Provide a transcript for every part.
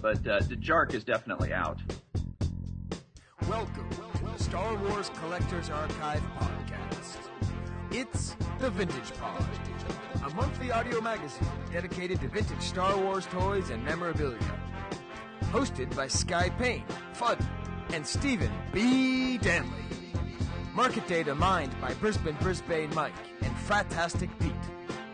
but uh, Dejarik is definitely out. Welcome to the Star Wars Collectors Archive podcast. It's the Vintage Pod, a monthly audio magazine dedicated to vintage Star Wars toys and memorabilia. Hosted by Sky Payne, Fudd, and Stephen B. Danley. Market data mined by Brisbane Brisbane Mike and Fratastic Pete.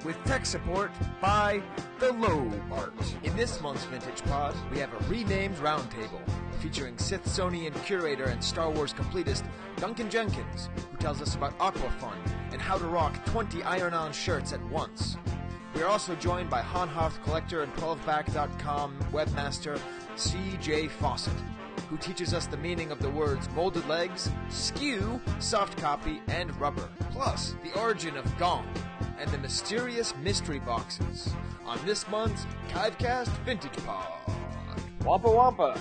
With tech support by The Low Art. In this month's Vintage Pod, we have a renamed roundtable featuring Sithsonian curator and Star Wars completist Duncan Jenkins, who tells us about Aquafun and how to rock 20 iron-on shirts at once. We are also joined by Han Hoth collector and 12back.com webmaster C.J. Fawcett, who teaches us the meaning of the words molded legs, SKU, soft copy, and rubber, plus the origin of Gonk and the mysterious mystery boxes on this month's Kivecast Vintage Pod. Wampa Wampa.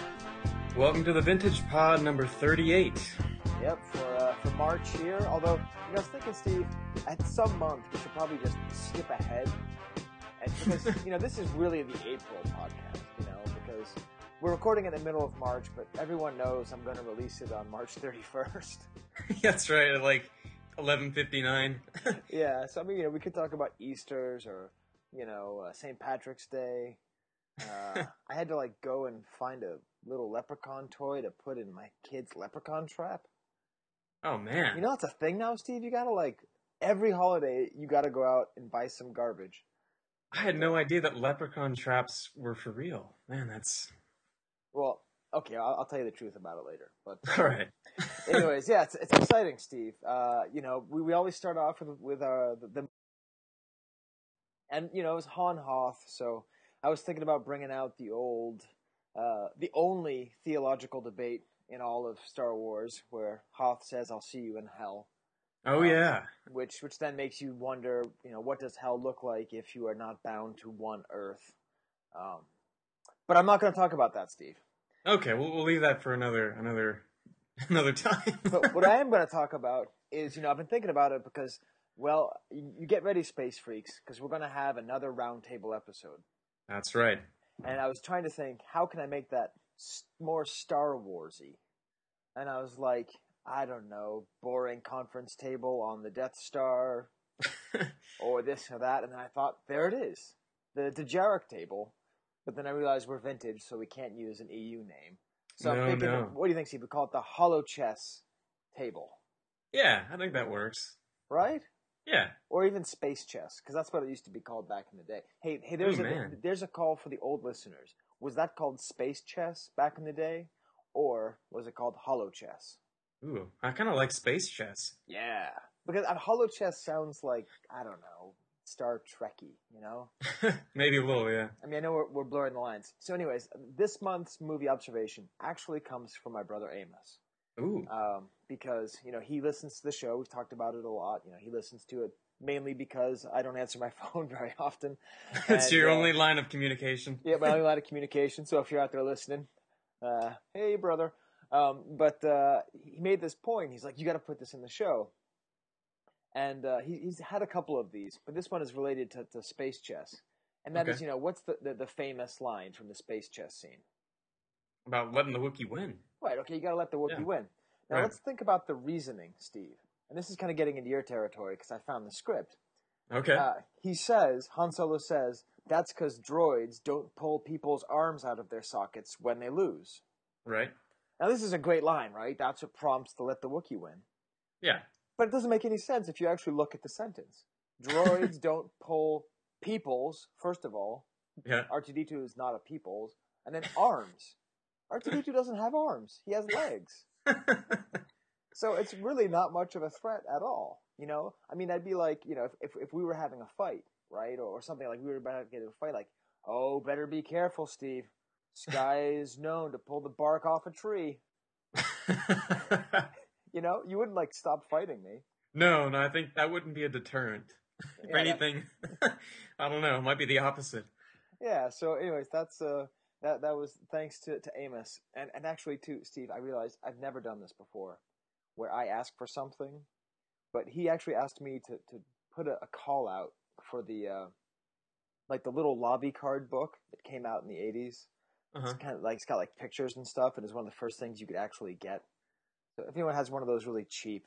Welcome to the Vintage Pod number 38. Yep, for uh, for March here. Although, you know, I was thinking, Steve, at some month we should probably just skip ahead, and because you know this is really the April podcast, you know, because we're recording in the middle of March, but everyone knows I'm going to release it on March 31st. That's right, at like 11:59. yeah, so I mean, you know, we could talk about Easter's or you know uh, St. Patrick's Day. Uh, I had to like go and find a little leprechaun toy to put in my kid's leprechaun trap. oh man. You know, it's a thing now, Steve. You gotta like every holiday, you gotta go out and buy some garbage. I had no idea that leprechaun traps were for real. Man, that's Well, okay, I'll, I'll tell you the truth about it later. But all right. anyways, yeah, it's, it's exciting, Steve. Uh, you know, we, we always start off with with our the, the and you know it was Han Hoth, so I was thinking about bringing out the old, uh, the only theological debate in all of Star Wars, where Hoth says, "I'll see you in hell," Oh yeah. which which then makes you wonder, you know, what does hell look like if you are not bound to one Earth? Um, but I'm not going to talk about that, Steve. Okay, we'll, we'll leave that for another another another time. but what I am going to talk about is, you know, I've been thinking about it because, well, you get ready, space freaks, because we're going to have another roundtable episode. That's right. And I was trying to think, how can I make that more Star Warsy? And I was like, I don't know, boring conference table on the Death Star, or this or that. And then I thought, there it is, the Dejarik table. But then I realized we're vintage, so we can't use an EU name. So No, I'm thinking, no. what do you think, Steve? We call it the Holochess table, yeah, I think that works. right? Yeah. or even space chess, because that's what it used to be called back in the day. Hey, hey, there's Ooh, a man. there's a call for the old listeners. Was that called space chess back in the day, or was it called holochess? Ooh, I kind of like space chess. Yeah, because uh, holochess sounds like I don't know Star Trekky, you know. Maybe a little, yeah. I mean, I know we're, we're blurring the lines. So, anyways, this month's movie observation actually comes from my brother Amos. Ooh. um, because you know he listens to the show. We've talked about it a lot. You know, he listens to it mainly because I don't answer my phone very often. It's your uh, only line of communication. yeah, my only line of communication. So if you're out there listening, uh, hey brother. Um, but uh, he made this point. He's like, you got to put this in the show. And uh, he, he's had a couple of these, but this one is related to, to space chess. And that is, Okay. you know, what's the, the, the famous line from the space chess scene? About letting the Wookiee win. Right. Okay. You got to let the Wookiee Yeah. win. Now Right. let's think about the reasoning, Steve. And this is kind of getting into your territory because I found the script. Okay. Uh, he says, Han Solo says, that's because droids don't pull people's arms out of their sockets when they lose. right. Now this is a great line, right? That's what prompts to let the Wookiee win. Yeah. But it doesn't make any sense if you actually look at the sentence. Droids don't pull people's, first of all. Yeah. R2D2 is not a people's. And then arms. R2D2 doesn't have arms. He has legs. So it's really not much of a threat at all. You know, I mean, I'd be like, you know, if, if, if we were having a fight, right, or, or something like we were about to get in a fight, like, oh, better be careful, Steve. Sky is known to pull the bark off a tree. You know, you wouldn't like stop fighting me. no, no, I think that wouldn't be a deterrent. Yeah, that- anything, I don't know. It might be the opposite. Yeah. So, anyways, that's uh, that that was thanks to to Amos, and and actually too, Steve. I realized I've never done this before, where I ask for something, but he actually asked me to to put a, a call out for the uh, like the little lobby card book that came out in the eighties. Uh-huh. It's kind of like it's got like pictures and stuff, and it's one of the first things you could actually get. So if anyone has one of those really cheap,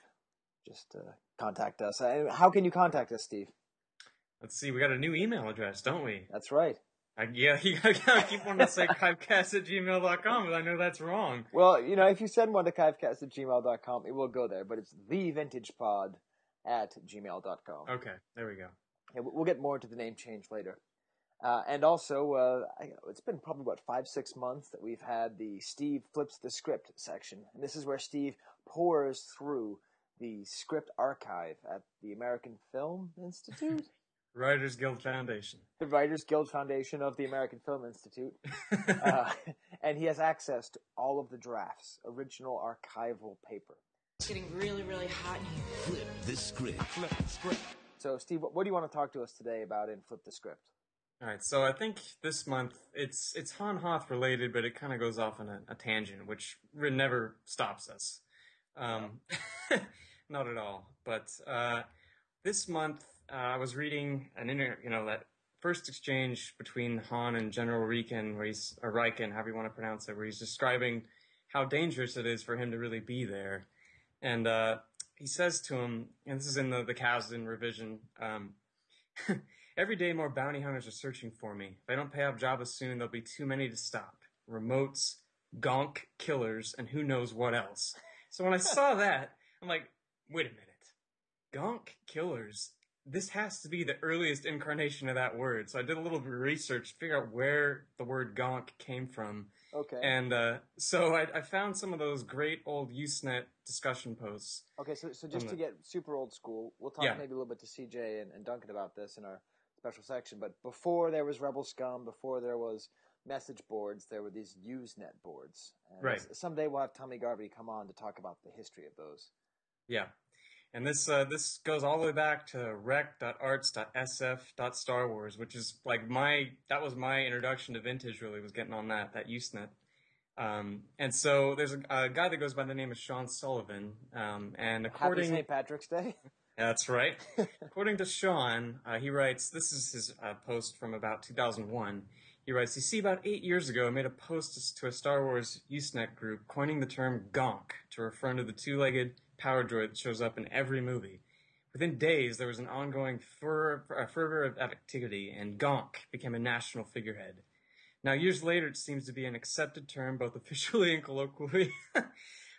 just uh, contact us. How can you contact us, Steve? Let's see, we got a new email address, don't we? That's right. I, yeah, you gotta keep wanting to say kivecast at gmail.com, but I know that's wrong. Well, you know, if you send one to kivecast at gmail.com, it will go there, but it's thevintagepod at gmail.com. Okay, there we go. Yeah, we'll get more into the name change later. Uh, and also, uh, I, it's been probably about five, six months that we've had the Steve flips the script section. And this is where Steve pours through the script archive at the American Film Institute, Writers Guild Foundation. the Writers Guild Foundation of the American Film Institute. Uh, and he has access to all of the drafts, original archival paper. It's getting really, really hot in here. Flip the script. So, Steve, what, what do you want to talk to us today about in Flip the Script? All right, so I think this month it's it's Han Hoth related, but it kind of goes off on a, a tangent, which never stops us. Um, not at all. But uh, this month uh, I was reading an inter, you know, that first exchange between Han and General Rieekan, where he's or Rieekan, however you want to pronounce it, where he's describing how dangerous it is for him to really be there, and uh, he says to him, and this is in the the Kasdan revision. Um, Every day, more bounty hunters are searching for me. If I don't pay off Jabba soon, there'll be too many to stop. Remotes, gonk killers, and who knows what else. So when I saw that, I'm like, wait a minute. Gonk killers? This has to be the earliest incarnation of that word. So I did a little research to figure out where the word gonk came from. Okay. And uh, so I, I found some of those great old Usenet discussion posts. Okay, so so just to get super old school, we'll talk Yeah. maybe a little bit to CJ and, and Duncan about this in our special section. But before there was Rebelscum, before there was message boards, there were these Usenet boards. And Right. Someday we'll have Tommy Garvey come on to talk about the history of those. Yeah. And this uh, this goes all the way back to rec.arts.sf.star Wars, which is like my that was my introduction to vintage. Really, was getting on that that Usenet. Um, and so there's a, a guy that goes by the name of Sean Sullivan, um, and Happy according St. Patrick's Day. that's right. According to Sean, uh, he writes, this is his uh, post from about 2001. He writes, You see, about eight years ago, I made a post to a Star Wars Usenet group coining the term gonk to refer to the two legged power droid that shows up in every movie. Within days, there was an ongoing fer- uh, fervor of activity, and gonk became a national figurehead. Now, years later, it seems to be an accepted term both officially and colloquially.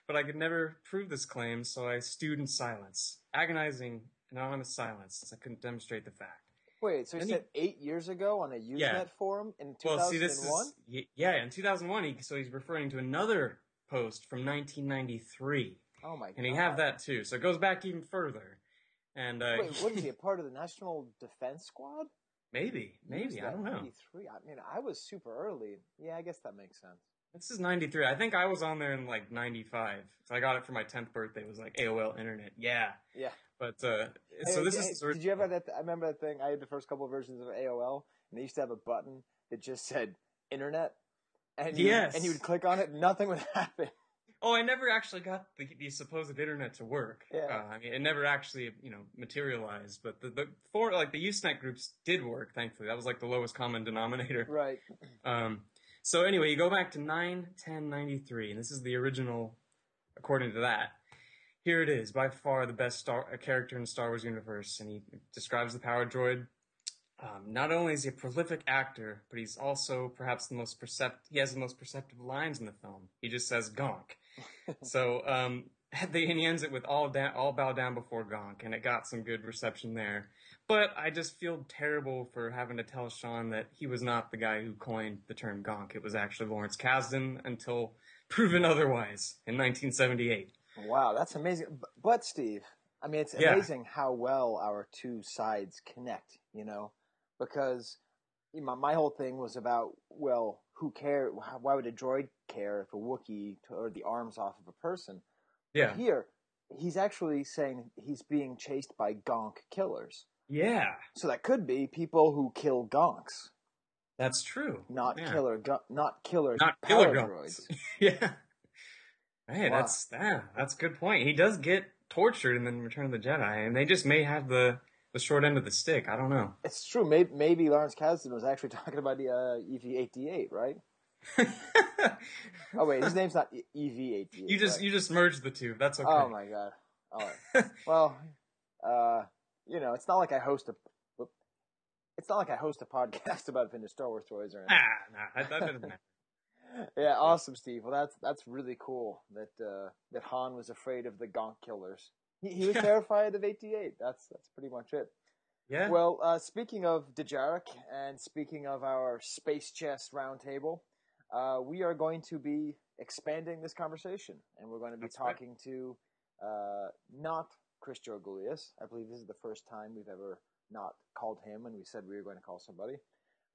but I could never prove this claim, so I stewed in silence, agonizing and honest silence, since I couldn't demonstrate the fact. Wait, so he he- said eight years ago on a Usenet Yeah. forum in Well, 2001? see, this is yeah, in 2001. He, so he's referring to another post from 1993, oh my god. and he have that too. So it goes back even further. And uh, Wait, what is he, a part of the National Defense Squad? maybe, maybe I don't know. 93. I mean, I was super early. Yeah, I guess that makes sense. This is 93. I think I was on there in like 95. So I got it for my 10th birthday. It was like AOL Internet. Yeah. Yeah. But uh, so this hey, is Did you ever have that? I remember that thing. I had the first couple of versions of AOL, and they used to have a button that just said "Internet," and you, Yes. and you would click on it, and nothing would happen. Oh, I never actually got the, the supposed internet to work. Yeah. Uh, I mean, it never actually, you know, materialized. But the, the for like the Usenet groups did work. Thankfully, that was like the lowest common denominator. Right. Um, so anyway, you go back to nine ten ninety three, and this is the original, according to that. Here it is, by far the best star uh, character in the Star Wars universe, and he describes the power droid. Um, not only is he a prolific actor, but he's also perhaps the most percept. He has the most perceptive lines in the film. He just says "gonk." so um, the, and he ends it with "all down, all bow down before gonk," and it got some good reception there. But I just feel terrible for having to tell Sean that he was not the guy who coined the term gonk. It was actually Lawrence Kasdan until proven otherwise in 1978. Wow, that's amazing. But Steve, I mean, it's Yeah. amazing how well our two sides connect. You know, because you know, my whole thing was about well, who care? Why would a droid care if a Wookiee tore the arms off of a person? Yeah, Here, he's actually saying he's being chased by gonk killers. yeah, So that could be people who kill gonks, that's true. not Yeah. killer, gon- not killer, not killer droids. yeah. Hey, Wow. that's yeah, that's a good point. He does get tortured in the Return of the Jedi, and they just may have the the short end of the stick. I don't know. It's true. Maybe, maybe Lawrence Kasdan was actually talking about the uh, EV-88, right? Oh wait, his name's not E- EV88. you just right? you just merged the two. That's okay. Oh my god. All right. well, uh, you know, it's not like I host a. It's not like I host a podcast about vintage Star Wars toys or anything. Ah, nah, that, doesn't matter. Yeah, awesome, Steve. Well, that's that's really cool that uh, that Han was afraid of the Gonk killers. He, he was terrified of 88. That's that's pretty much it. Yeah. Well, uh, speaking of Dejarik and speaking of our space chess roundtable, uh, we are going to be expanding this conversation, and we're going to be That's right. talking to uh, not Chris Georgoulias. I believe this is the first time we've ever not called him and we said we were going to call somebody.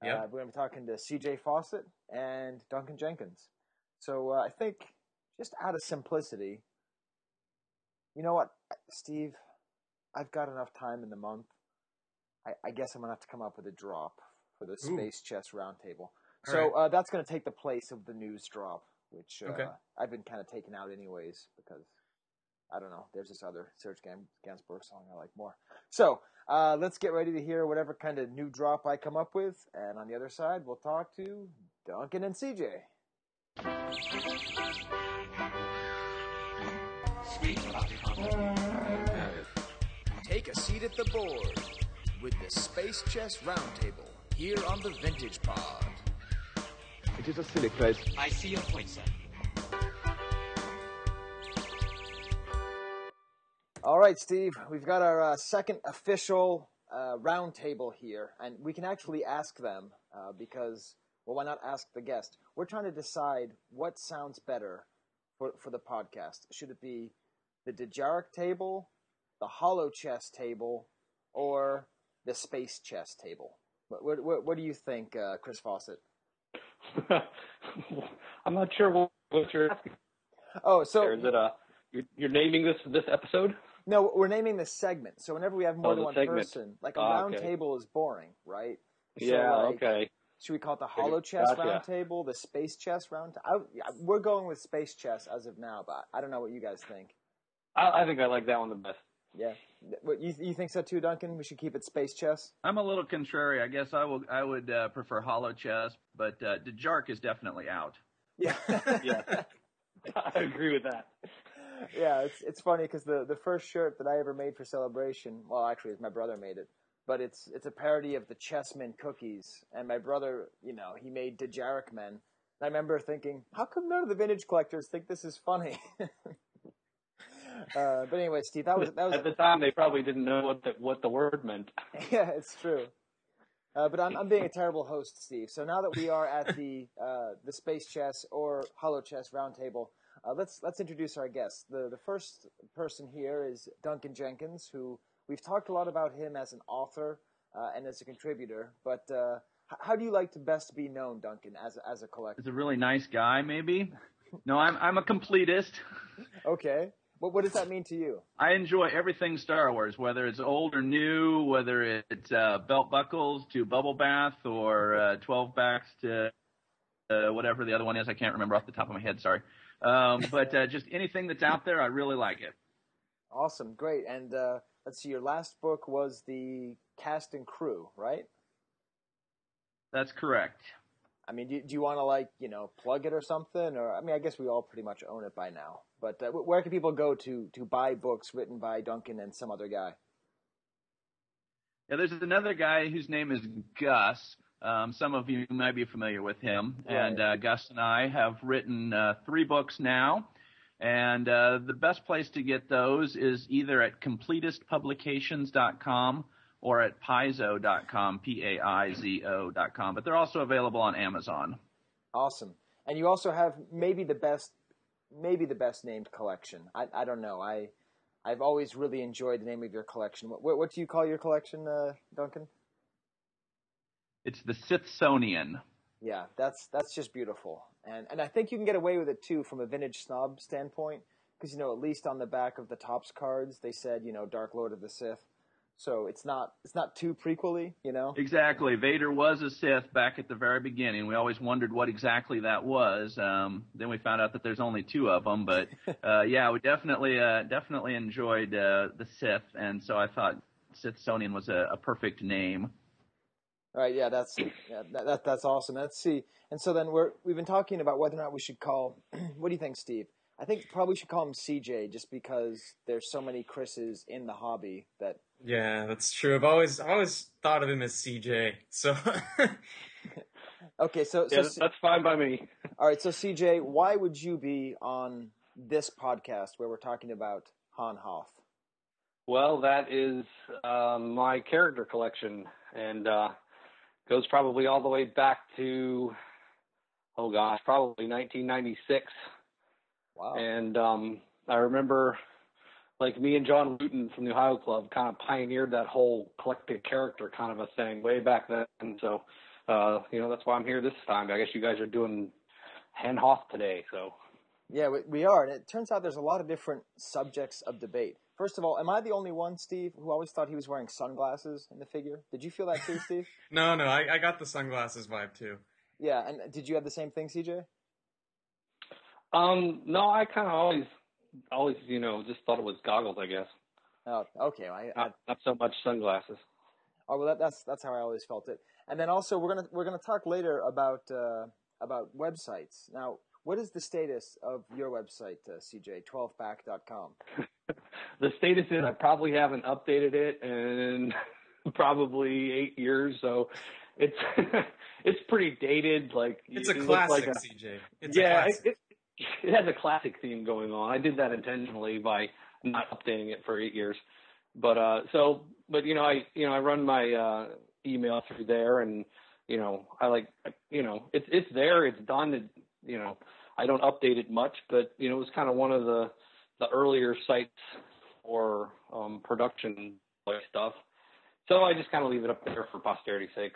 Yep. Uh, we're going to be talking to CJ Fawcett and Duncan Jenkins. So uh, I think just out of simplicity, you know what, Steve, I've got enough time in the month. I, I guess I'm gonna have to come up with a drop for the Ooh. Space Chess Roundtable. All So right. uh, that's gonna take the place of the news drop, which uh, Okay. I've been kind of taken out anyways because I don't know. There's this other Serge Gans- Gainsbourg song I like more. So uh, let's get ready to hear whatever kind of new drop I come up with, and on the other side we'll talk to Duncan and CJ. Take a seat at the board with the Space Chess Roundtable here on the Vintage Pod. It is a silly place. I see your point, sir. All right, Steve, we've got our uh, second official uh, roundtable here, and we can actually ask them uh, because, well, why not ask the guest? We're trying to decide what sounds better for, for the podcast. Should it be the Dejarik table, the Holochess table, or the Space Chess table? What, what, what, what do you think, uh, Chris Fawcett? I'm not sure what, what you're asking. Oh, so is it a you're, you're naming this this episode? No, we're naming this segment. So whenever we have more Oh, than one segment. person, like a Ah, round okay. table is boring, right? So, yeah. like, okay. Should we call it the holochess Gotcha. round table, the space chess round? I, we're going with space chess as of now, but I don't know what you guys think. I, I think I like that one the best. Yeah, what you you think so too, Duncan? We should keep it space chess. I'm a little contrary. I guess I will. I would uh, prefer holochess, but uh, Dejarik is definitely out. Yeah, Yeah. I agree with that. yeah. It's it's funny because the the first shirt that I ever made for celebration, well, actually, my brother made it, but it's it's a parody of the Chessmen cookies, and my brother, you know, he made Dejarik men. I remember thinking, how come none of the vintage collectors think this is funny? uh, but anyway, Steve, that was that was At the time, they probably didn't know what the what the word meant. yeah, it's true. Uh, but I'm, I'm being a terrible host, Steve. So now that we are at the uh, the space chess or holochess roundtable, uh, let's let's introduce our guests. The the first person here is Duncan Jenkins, who we've talked a lot about him as an author uh, and as a contributor. But uh, how do you like to best be known, Duncan, as a, as a collector? Is a really nice guy, maybe. No, I'm I'm a completist. Okay, what what does that mean to you? I enjoy everything Star Wars, whether it's old or new, whether it's uh, belt buckles to bubble bath or uh, twelve backs to uh, whatever the other one is. I can't remember off the top of my head. Sorry, um, but uh, just anything that's out there, I really like it. Awesome, great. And uh, let's see, your last book was the cast and crew, right? That's correct. I mean, do, do you want to like you know plug it or something? Or I mean, I guess we all pretty much own it by now. But uh, where can people go to to buy books written by Duncan and some other guy? Yeah, there's another guy whose name is Gus. Um, some of you might be familiar with him. Right. And uh, Gus and I have written uh, three books now. And uh, the best place to get those is either at completistpublications.com or at paizo.com, P-A-I-Z-O.com. But they're also available on Amazon. Awesome. And you also have maybe the best, maybe the best named collection. I I don't know. I I've always really enjoyed the name of your collection. What what, what do you call your collection, uh, Duncan? It's the Sithsonian. Yeah, that's that's just beautiful, and and I think you can get away with it too from a vintage snob standpoint, because you know at least on the back of the Topps cards they said you know Dark Lord of the Sith, so it's not it's not too prequely, you know. Exactly. Vader was a Sith back at the very beginning. We always wondered what exactly that was. Um, then we found out that there's only two of them. But uh, yeah, we definitely uh, definitely enjoyed uh, the Sith, and so I thought Sithsonian was a, a perfect name. All right, yeah, that's yeah, that, that, that's awesome. Let's see. And so then we're we've been talking about whether or not we should call. what do you think, Steve? I think probably should call him CJ just because there's so many Chris's in the hobby that. Yeah, that's true. I've always always thought of him as CJ. So. okay, so, yeah, so that's fine by me. All right, so CJ, why would you be on this podcast where we're talking about Han Hoth? Well, that is uh, my character collection, and uh, goes probably all the way back to, oh gosh, probably 1996. Wow. And um, I remember, like me and John Wooten from the Ohio Club, kind of pioneered that whole collected character kind of a thing way back then. And so, uh, you know, that's why I'm here this time. I guess you guys are doing Han Hoth today, so. Yeah, we, we are, and it turns out there's a lot of different subjects of debate. First of all, am I the only one, Steve, who always thought he was wearing sunglasses in the figure? Did you feel that too, Steve? no, no, I, I got the sunglasses vibe too. Yeah, and did you have the same thing, CJ? Um, no, I kind of always, always, you know, just thought it was goggles. I guess. Oh, okay. I, not, I, not so much sunglasses. Oh well, that, that's that's how I always felt it. And then also we're gonna we're gonna talk later about uh, about websites. Now, what is the status of your website, uh, CJ12back.com? the status is I probably haven't updated it in probably eight years, so it's it's pretty dated. Like it's a it classic, like a, CJ. It's yeah, classic. It, it has a classic theme going on. I did that intentionally by not updating it for eight years. But uh so but you know I you know I run my uh email through there and you know I like you know it's it's there it's done it, you know I don't update it much but you know it was kind of one of the the earlier sites for um production stuff. So I just kind of leave it up there for posterity's sake.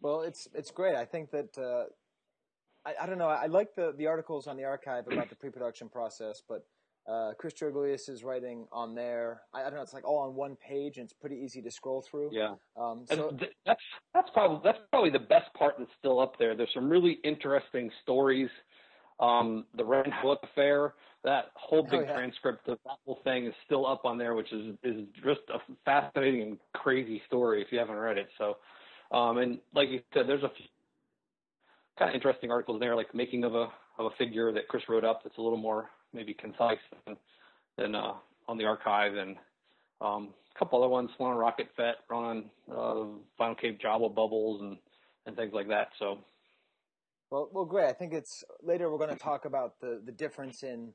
Well, it's it's great. I think that uh I, I don't know. I like the, the articles on the archive about the pre-production process, but uh, Chris Georgoulias is writing on there. I, I, don't know. It's like all on one page, and it's pretty easy to scroll through. Yeah. Um, so th- that's that's probably that's probably the best part that's still up there. There's some really interesting stories. Um, the Ren Halleck affair, that whole big oh, yeah. transcript of that whole thing is still up on there, which is is just a fascinating and crazy story if you haven't read it. So, um, and like you said, there's a few kind of interesting articles there, like making of a of a figure that Chris wrote up that's a little more maybe concise than, than uh, on the archive, and um, a couple other ones, one on Rocket Fett, one on uh, Vinyl Cape Jawa Bubbles, and and things like that. So. Well, well, great. I think it's later. We're going to talk about the the difference in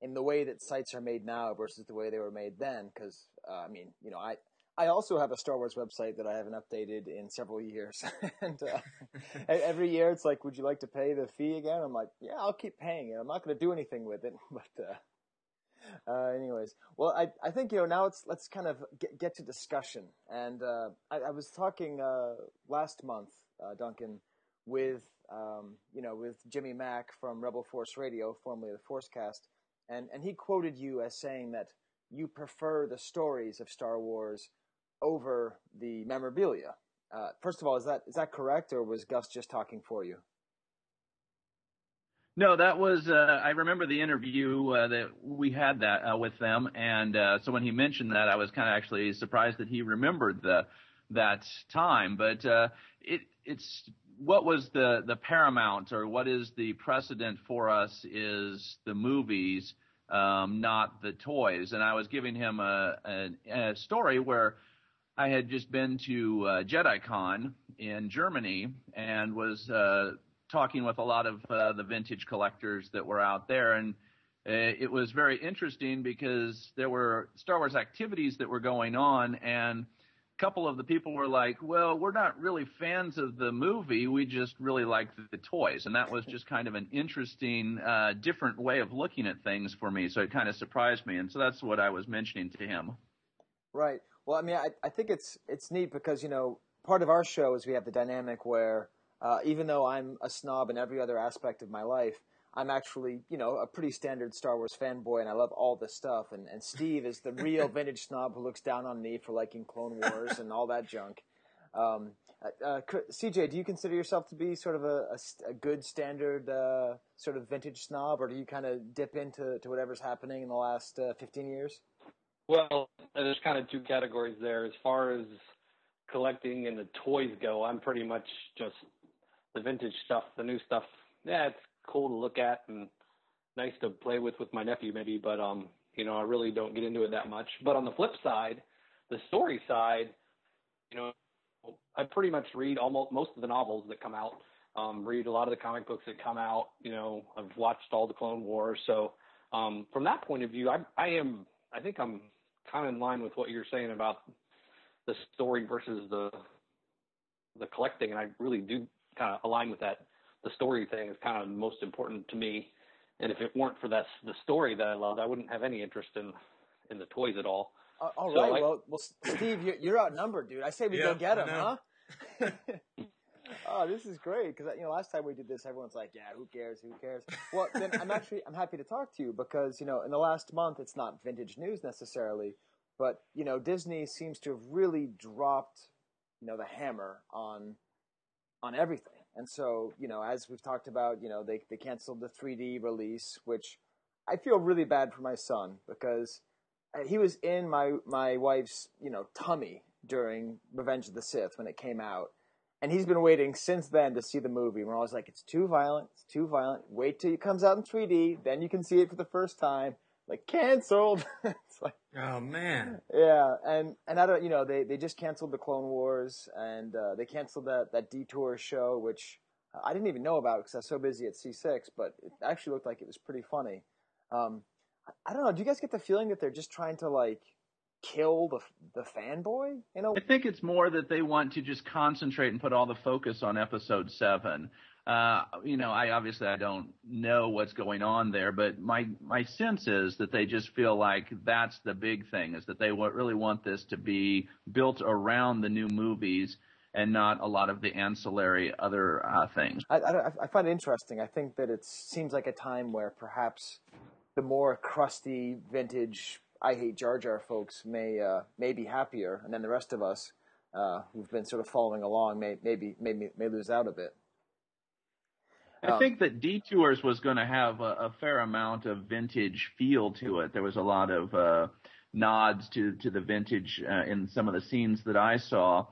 in the way that sites are made now versus the way they were made then. Because uh, I mean, you know, I I also have a Star Wars website that I haven't updated in several years, and uh, every year it's like, "Would you like to pay the fee again?" I'm like, "Yeah, I'll keep paying it. I'm not going to do anything with it." But uh, uh, anyways, well, I I think you know now it's let's kind of get, get to discussion, and uh, I, I, was talking uh, last month, uh, Duncan, with um, you know with Jimmy Mac from Rebel Force Radio, formerly the Forcecast, and and he quoted you as saying that you prefer the stories of Star Wars over the memorabilia. Uh, first of all, is that is that correct, or was Gus just talking for you? No, that was. Uh, I remember the interview uh, that we had that uh, with them, and uh, so when he mentioned that, I was kind of actually surprised that he remembered the that time. But uh, it it's what was the the paramount, or what is the precedent for us is the movies, um, not the toys. And I was giving him a, a, a story where I had just been to uh, JediCon in Germany and was uh, talking with a lot of uh, the vintage collectors that were out there, and uh, it was very interesting because there were Star Wars activities that were going on, and a couple of the people were like, "Well, we're not really fans of the movie; we just really like the toys," and that was just kind of an interesting, uh, different way of looking at things for me. So it kind of surprised me, and so that's what I was mentioning to him. Right. Well, I mean, I, I think it's it's neat because you know part of our show is we have the dynamic where uh, even though I'm a snob in every other aspect of my life, I'm actually you know a pretty standard Star Wars fanboy, and I love all this stuff. And and Steve is the real vintage snob who looks down on me for liking Clone Wars and all that junk. Um, uh, uh CJ, do you consider yourself to be sort of a, a, a good standard uh, sort of vintage snob, or do you kind of dip into to whatever's happening in the last uh, 15 years? Well, there's kind of two categories there. As far as collecting and the toys go, I'm pretty much just the vintage stuff, the new stuff. Yeah, it's cool to look at and nice to play with with my nephew maybe, but um, you know, I really don't get into it that much. But on the flip side, the story side, you know, I pretty much read almost most of the novels that come out. Um, read a lot of the comic books that come out. You know, I've watched all the Clone Wars, so um, from that point of view, I, I am. I think I'm kind of in line with what you're saying about the story versus the the collecting, and I really do kind of align with that. The story thing is kind of most important to me, and if it weren't for that the story that I loved, I wouldn't have any interest in in the toys at all. Uh, all So right, I- well, well, Steve, you're, you're outnumbered, dude. I say we Yeah, go get I him, huh? oh, this is great because you know last time we did this, everyone's like, "Yeah, who cares? Who cares?" Well, then I'm actually I'm happy to talk to you because you know in the last month it's not vintage news necessarily, but you know Disney seems to have really dropped you know the hammer on on everything. And so, you know, as we've talked about, you know, they they canceled the 3D release, which I feel really bad for my son because uh, he was in my my wife's, you know, tummy during Revenge of the Sith when it came out. And he's been waiting since then to see the movie. We're always like, it's too violent, it's too violent. Wait till it comes out in 3D, then you can see it for the first time. Like canceled. it's like Oh man. yeah, and and I don't, you know, they they just canceled the Clone Wars, and uh, they canceled that that Detour show, which I didn't even know about because I was so busy at C6, but it actually looked like it was pretty funny. Um, I- I don't know. Do you guys get the feeling that they're just trying to like kill the the fanboy? You know, I think it's more that they want to just concentrate and put all the focus on episode seven. Uh, you know, I obviously I don't know what's going on there, but my my sense is that they just feel like that's the big thing is that they wa- really want this to be built around the new movies and not a lot of the ancillary other uh, things. I, I, I find it interesting. I think that it seems like a time where perhaps the more crusty vintage I hate Jar Jar folks may uh, may be happier, and then the rest of us uh, who've been sort of following along may maybe maybe may lose out a bit. I Um, think that Detours was going to have a, a fair amount of vintage feel to it. There was a lot of uh, nods to to the vintage uh, in some of the scenes that I saw.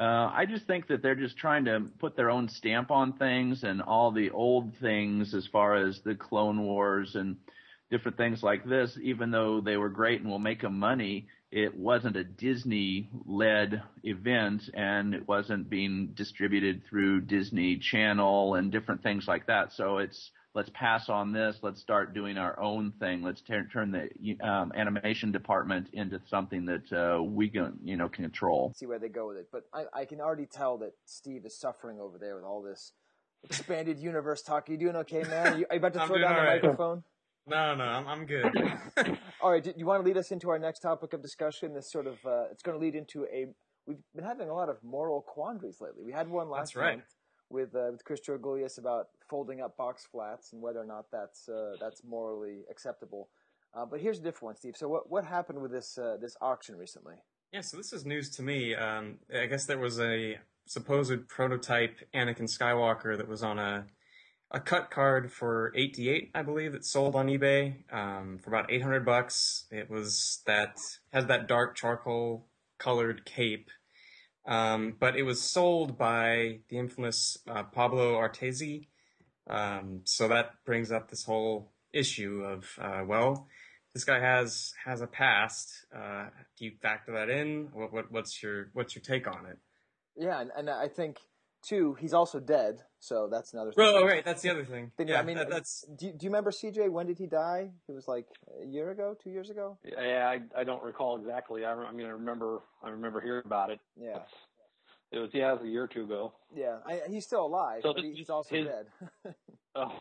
Uh, I just think that they're just trying to put their own stamp on things and all the old things as far as the Clone Wars and different things like this, even though they were great and will make them money, it wasn't a Disney led event and it wasn't being distributed through Disney Channel and different things like that. So it's let's pass on this, let's start doing our own thing, let's turn turn the um, animation department into something that uh, we can you know control. see where they go with it. But I, I can already tell that Steve is suffering over there with all this expanded universe talk. Are you doing okay, man? Are you, are you about to throw doing down the all right. microphone? No, no, I'm, I'm good. All right, do you want to lead us into our next topic of discussion? This sort of uh, it's going to lead into a. We've been having a lot of moral quandaries lately. We had one last right. month with uh, with Chris Georgoulias about folding up box flats and whether or not that's uh, that's morally acceptable. Uh, but here's a different one, Steve. So what what happened with this uh, this auction recently? Yeah, so this is news to me. Um, I guess there was a supposed prototype Anakin Skywalker that was on a a cut card for 88, I believe, that sold on eBay um, for about 800 bucks. It was that has that dark charcoal colored cape, um, but it was sold by the infamous uh, Pablo Artezi. Um, so that brings up this whole issue of uh, well, this guy has has a past. Uh, do you factor that in? What, what what's your what's your take on it? Yeah, and, and I think too he's also dead, so that's another. Oh, thing. oh, right, that's the other thing. Then, yeah, I mean, that- that's do you, do you remember CJ? When did he die? It was like a year ago, two years ago. Yeah, I, I don't recall exactly. I, I mean, I remember I remember hearing about it. Yeah, It's- It was yeah, it was a year or two ago. yeah. I, he's still alive, So but this- he, he's also his- dead. Oh,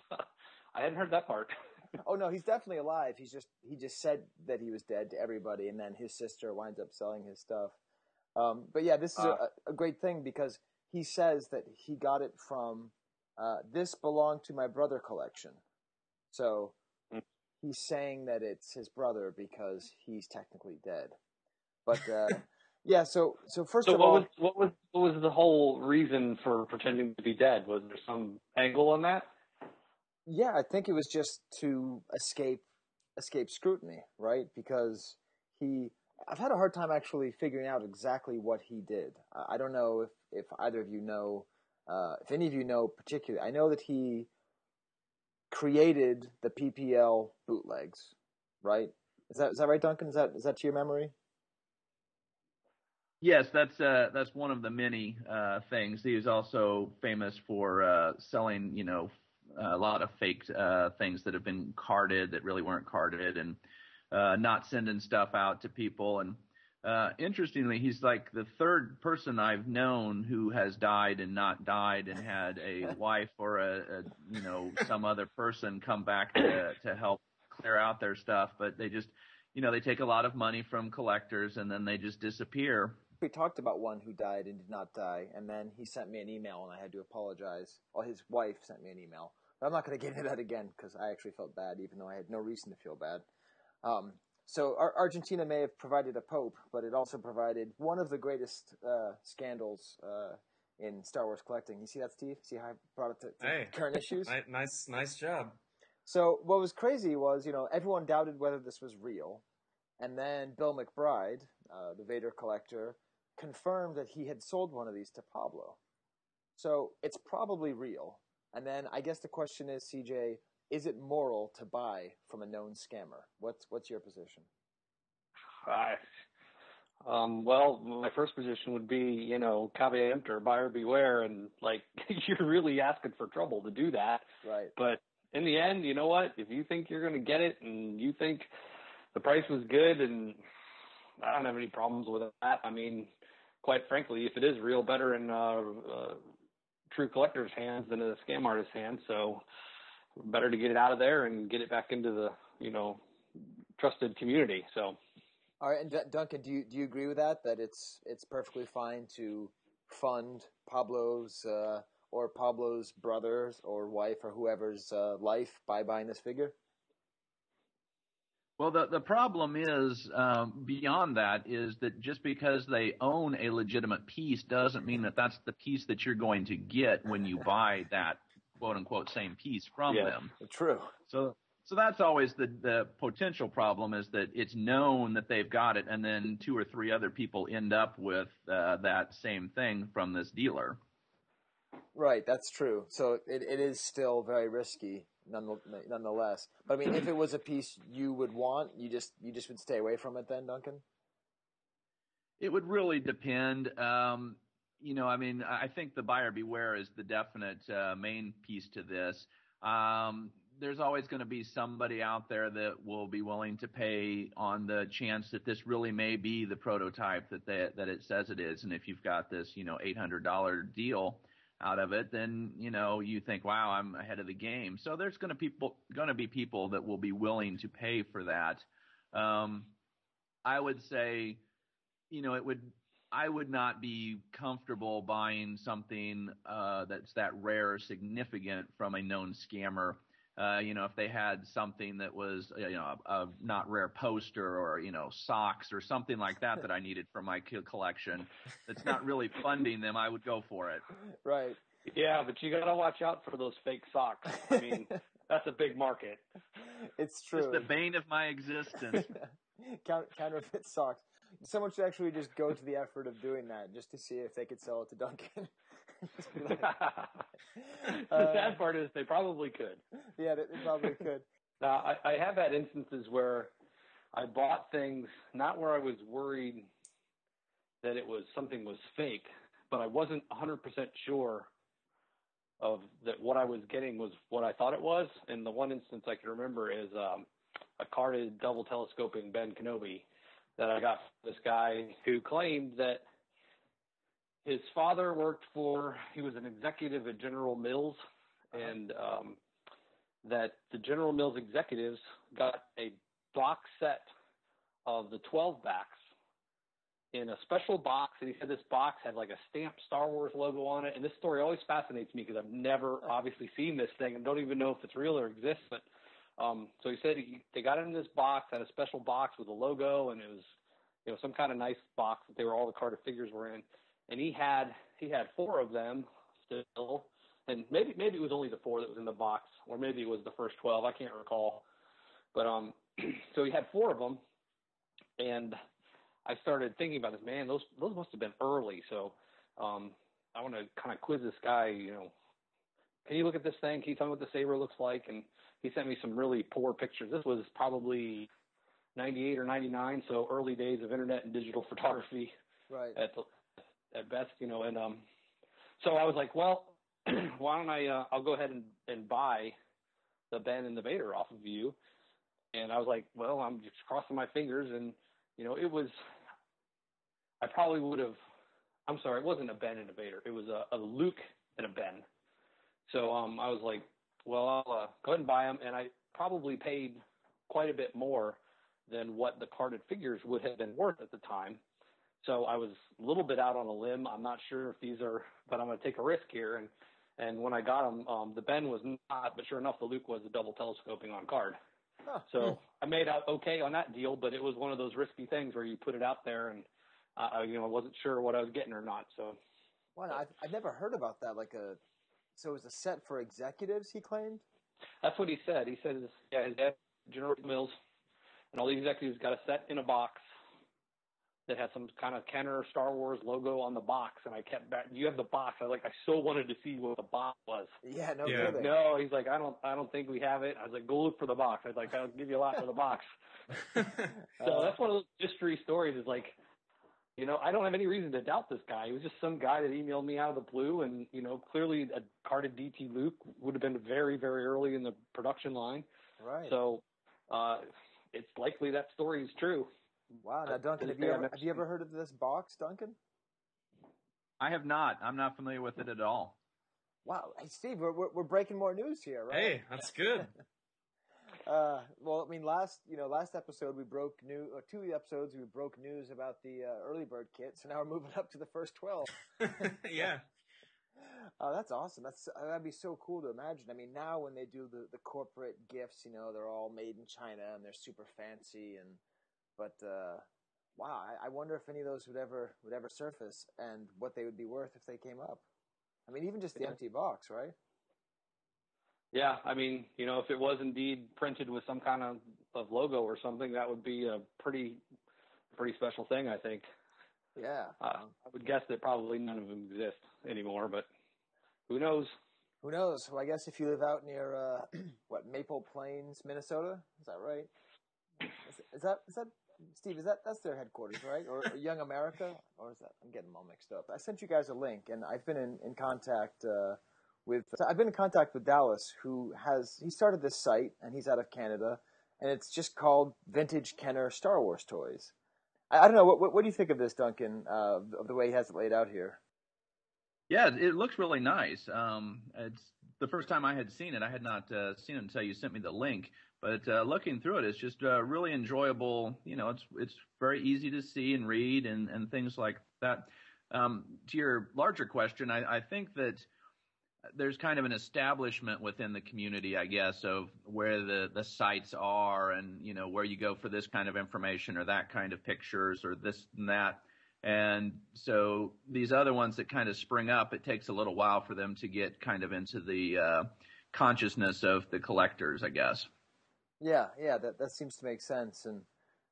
I hadn't heard that part. oh no, he's definitely alive. He's just he just said that he was dead to everybody, and then his sister winds up selling his stuff. Um, but yeah, this is Ah. a, a great thing because he says that he got it from uh, this belonged to my brother collection. So Mm. he's saying that it's his brother because he's technically dead. But uh, yeah, so so first So of what all, was what was what was the whole reason for pretending to be dead? Was there some angle on that? Yeah, I think it was just to escape escape scrutiny, right? Because he I've had a hard time actually figuring out exactly what he did. I don't know if, if either of you know, uh, if any of you know particularly. I know that he created the PPL bootlegs, right? Is that is that right, Duncan? Is that is that to your memory? Yes, that's uh, that's one of the many uh, things. He is also famous for uh, selling, you know, a lot of fake uh, things that have been carded that really weren't carded, and uh, not sending stuff out to people. And uh, interestingly, he's like the third person I've known who has died and not died, and had a wife or a, a you know some other person come back to to help clear out their stuff, but they just you know they take a lot of money from collectors and then they just disappear. We talked about one who died and did not die, and then he sent me an email and I had to apologize. Well, his wife sent me an email. But I'm not going to get into that again because I actually felt bad, even though I had no reason to feel bad. Um, so Argentina may have provided a pope, but it also provided one of the greatest uh, scandals uh, in Star Wars collecting. You see that, Steve? See how I brought it to, to hey, current issues? Nice, nice job. So what was crazy was, you know, everyone doubted whether this was real, and then Bill McBride, uh, the Vader collector, confirmed that he had sold one of these to Pablo. So it's probably real. And then I guess the question is, CJ, is it moral to buy from a known scammer? What's what's your position? I, um, well, my first position would be, you know, caveat emptor, buyer beware, and like you're really asking for trouble to do that. Right. But in the end, you know what? If you think you're going to get it, and you think the price was good, and I don't have any problems with that. I mean, quite frankly, if it is real, better in uh, uh, true collector's hands than in a scam artist's hands. So better to get it out of there and get it back into the you know trusted community. So. All right, and D- Duncan, do you do you agree with that? That it's it's perfectly fine to fund Pablo's uh, or Pablo's brother's or wife or whoever's uh, life by buying this figure? Well, the the problem is um, beyond that is that just because they own a legitimate piece doesn't mean that that's the piece that you're going to get when you buy that quote unquote same piece from yes, them. True. So so that's always the the potential problem is that it's known that they've got it, and then two or three other people end up with uh, that same thing from this dealer. Right, that's true. So it, it is still very risky nonetheless. But I mean, if it was a piece you would want, you just you just would stay away from it then, Duncan. It would really depend. Um, you know, I mean, I think the buyer beware is the definite uh, main piece to this. Um, there's always going to be somebody out there that will be willing to pay on the chance that this really may be the prototype that they, that it says it is. And if you've got this, you know, $800 deal, out of it, then you know you think, wow, I'm ahead of the game. So there's going to people going to be people that will be willing to pay for that. Um, I would say, you know, it would. I would not be comfortable buying something uh, that's that rare or significant from a known scammer. Uh, you know, if they had something that was, uh, you know, a, a, not rare poster or, you know, socks or something like that that I needed for my collection that's not really funding them, I would go for it. Right. Yeah, but you got to watch out for those fake socks. I mean, that's a big market. It's true. It's the bane of my existence. counterfeit socks. Someone should actually just go to the effort of doing that just to see if they could sell it to Duncan. like, the sad part is they probably could. Yeah, they, they probably could. Now, I, I have had instances where I bought things not where I was worried that it was something was fake, but I wasn't 100% sure of that what I was getting was what I thought it was. And the one instance I can remember is um, a carded double telescoping Ben Kenobi that I got from this guy who claimed that his father worked for he was an executive at General Mills and um that the General Mills executives got a box set of the 12 backs in a special box and he said this box had like a stamped Star Wars logo on it and this story always fascinates me because I've never obviously seen this thing and don't even know if it's real or exists but um so he said he, they got in this box had a special box with a logo and it was you know some kind of nice box that they were all the Carter figures were in and he had he had four of them still, and maybe maybe it was only the four that was in the box, or maybe it was the first twelve. I can't recall, but um, so he had four of them, and I started thinking about this. Man, those those must have been early. So um, I want to kind of quiz this guy. You know, can you look at this thing? Can you tell me what the saber looks like? And he sent me some really poor pictures. This was probably 98 or 99, so early days of internet and digital photography. Right. At the, at best, you know, and um, so I was like, well, why don't I? Uh, I'll go ahead and, and buy the Ben and the Vader off of you. And I was like, well, I'm just crossing my fingers, and you know, it was. I probably would have. I'm sorry, it wasn't a Ben and a Vader. It was a, a Luke and a Ben. So um, I was like, well, I'll uh, go ahead and buy them, and I probably paid quite a bit more than what the carded figures would have been worth at the time. So I was a little bit out on a limb. I'm not sure if these are, but I'm going to take a risk here. And and when I got them, um, the Ben was not, but sure enough, the Luke was a double telescoping on card. Huh. So I made out okay on that deal, but it was one of those risky things where you put it out there, and uh, you know I wasn't sure what I was getting or not. So Wow, I've, I've never heard about that. Like a, so it was a set for executives. He claimed. that's what he said. He said, yeah, his dad, General Mills, and all the executives got a set in a box that had some kind of Kenner Star Wars logo on the box, and I kept back. You have the box. I was like, I so wanted to see what the box was. Yeah, no Yeah. kidding. No, he's like, I don't, I don't think we have it. I was like, go look for the box. I was like, I'll give you a lot for the box. So Uh, that's one of those mystery stories. Is like, you know, I don't have any reason to doubt this guy. He was just some guy that emailed me out of the blue, and you know, clearly a carded DT Luke would have been very, very early in the production line. right. So, uh, it's likely that story is true. wow. Now, Duncan, have you ever have you ever heard of this box, Duncan? I have not. I'm not familiar with it at all. Wow. Hey, Steve, we're we're, we're breaking more news here, right? hey, that's good. Uh, well, I mean, last you know, last episode we broke new. Or two episodes we broke news about the uh, early bird kit. So now we're moving up to the first twelve. yeah. Uh, that's awesome. That's uh, that'd be so cool to imagine. I mean, now when they do the, the corporate gifts, you know, they're all made in China and they're super fancy. And but uh, wow, I, I wonder if any of those would ever would ever surface and what they would be worth if they came up. I mean, even just the Yeah. empty box, right? Yeah, I mean, you know, if it was indeed printed with some kind of, of logo or something, that would be a pretty, pretty special thing. I think. Yeah. Uh, I would guess that probably none of them exist anymore, but who knows? Who knows? Well, I guess if you live out near uh, what Maple Plains, Minnesota, is that right? Is, is that is that Steve? Is that that's their headquarters, right? Or, or Young America, or is that? I'm getting them all mixed up. I sent you guys a link, and I've been in in contact uh, with. I've been in contact with Dallas, who has he started this site, and he's out of Canada, and it's just called Vintage Kenner Star Wars Toys. I, I don't know. What, what, what do you think of this, Duncan? Uh, of the way he has it laid out here. Yeah, it- it looks really nice. Um, it's the first time I had seen it. I had not uh, seen it until you sent me the link. But uh, looking through it, it's just uh, really enjoyable. You know, it's it's very easy to see and read and, and things like that. Um, to your larger question, I, I think that there's kind of an establishment within the community, I guess, of where the, the sites are and, you know, where you go for this kind of information or that kind of pictures or this and that. And so these other ones that kind of spring up, it takes a little while for them to get kind of into the uh, consciousness of the collectors, I guess. Yeah, yeah, that that seems to make sense. And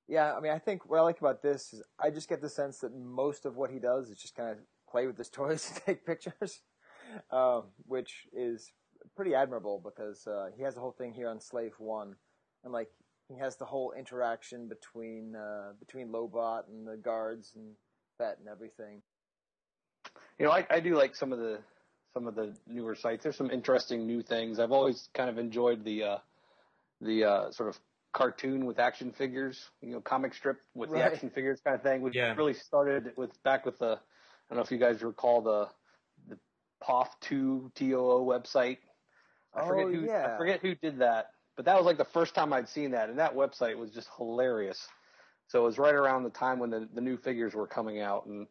yeah, I mean, I think what I like about this is I just get the sense that most of what he does is just kind of play with his toys and take pictures, um, which is pretty admirable because uh, he has a whole thing here on Slave One, and like he has the whole interaction between uh, between Lobot and the guards and that and everything. You know, I, I do like some of the some of the newer sites. There's some interesting new things. I've always kind of enjoyed the uh, the uh, sort of cartoon with action figures, you know, comic strip with Right. the action figures kind of thing, which Yeah. really started with back with the. I don't know if you guys recall the the POF2 TOO website. I forget Oh, who yeah. I forget who did that, but that was like the first time I'd seen that, and that website was just hilarious. So it was right around the time when the, the new figures were coming out, and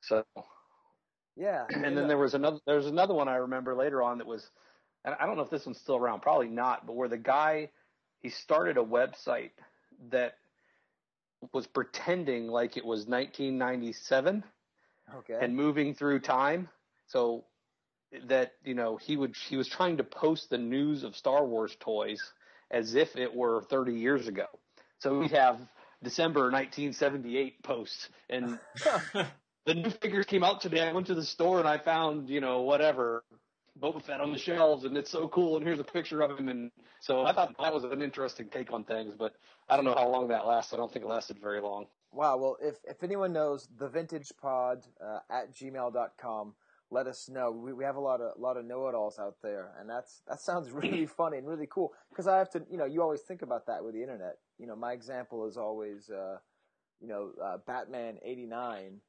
so Yeah, and then there was another there's another one I remember later on that was and I don't know if this one's still around, probably not, but where the guy he started a website that was pretending like it was 1997 okay. and moving through time. So that you know he would he was trying to post the news of Star Wars toys as if it were 30 years ago. So we'd have December 1978 post, and the new figures came out today. I went to the store and I found, you know, whatever Boba Fett on the shelves, and it's so cool. And here's a picture of him, and so I thought that was an interesting take on things. But I don't know how long that lasts. I don't think it lasted very long. Wow. Well, if if anyone knows the Vintage Pod uh, at gmail.com, let us know. We, we have a lot of a lot of know-it-alls out there, and that's that sounds really funny and really cool. Because I have to, you know, you always think about that with the internet. You know, my example is always, uh, you know, uh, Batman '89.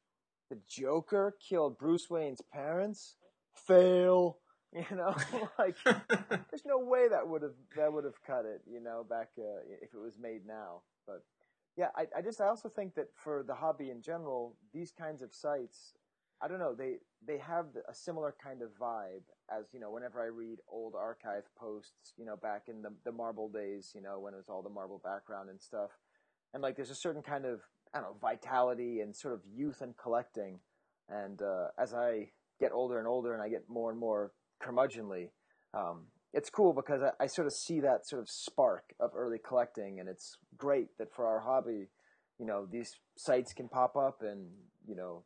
The Joker killed Bruce Wayne's parents. Fail. You know, like there's no way that would have that would have cut it. You know, back uh, if it was made now. But yeah, I, I just I also think that for the hobby in general, these kinds of sites I don't know. They they have a similar kind of vibe as you know. Whenever I read old archive posts, you know, back in the the Marvel days, you know, when it was all the marble background and stuff, and like there's a certain kind of I don't know vitality and sort of youth and collecting. And uh, as I get older and older, and I get more and more curmudgeonly, um, it's cool because I, I sort of see that sort of spark of early collecting, and it's great that for our hobby, you know, these sites can pop up and you know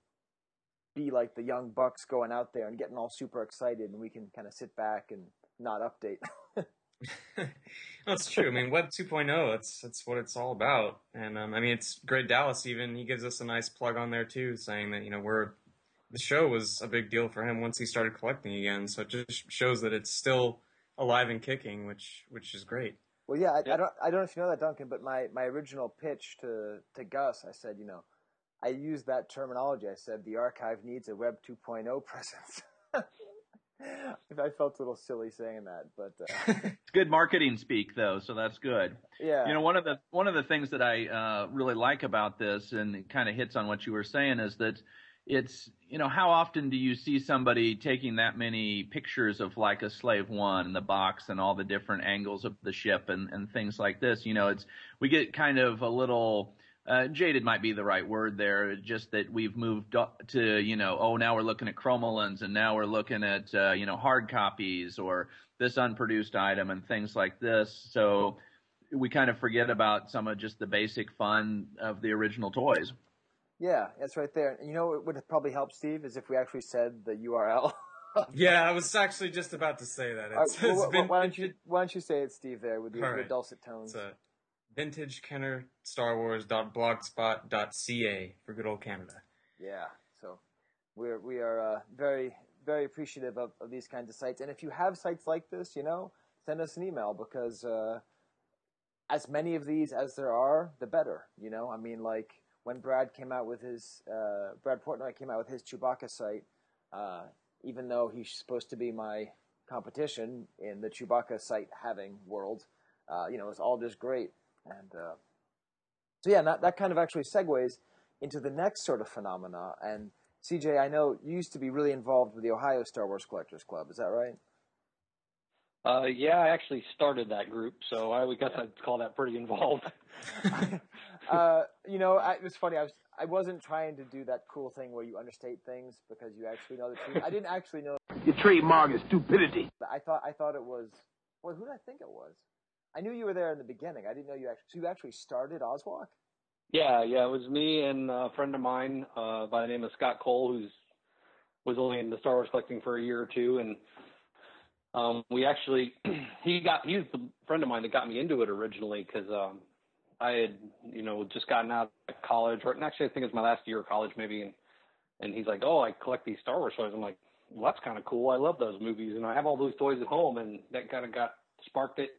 be like the young bucks going out there and getting all super excited, and we can kind of sit back and not update. that's true. I mean, Web 2.0, that's that's what it's all about. And um, I mean, it's great. Dallas even he gives us a nice plug on there too, saying that you know we're the show was a big deal for him once he started collecting again. So it just shows that it's still alive and kicking, which which is great. Well, yeah, I, I don't I don't know if you know that, Duncan, but my my original pitch to to Gus, I said, you know I used that terminology. I said the archive needs a Web 2.0 presence. I felt a little silly saying that, but uh... it's good marketing speak, though, so that's good. Yeah. You know, one of the one of the things that I uh, really like about this, and it kind of hits on what you were saying, is that it's you know how often do you see somebody taking that many pictures of like a slave one and the box and all the different angles of the ship and and things like this you know it's we get kind of a little uh, jaded might be the right word there. Just that we've moved to, you know, oh, now we're looking at chromolins and now we're looking at, uh, you know, hard copies or this unproduced item and things like this. So we kind of forget about some of just the basic fun of the original toys. Yeah, that's right there. You know, what would probably help Steve is if we actually said the URL. yeah, I was actually just about to say that. It's, right, well, it's been, why don't you why don't you say it, Steve, there with your, right. dulcet tones? vintage Kenner Star Wars.blogspot.ca for good old Canada. Yeah, so we're we are uh, very very appreciative of, of these kinds of sites, and if you have sites like this, you know, send us an email because uh, as many of these as there are, the better. You know, I mean, like when Brad came out with his uh, Brad Portnoy came out with his Chewbacca site, uh, even though he's supposed to be my competition in the Chewbacca site having world, uh, you know, it's all just great. And uh, so, yeah, that, that kind of actually segues into the next sort of phenomena. And CJ, I know you used to be really involved with the Ohio Star Wars Collectors Club. Is that right? Uh, yeah, I actually started that group, so I would guess I'd call that pretty involved. uh, you know, I, it was funny. I was I wasn't trying to do that cool thing where you understate things because you actually know the truth. I didn't actually know. Your trademark is stupidity. I thought I thought it was. Well, who did I think it was? I knew you were there in the beginning. I didn't know you actually. So you actually started Ozwalk. Yeah, yeah, it was me and a friend of mine uh, by the name of Scott Cole, who's was only in the Star Wars collecting for a year or two, and um, we actually he got he's the friend of mine that got me into it originally because um, I had you know just gotten out of college, or actually I think it was my last year of college maybe, and and he's like, oh, I collect these Star Wars toys. I'm like, well, that's kind of cool. I love those movies, and I have all those toys at home, and that kind of got sparked it.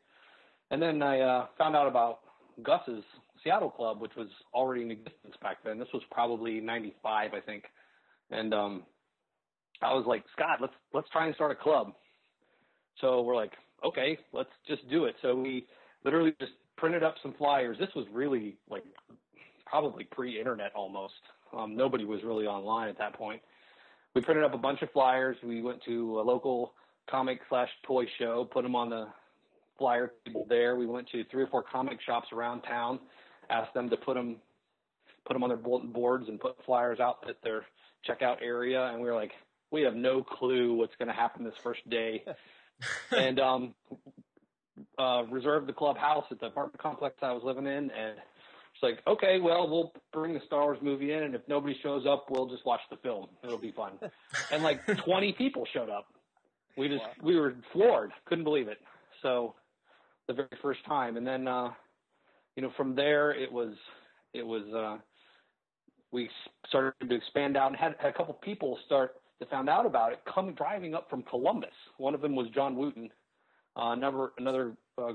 And then I uh, found out about Gus's Seattle club, which was already in existence back then. This was probably '95, I think. And um, I was like, Scott, let's let's try and start a club. So we're like, okay, let's just do it. So we literally just printed up some flyers. This was really like probably pre-internet almost. Um, nobody was really online at that point. We printed up a bunch of flyers. We went to a local comic slash toy show, put them on the flyer table there. We went to three or four comic shops around town, asked them to put them put them on their bulletin boards and put flyers out at their checkout area. And we were like, we have no clue what's going to happen this first day. and um, uh, reserved the clubhouse at the apartment complex I was living in and It's like, okay, well, we'll bring the Star Wars movie in, and if nobody shows up, we'll just watch the film. It'll be fun. and like 20 people showed up. We just we were floored, couldn't believe it. So the very first time, and then uh, you know from there it was it was uh, we started to expand out and had, had a couple people start that found out about it come driving up from Columbus. One of them was John Wooten. Uh, another another uh,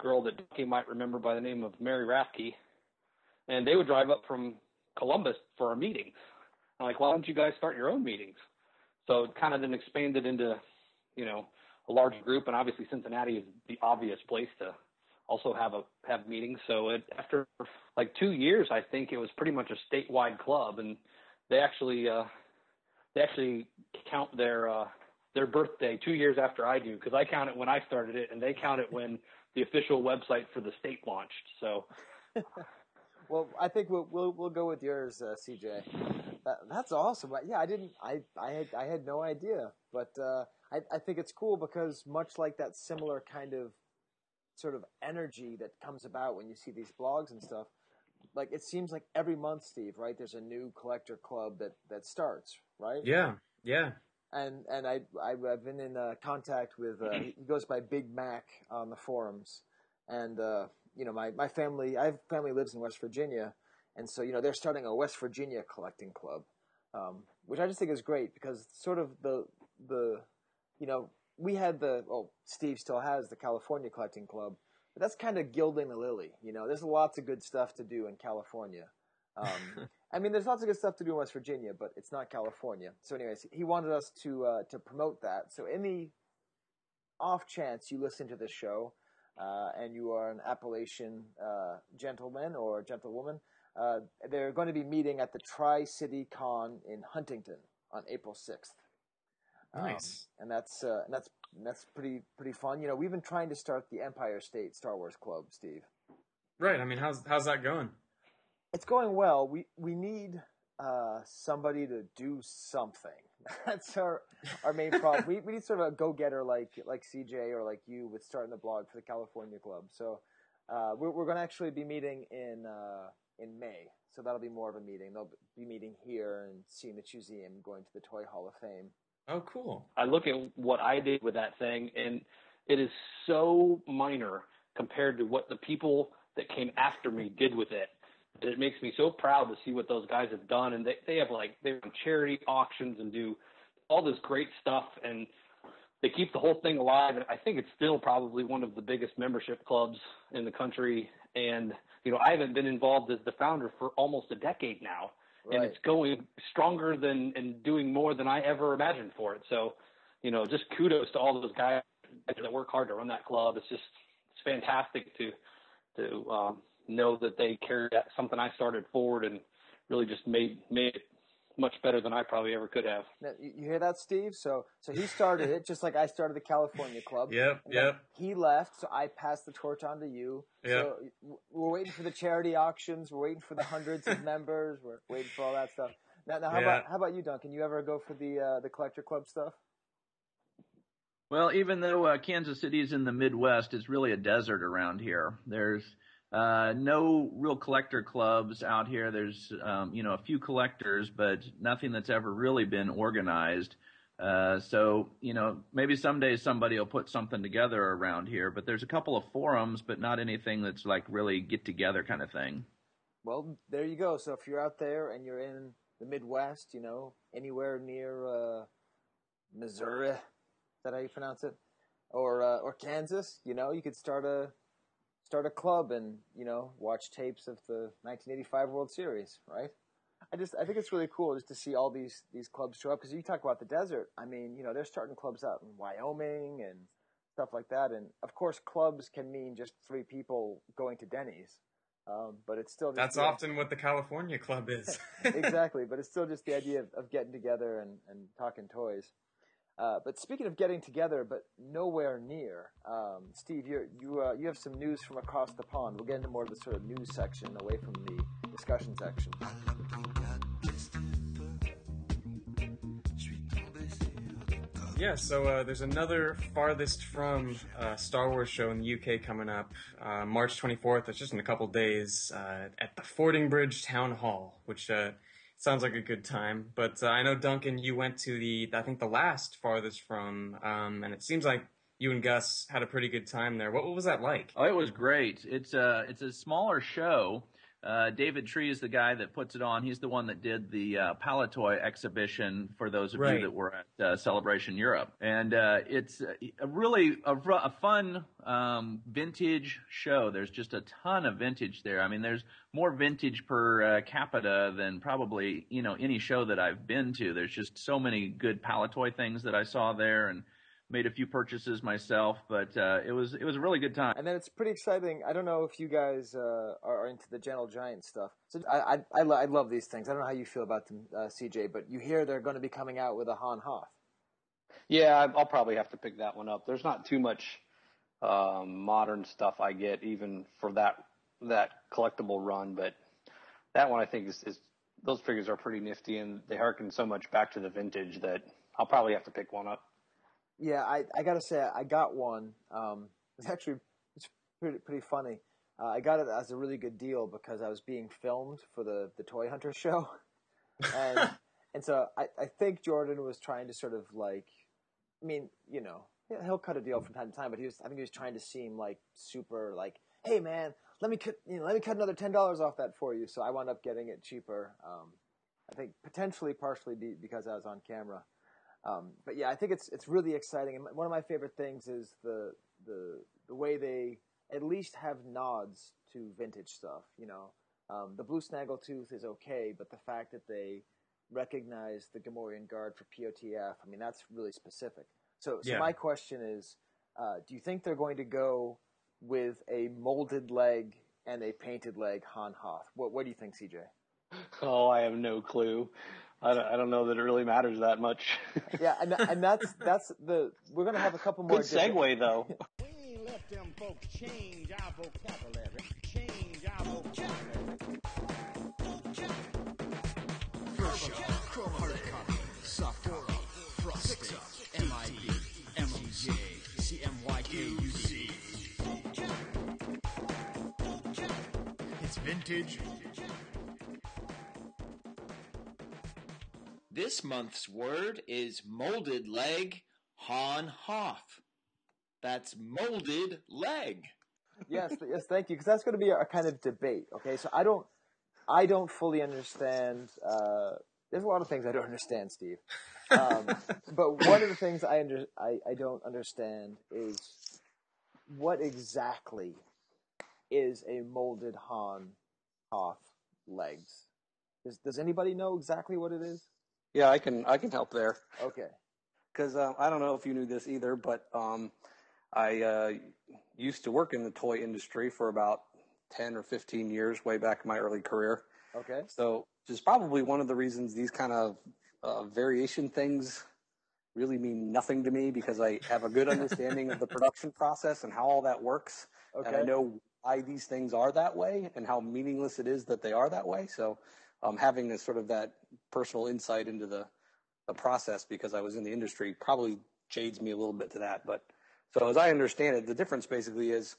girl that Ducky might remember by the name of Mary Rathke, and they would drive up from Columbus for our meetings. I'm like, why don't you guys start your own meetings? So it kind of then expanded into, you know, a large group, and obviously Cincinnati is the obvious place to also have a have meetings. So it, after like two years, I think it was pretty much a statewide club, and they actually uh, they actually count their uh, their birthday two years after I do because I count it when I started it, and they count it when the official website for the state launched. So. well, I think we'll we'll, we'll go with yours, uh, CJ. That, that's awesome. Yeah, I didn't. I I had I had no idea, but uh, I I think it's cool because much like that similar kind of sort of energy that comes about when you see these blogs and stuff. Like it seems like every month, Steve, right? There's a new collector club that that starts, right? Yeah, yeah. And and I, I have been in uh, contact with uh, he goes by Big Mac on the forums, and uh, you know my my family I have family lives in West Virginia, and so you know they're starting a West Virginia collecting club, um, which I just think is great because sort of the the you know we had the well, Steve still has the California Collecting Club, but that's kind of gilding the lily. You know, there's lots of good stuff to do in California. Um, I mean, there's lots of good stuff to do in West Virginia, but it's not California. So, anyways, he wanted us to uh, to promote that. So, in the off chance you listen to this show uh, and you are an Appalachian uh, gentleman or gentlewoman, uh, they're going to be meeting at the Tri City Con in Huntington on April 6th. Nice. Um, and that's uh, and that's that's pretty pretty fun. You know, we've been trying to start the Empire State Star Wars Club, Steve. Right. I mean, how's how's that going? It's going well. We we need uh, somebody to do something. That's our our main problem. we we need sort of a go getter like like CJ or like you with starting the blog for the California Club. So uh, we're we're going to actually be meeting in uh, in May. So that'll be more of a meeting. They'll be meeting here and seeing the museum, going to the Toy Hall of Fame. Oh, cool. I look at what I did with that thing, and it is so minor compared to what the people that came after me did with it. It makes me so proud to see what those guys have done, and they they have like they run charity auctions and do all this great stuff, and they keep the whole thing alive. And I think it's still probably one of the biggest membership clubs in the country. And you know, I haven't been involved as the founder for almost a decade now, right. and it's going stronger than and doing more than I ever imagined for it. So, you know, just kudos to all those guys that work hard to run that club. It's just it's fantastic to to um, know that they carried something I started forward and really just made made it much better than I probably ever could have. Now, you hear that, Steve? So, so he started it just like I started the California Club. Yep, yep. He left, so I passed the torch on to you. Yep. So we're waiting for the charity auctions. We're waiting for the hundreds of members. We're waiting for all that stuff. Now, now how yeah. about how about you, Duncan? You ever go for the uh, the collector club stuff? Well, even though uh, Kansas City is in the Midwest, it's really a desert around here. There's uh, no real collector clubs out here. There's, um, you know, a few collectors, but nothing that's ever really been organized. Uh, so, you know, maybe someday somebody will put something together around here, but there's a couple of forums, but not anything that's like really get together kind of thing. Well, there you go. So if you're out there and you're in the Midwest, you know, anywhere near, uh, Missouri, is that how you pronounce it? Or, uh, or Kansas, you know, you could start a, start a club and you know watch tapes of the 1985 World Series, right? I just I think it's really cool just to see all these these clubs show up because you talk about the desert. I mean, you know, they're starting clubs out in Wyoming and stuff like that, and of course, clubs can mean just three people going to Denny's. Um, but it's still that's often what the California club is. exactly, but it's still just the idea of, of getting together and, and talking toys. Uh, but speaking of getting together, but nowhere near, um, Steve, you you uh, you have some news from across the pond. We'll get into more of the sort of news section, away from the discussion section. yeah, so uh, there's another farthest from uh, Star Wars show in the UK coming up uh, March 24th. It's just in a couple days uh, at the Fordingbridge Town Hall, which uh, sounds like a good time. But uh, I know Duncan, you went to the I think the last farthest from, um, and it seems like you and Gus had a pretty good time there. What, what was that like? Oh, it was great. It's a it's a smaller show. Uh, David Tree is the guy that puts it on. He's the one that did the uh, Palitoy exhibition for those of Right. you that were at uh, Celebration Europe. And uh, it's a really a, a fun um, vintage show. There's just a ton of vintage there. I mean, there's more vintage per uh, capita than probably you know any show that I've been to. There's just so many good Palitoy things that I saw there and made a few purchases myself. But uh, it was it was a really good time. And then it's pretty exciting. I don't know if you guys uh, are into the Gentle Giant stuff. So I, I, I, lo- I love these things. I don't know how you feel about them, uh, CJ, but you hear they're going to be coming out with a Han Hoth. Yeah, I- I'll probably have to pick that one up. There's not too much um, modern stuff I get even for that that collectible run, but that one I think is, is those figures are pretty nifty and they harken so much back to the vintage that I'll probably have to pick one up. Yeah, I, I got to say, I got one. Um, it's actually it's pretty, pretty funny. Uh, I got it as a really good deal because I was being filmed for the, the Toy Hunter show. And, and so I, I think Jordan was trying to sort of like, I mean, you know, he'll- he'll cut a deal from time to time, but he was, I think he was trying to seem like super like, hey man, let me cut, you know, let me cut another ten dollars off that for you. So I wound up getting it cheaper. Um, I think potentially partially be, because I was on camera. Um, but yeah, I think it's it's really exciting. And one of my favorite things is the the the way they at least have nods to vintage stuff. You know, um, the blue snaggletooth is okay, but the fact that they recognize the Gamorrean Guard for POTF, I mean, that's really specific. So, so Yeah. my question is, uh, do you think they're going to go with a molded leg and a painted leg Han Hoth? What What do you think, CJ? Oh, I have no clue. I don't, I don't know that it really matters that much. Yeah, and and that's that's the we're gonna have a couple more. Good different- segue though. We let them folks change our vocabulary. Change our vocabulary. It's vintage. This month's word is molded leg Han Hoth. That's molded leg. yes, yes, thank you. Because that's going to be a, kind of debate. Okay, so I don't, I don't fully understand. Uh, there's a lot of things I don't understand, Steve. Um, but one of the things I under, I, I don't understand is what exactly is a molded Han Hoth legs. Does, does anybody know exactly what it is? Yeah, I can I can help there. Okay. because uh, I don't know if you knew this either, but um, I uh, used to work in the toy industry for about 10 or 15 years, way back in my early career. Okay. So, which is probably one of the reasons these kind of uh, variation things really mean nothing to me because I have a good understanding of the production process and how all that works. And I know why these things are that way and how meaningless it is that they are that way. So, um, having this sort of that personal insight into the, the process because I was in the industry probably jades me a little bit to that. But so as I understand it, the difference basically is,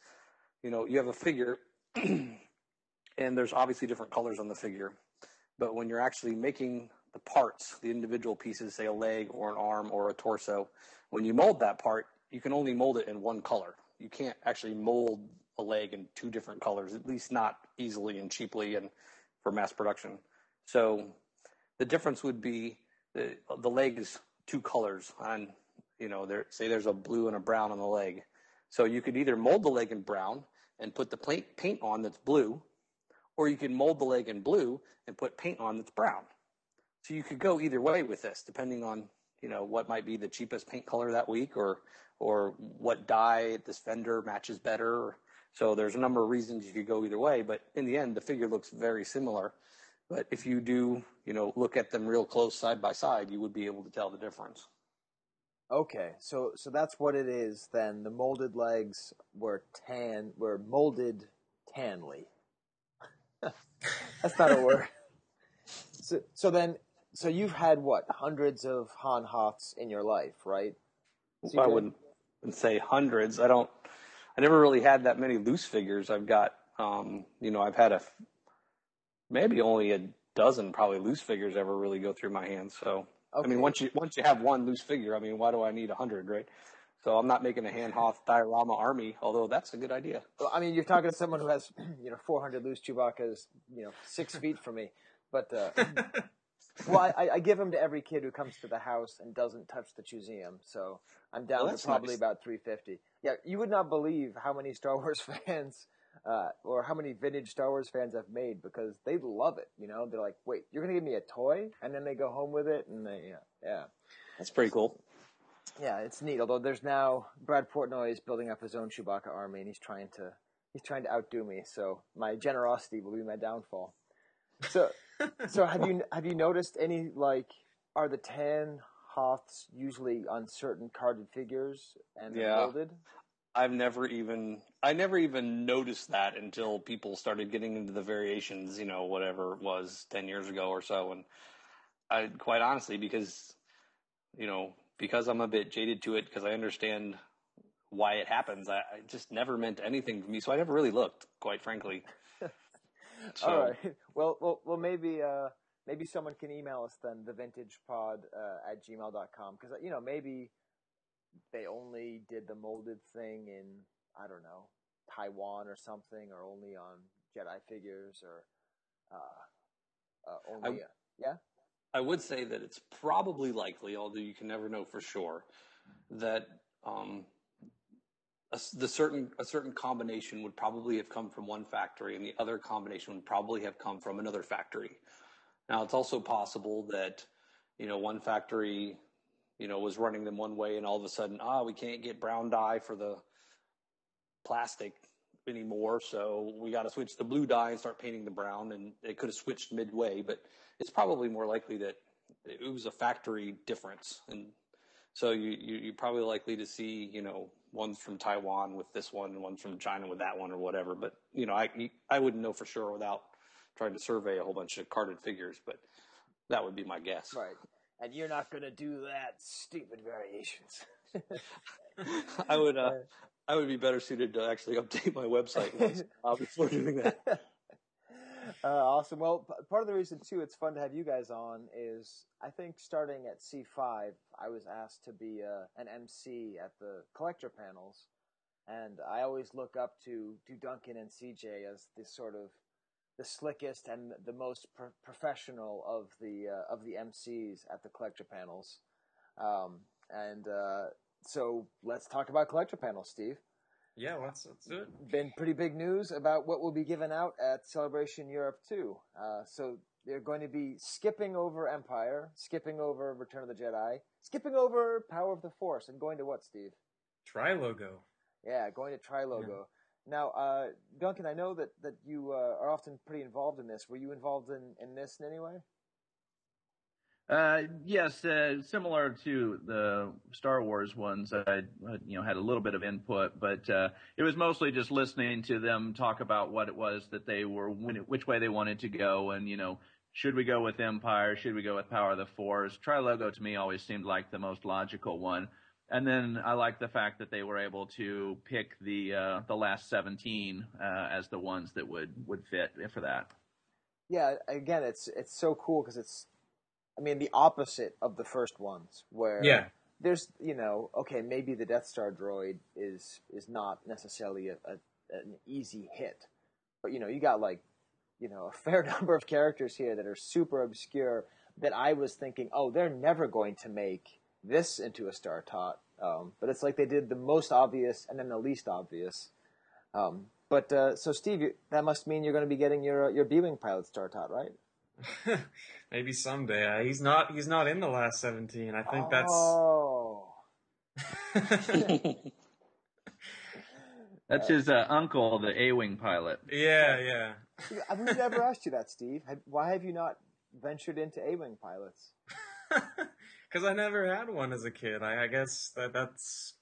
you know, you have a figure and there's obviously different colors on the figure. But when you're actually making the parts, the individual pieces, say a leg or an arm or a torso, when you mold that part, you can only mold it in one color. You can't actually mold a leg in two different colors, at least not easily and cheaply and for mass production. So the difference would be the, the leg is two colors on, you know, there, say there's a blue and a brown on the leg. So you could either mold the leg in brown and put the paint, paint on that's blue, or you can mold the leg in blue and put paint on that's brown. So you could go either way with this, depending on you know what might be the cheapest paint color that week, or or what dye this vendor matches better. So there's a number of reasons you could go either way, but in the end, the figure looks very similar. But if you do, you know, look at them real close side by side, you would be able to tell the difference. Okay, so so that's what it is then. The molded legs were tan, were molded tanly. that's not a word. So, so then, so you've had what hundreds of Han Hoths in your life, right? CJ? I wouldn't, wouldn't say hundreds. I don't. I never really had that many loose figures. I've got, um, you know, I've had a maybe only a dozen probably loose figures ever really go through my hands. So I mean, once you once you have one loose figure, I mean, why do I need a hundred, right? So I'm not making a Han Hoth diorama army, although that's a good idea. Well, I mean, you're talking to someone who has, you know, 400 loose Chewbacca's, you know, six feet from me. But, uh, well, I, I give them to every kid who comes to the house and doesn't touch the museum. So I'm down Well, to probably nice. about 350. Yeah, you would not believe how many Star Wars fans, uh, or how many vintage Star Wars fans I've made because they love it. You know, they're like, wait, you're going to give me a toy? And then they go home with it and they, yeah, yeah. That's pretty cool. Yeah, it's neat. Although there's now Brad Portnoy is building up his own Chewbacca army, and he's trying to he's trying to outdo me. So my generosity will be my downfall. So, so have you have you noticed any like are the tan Hoths usually on certain carded figures and they're Yeah. molded? I've never even I never even noticed that until people started getting into the variations, you know, whatever it was 10 years ago or so and I quite honestly because you know, because I'm a bit jaded to it because I understand why it happens, I, I just never meant anything to me, so I never really looked, quite frankly. So All right. Well, well, well. Maybe, uh, maybe someone can email us then, the thevintagepod uh, at gmail.com. because you know maybe they only did the molded thing in I don't know Taiwan or something, or only on Jedi figures, or uh, uh, only. I- uh, yeah. I would say that it's probably likely, although you can never know for sure, that um, a, the certain a certain combination would probably have come from one factory, and the other combination would probably have come from another factory. Now, it's also possible that you know one factory, you know, was running them one way, and all of a sudden, ah, we can't get brown dye for the plastic anymore, so we got to switch the blue dye and start painting the brown. And it could have switched midway, but it's probably more likely that it was a factory difference. And so you, you you're probably likely to see you know ones from Taiwan with this one, and ones from China with that one, or whatever. But you know, I I wouldn't know for sure without trying to survey a whole bunch of carded figures, but that would be my guess. Right. And you're not going to do that, stupid variations. I would uh, I would be better suited to actually update my website once, uh, before doing that. Uh, awesome. Well, p- part of the reason too it's fun to have you guys on is I think starting at C5, I was asked to be uh, an MC at the collector panels, and I always look up to to Duncan and CJ as the sort of the slickest and the most pro- professional of the uh, of the MCs at the collector panels. Um, and uh, so let's talk about collector panels, Steve Yeah, let's let's do it. been pretty big news about what will be given out at Celebration Europe too. Uh, so they're going to be skipping over Empire, skipping over Return of the Jedi, skipping over Power of the Force, and going to what, Steve? Trilogo. Yeah, going to Trilogo. Now, uh, Duncan, I know that that you uh, are often pretty involved in this. Were you involved in in this in any way? Uh, yes, uh, similar to the Star Wars ones, I you know had a little bit of input, but uh, it was mostly just listening to them talk about what it was that they were, which way they wanted to go, and you know, should we go with Empire, should we go with Power of the Force? Trilogo to me always seemed like the most logical one, and then I like the fact that they were able to pick the uh, the last seventeen uh, as the ones that would would fit for that. Yeah, again, it's it's so cool because it's, I mean, the opposite of the first ones where Yeah. there's you know okay maybe the Death Star droid is is not necessarily a, a an easy hit, but you know you got like you know a fair number of characters here that are super obscure that I was thinking oh they're never going to make this into a Star Tot, um, but it's like they did the most obvious and then the least obvious. Um, but uh, so Steve, you, that must mean you're going to be getting your uh, your B-wing pilot Star Tot, right? Maybe someday. Uh, he's not. He's not in the last seventeen. I think that's. Oh. That's his uh, uncle, the A-wing pilot. Yeah, yeah. I've never asked you that, Steve. Why have you not ventured into A-wing pilots? Because I never had one as a kid. I, I guess that that's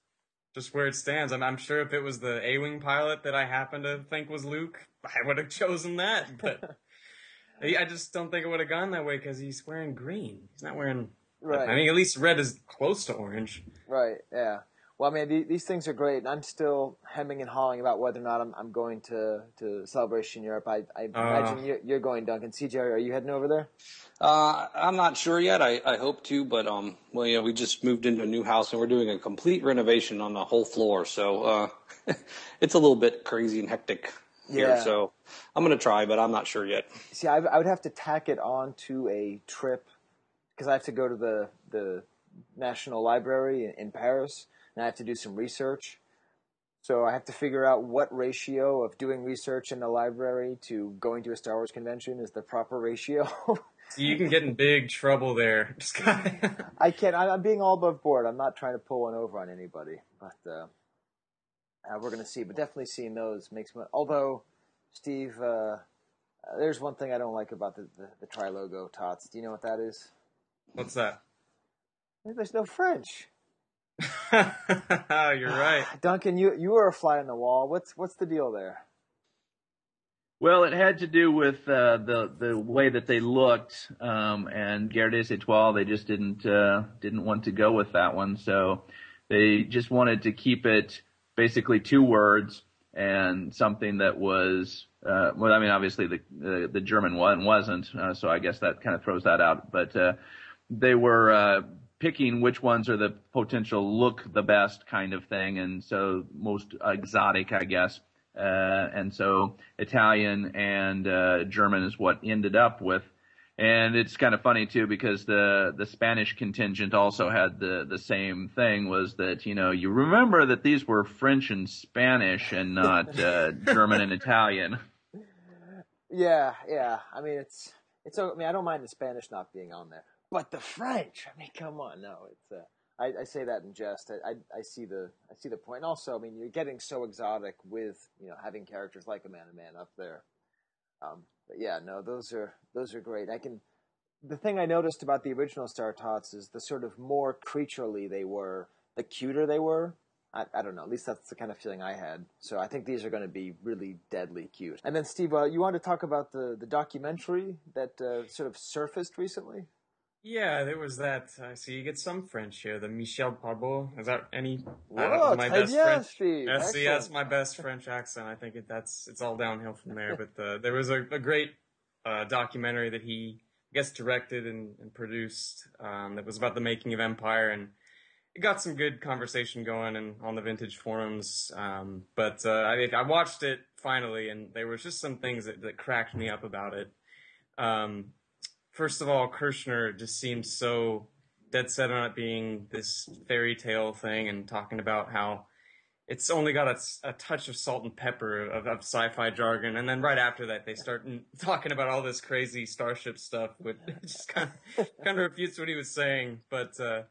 just where it stands. I'm, I'm sure if it was the A-wing pilot that I happen to think was Luke, I would have chosen that. But I I just don't think it would have gone that way because he's wearing green. He's not wearing. Right. I mean, at least red is close to orange. Right. Yeah. Well, I mean, these things are great, and I'm still hemming and hawing about whether or not I'm, I'm going to, to Celebration Europe. I, I uh, imagine you're, you're, going, Duncan. CJ, are you heading over there? Uh, I'm not sure yet. I, I hope to, but um, well, you know, we just moved into a new house and we're doing a complete renovation on the whole floor, so uh, it's a little bit crazy and hectic here. Yeah. So I'm going to try, but I'm not sure yet. See, I, I would have to tack it on to a trip because I have to go to the the National Library in, in Paris and I have to do some research. So I have to figure out what ratio of doing research in the library to going to a Star Wars convention is the proper ratio. you can get in big trouble there. I can't. I'm being all above board. I'm not trying to pull one over on anybody, but uh, uh, we're going to see. But definitely seeing those makes me. Although, Steve, uh, uh, there's one thing I don't like about the, the, the Trilogo tots. Do you know what that is? What's that? There's no French. You're right, Duncan. You you were a fly on the wall. What's what's the deal there? Well, it had to do with uh, the the way that they looked, um, and Gardes Etoile. They just didn't uh, didn't want to go with that one, so they just wanted to keep it basically two words and something that was. Uh, well, I mean, obviously the the, the German one wasn't, uh, so I guess that kind of throws that out. But uh, they were uh, picking which ones are the potential look the best kind of thing, and so most exotic, I guess. Uh, and so Italian and uh, German is what ended up with. And it's kind of funny too because the the Spanish contingent also had the the same thing was that you know you remember that these were French and Spanish and not uh, German and Italian. Yeah, yeah. I mean it's it's. I mean I don't mind the Spanish not being on there. But the French, I mean, come on, no, it's. Uh, I, I say that in jest. I, I, I see the I see the point. And also, I mean, you're getting so exotic with you know having characters like Amanda Man a man up there. Um, but yeah, no, those are those are great. I can. The thing I noticed about the original Star Tots is the sort of more creaturely they were, the cuter they were. I, I don't know. At least that's the kind of feeling I had. So I think these are going to be really deadly cute. And then Steve, uh, you wanted to talk about the the documentary that uh, sort of surfaced recently. Yeah, there was that. I see you get some French here. The Michel Parbot. Is that any? Whoa, my best French. Yes, that's my best French accent. I think it, that's it's all downhill from there. but uh, there was a, a great uh, documentary that he I guess directed and, and produced um, that was about the making of Empire, and it got some good conversation going and on the vintage forums. Um, but uh, I, I watched it finally, and there was just some things that, that cracked me up about it. Um, first of all, Kershner just seems so dead set on it being this fairy tale thing and talking about how it's only got a, a touch of salt and pepper of, of, sci-fi jargon, and then right after that they start talking about all this crazy starship stuff, which just kind of kind of refutes what he was saying. But uh,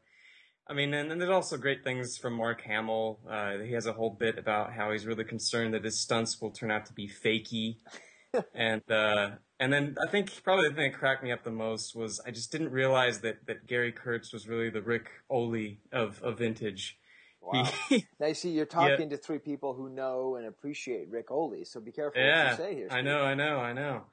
I mean, and, and, there's also great things from Mark Hamill. Uh, he has a whole bit about how he's really concerned that his stunts will turn out to be fakey, and uh, and then I think probably the thing that cracked me up the most was I just didn't realize that, that Gary Kurtz was really the Rick Oley of, of vintage. Wow. now you see, you're talking yeah. to three people who know and appreciate Rick Oley, so be careful yeah, what you say here. Steve. I know, I know, I know.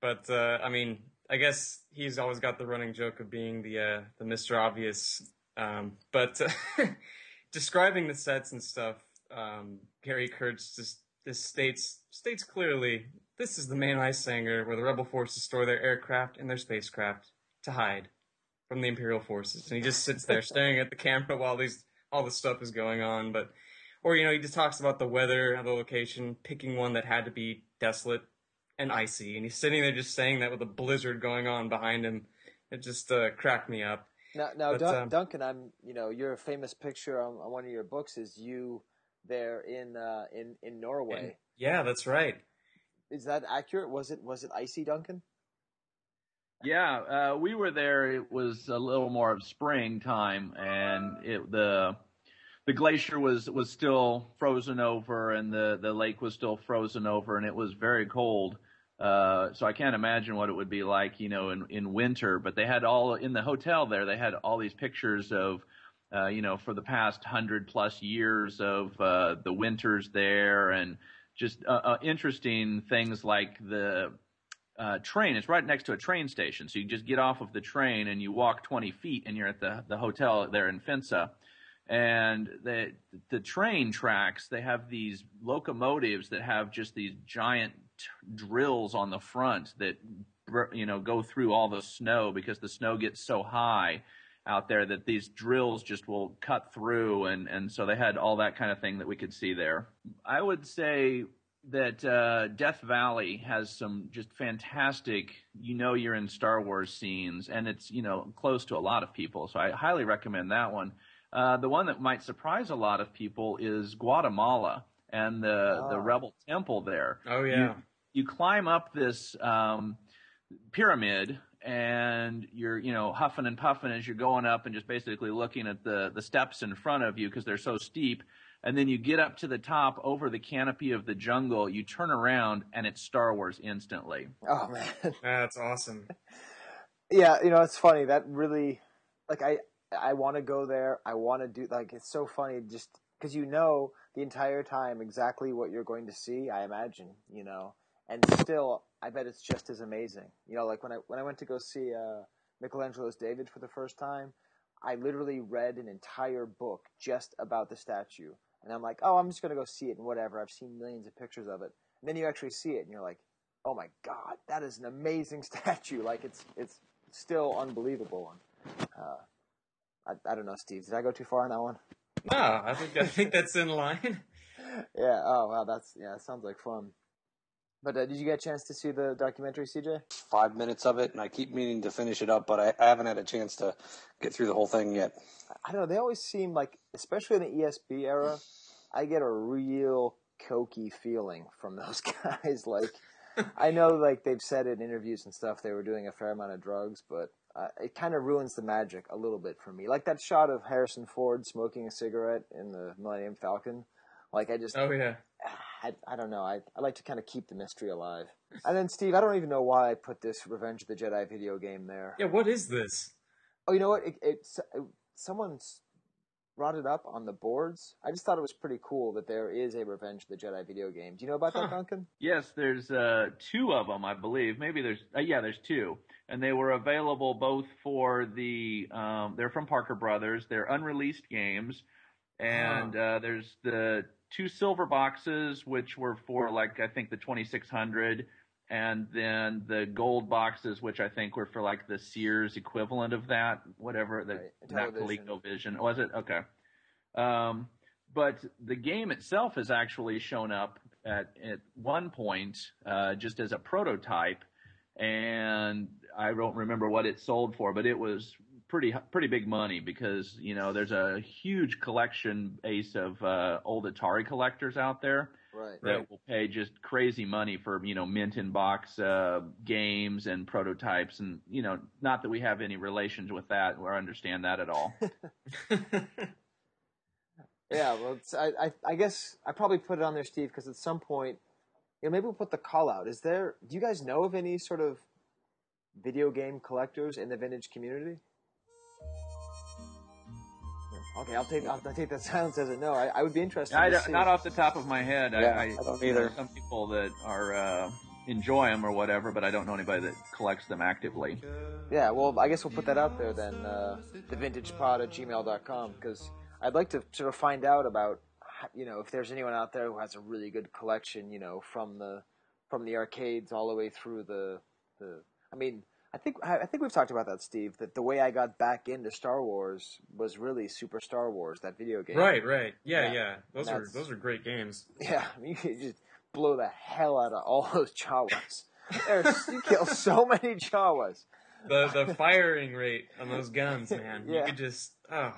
But uh, I mean, I guess he's always got the running joke of being the uh, the Mr. Obvious. Um, but uh, describing the sets and stuff, um, Gary Kurtz just, just states states clearly this is the main ice hangar where the rebel forces store their aircraft and their spacecraft to hide from the imperial forces. And he just sits there staring at the camera while these all this stuff is going on. But or you know, he just talks about the weather of the location, picking one that had to be desolate and icy, and he's sitting there just saying that with a blizzard going on behind him. It just uh, cracked me up. Now, now but, Dun- um, Duncan, I'm you know your famous picture on, on, one of your books is you there in uh, in in Norway. And, yeah, that's right is that accurate? Was it was it icy, Duncan? Yeah, uh, we were there. It was a little more of springtime, and it, the the glacier was was still frozen over, and the the lake was still frozen over, and it was very cold. Uh, so I can't imagine what it would be like, you know, in in winter. But they had all in the hotel there. They had all these pictures of, uh, you know, for the past hundred plus years of uh, the winters there, and just uh, uh, interesting things like the uh, train. It's right next to a train station, so you just get off of the train and you walk 20 feet, and you're at the the hotel there in Finse. and the the train tracks they have these locomotives that have just these giant t- drills on the front that you know go through all the snow because the snow gets so high out there that these drills just will cut through and and so they had all that kind of thing that we could see there i would say that uh, Death Valley has some just fantastic, you know, you're in Star Wars scenes, and it's you know close to a lot of people, so I highly recommend that one. Uh, the one that might surprise a lot of people is Guatemala and the oh. the Rebel Temple there. Oh yeah. You, you climb up this um, pyramid and you're you know huffing and puffing as you're going up and just basically looking at the the steps in front of you because they're so steep. And then you get up to the top over the canopy of the jungle you turn around and it's star wars instantly. Oh man. That's awesome. Yeah you know it's funny. That really like i i want to go there. I want to do like it's so funny just because you know the entire time exactly what you're going to see i imagine you know? And still i bet it's just as amazing you know like when i when i went to go see uh michelangelo's david for the first time I literally read an entire book just about the statue. And I'm like, oh, I'm just going to go see it and whatever. I've seen millions of pictures of it. And then you actually see it and you're like, oh my God, that is an amazing statue. Like it's, it's still unbelievable. And, uh, I, I don't know, Steve. Did I go too far on that one? No, I think, I think that's in line. yeah. Oh, wow. That's, yeah, sounds like fun. But uh, did you get a chance to see the documentary, CJ? Five minutes of it, and I keep meaning to finish it up, but I, I haven't had a chance to get through the whole thing yet. I don't know. They always seem like, especially in the ESB era, I get a real cokey feeling from those guys. like, I know, like they've said in interviews and stuff, they were doing a fair amount of drugs, but uh, it kind of ruins the magic a little bit for me. Like that shot of Harrison Ford smoking a cigarette in the Millennium Falcon. Like I just, oh yeah, I, I don't know. I, I like to kind of keep the mystery alive. And then Steve, I don't even know why I put this Revenge of the Jedi video game there. Yeah, what is this? Oh, you know what? It, it, it someone's brought it up on the boards. I just thought it was pretty cool that there is a Revenge of the Jedi video game. Do you know about huh. that, Duncan? Yes, there's uh, two of them, I believe. Maybe there's uh, yeah, there's two, and they were available both for the. Um, they're from Parker Brothers. They're unreleased games, and huh. uh, there's the two silver boxes, which were for like I think the 2600, and then the gold boxes, which I think were for like the Sears equivalent of that, whatever the right. not ColecoVision was it? Okay. Um, but the game itself has actually shown up at at one point uh, just as a prototype, and I don't remember what it sold for, but it was pretty pretty big money because you know there's a huge collection base of uh, old Atari collectors out there right, that right. will pay just crazy money for you know mint in box uh, games and prototypes and you know not that we have any relations with that or understand that at all. yeah, well, I, I I guess I probably put it on there, Steve, because at some point, you know, maybe we'll put the call out. Is there? Do you guys know of any sort of video game collectors in the vintage community? Okay, I'll take I'll, take that silence as a no. I, I would be interested. I, not off the top of my head. Yeah, I, I, I don't either. some people that are uh, enjoy them or whatever, but I don't know anybody that collects them actively. Yeah, well, I guess we'll put that out there then. Uh, thevintagepod at gmail.com because I'd like to sort of find out about you know if there's anyone out there who has a really good collection, you know, from the from the arcades all the way through the the. I mean, I think I think we've talked about that, Steve. That the way I got back into Star Wars was really Super Star Wars, that video game. Right, right, yeah, yeah. yeah. Those are those are great games. Yeah, I mean, you could just blow the hell out of all those Jawas. There's, you kill so many Jawas. The the firing rate on those guns, man. Yeah. You could just oh.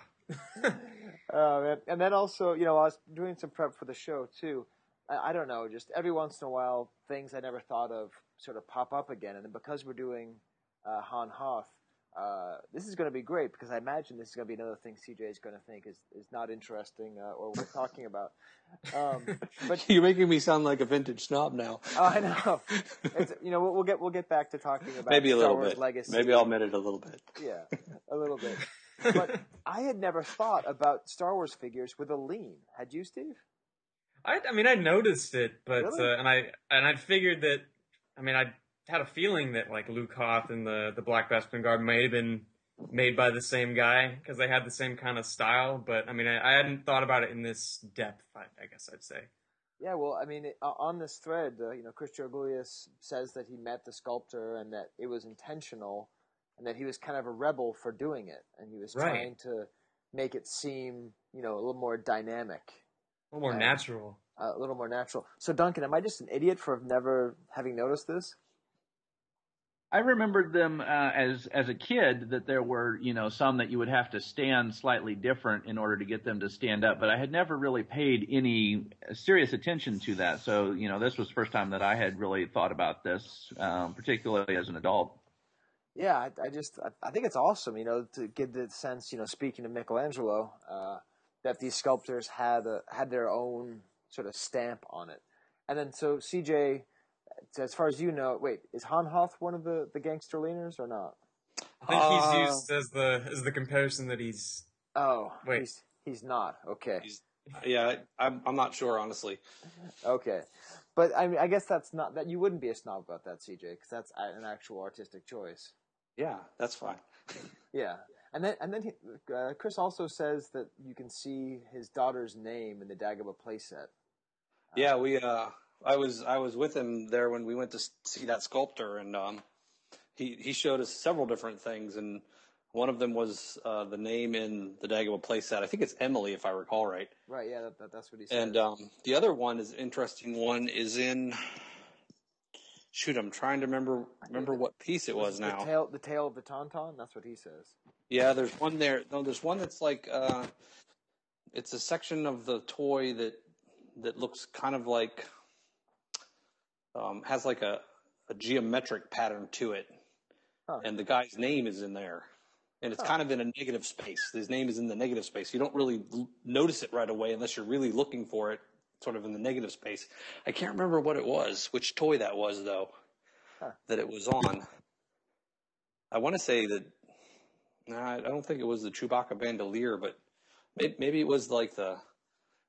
oh man. And then also, you know, I was doing some prep for the show too. I, I don't know, just every once in a while, things I never thought of sort of pop up again, and then because we're doing uh, Han Hoth. Uh, this is going to be great because I imagine this is going to be another thing CJ is going to think is, is not interesting uh, or we're talking about. Um, but you're making me sound like a vintage snob now. oh, I know. It's, you know, we'll, we'll, get we'll get back to talking about maybe a Star little Wars bit. legacy. Maybe I'll admit it a little bit. Yeah, a little bit. But I had never thought about Star Wars figures with a lean. Had you, Steve? I, I mean, I noticed it, but really? uh, and I and I figured that. I mean, I had a feeling that like Luke Hoth and the the Black Bespin Guard might have been made by the same guy because they had the same kind of style. But I mean, I, I hadn't thought about it in this depth. I, I guess I'd say. Yeah, well, I mean, it, uh, on this thread, uh, you know, Chris Georgoulias says that he met the sculptor and that it was intentional, and that he was kind of a rebel for doing it, and he was Right. trying to make it seem, you know, a little more dynamic, A little more Uh, natural. uh, a little more natural. So, Duncan, am I just an idiot for never having noticed this? I remembered them uh, as as a kid that there were you know some that you would have to stand slightly different in order to get them to stand up, but I had never really paid any serious attention to that. So you know this was the first time that I had really thought about this, um, particularly as an adult. Yeah, I, I just I, I think it's awesome, you know, to get the sense, you know, speaking of Michelangelo, uh, that these sculptors had a, had their own sort of stamp on it. And then so CJ, as far as you know, wait, is Han Hoth one of the the gangster leaners or not? I think Uh, he's used as the as the comparison that he's. Oh, Wait. he's he's not. Okay, Yeah, I'm, I'm not sure, honestly. okay, but I mean, I guess that's not that you wouldn't be a snob about that, CJ, because that's an actual artistic choice. Yeah, that's fine. Yeah, and then and then he, uh, Chris also says that you can see his daughter's name in the Dagobah playset. Yeah, we. Uh, I was I was with him there when we went to see that sculptor, and um, he he showed us several different things, and one of them was uh, the name in the Dagobah playset. I think it's Emily, if I recall right. Right. Yeah, that, that, that's what he said. And um, the other one is interesting. One is in. Shoot, I'm trying to remember remember what piece it was the now. tail, the tail of the tauntaun. That's what he says. Yeah, there's one there. No, there's one that's like uh, it's a section of the toy that that looks kind of like um, has like a, a geometric pattern to it, Huh. and the guy's name is in there, and it's Huh. kind of in a negative space. His name is in the negative space. You don't really l- notice it right away unless you're really looking for it, sort of in the negative space. I can't remember what it was, which toy that was though, Huh. that it was on. I want to say that Nah, I don't think it was the Chewbacca bandolier, but maybe, maybe it was like the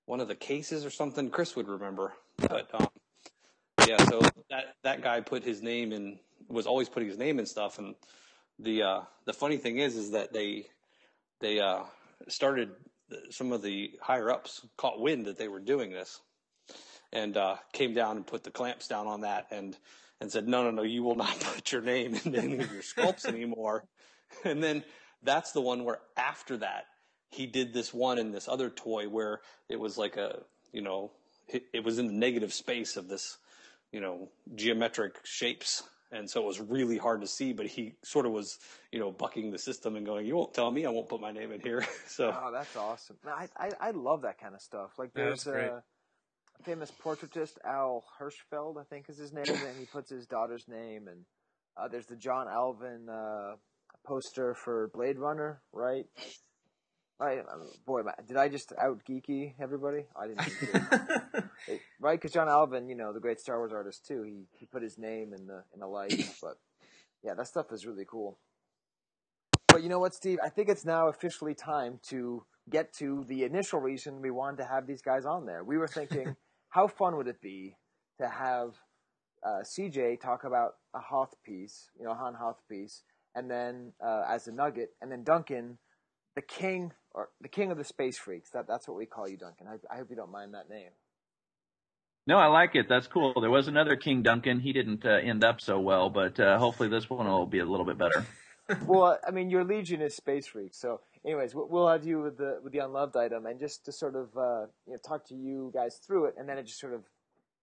one of the cases or something. Chris would remember, but um, yeah. So that that guy put his name in was always putting his name in stuff, and the uh, the funny thing is, is that they they uh, started some of the higher ups caught wind that they were doing this, and uh, came down and put the clamps down on that, and and said, no, no, no, you will not put your name in any of your sculpts anymore. And then that's the one where after that he did this one and this other toy where it was like a you know it, it was in the negative space of this you know geometric shapes and so it was really hard to see but he sort of was you know bucking the system and going you won't tell me i won't put my name in here so Oh, that's awesome. I, I I love that kind of stuff. Like there's that's a famous portraitist Al Hirschfeld, I think is his name, and he puts his daughter's name. And uh, there's the John Alvin uh, poster for Blade Runner, right? I, uh, boy, did I just out geeky everybody? I didn't. mean. It- right? Because John Alvin, you know, the great Star Wars artist too. He he put his name in the in the light, but yeah, that stuff is really cool. But you know what, Steve? I think it's now officially time to get to the initial reason we wanted to have these guys on there. We were thinking, how fun would it be to have uh, CJ talk about a Hoth piece, you know, a Han Hoth piece, and then uh, as a nugget, and then Duncan, the king or the king of the space freaks. That that's what we call you, Duncan. I, I hope you don't mind that name. No, I like it. That's cool. There was another King Duncan. He didn't uh, end up so well, but uh, hopefully this one will be a little bit better. well, I mean, your legion is space Freak, So, anyways, we- we'll have you with the with the unloved item, and just to sort of uh, you know talk to you guys through it, and then it just sort of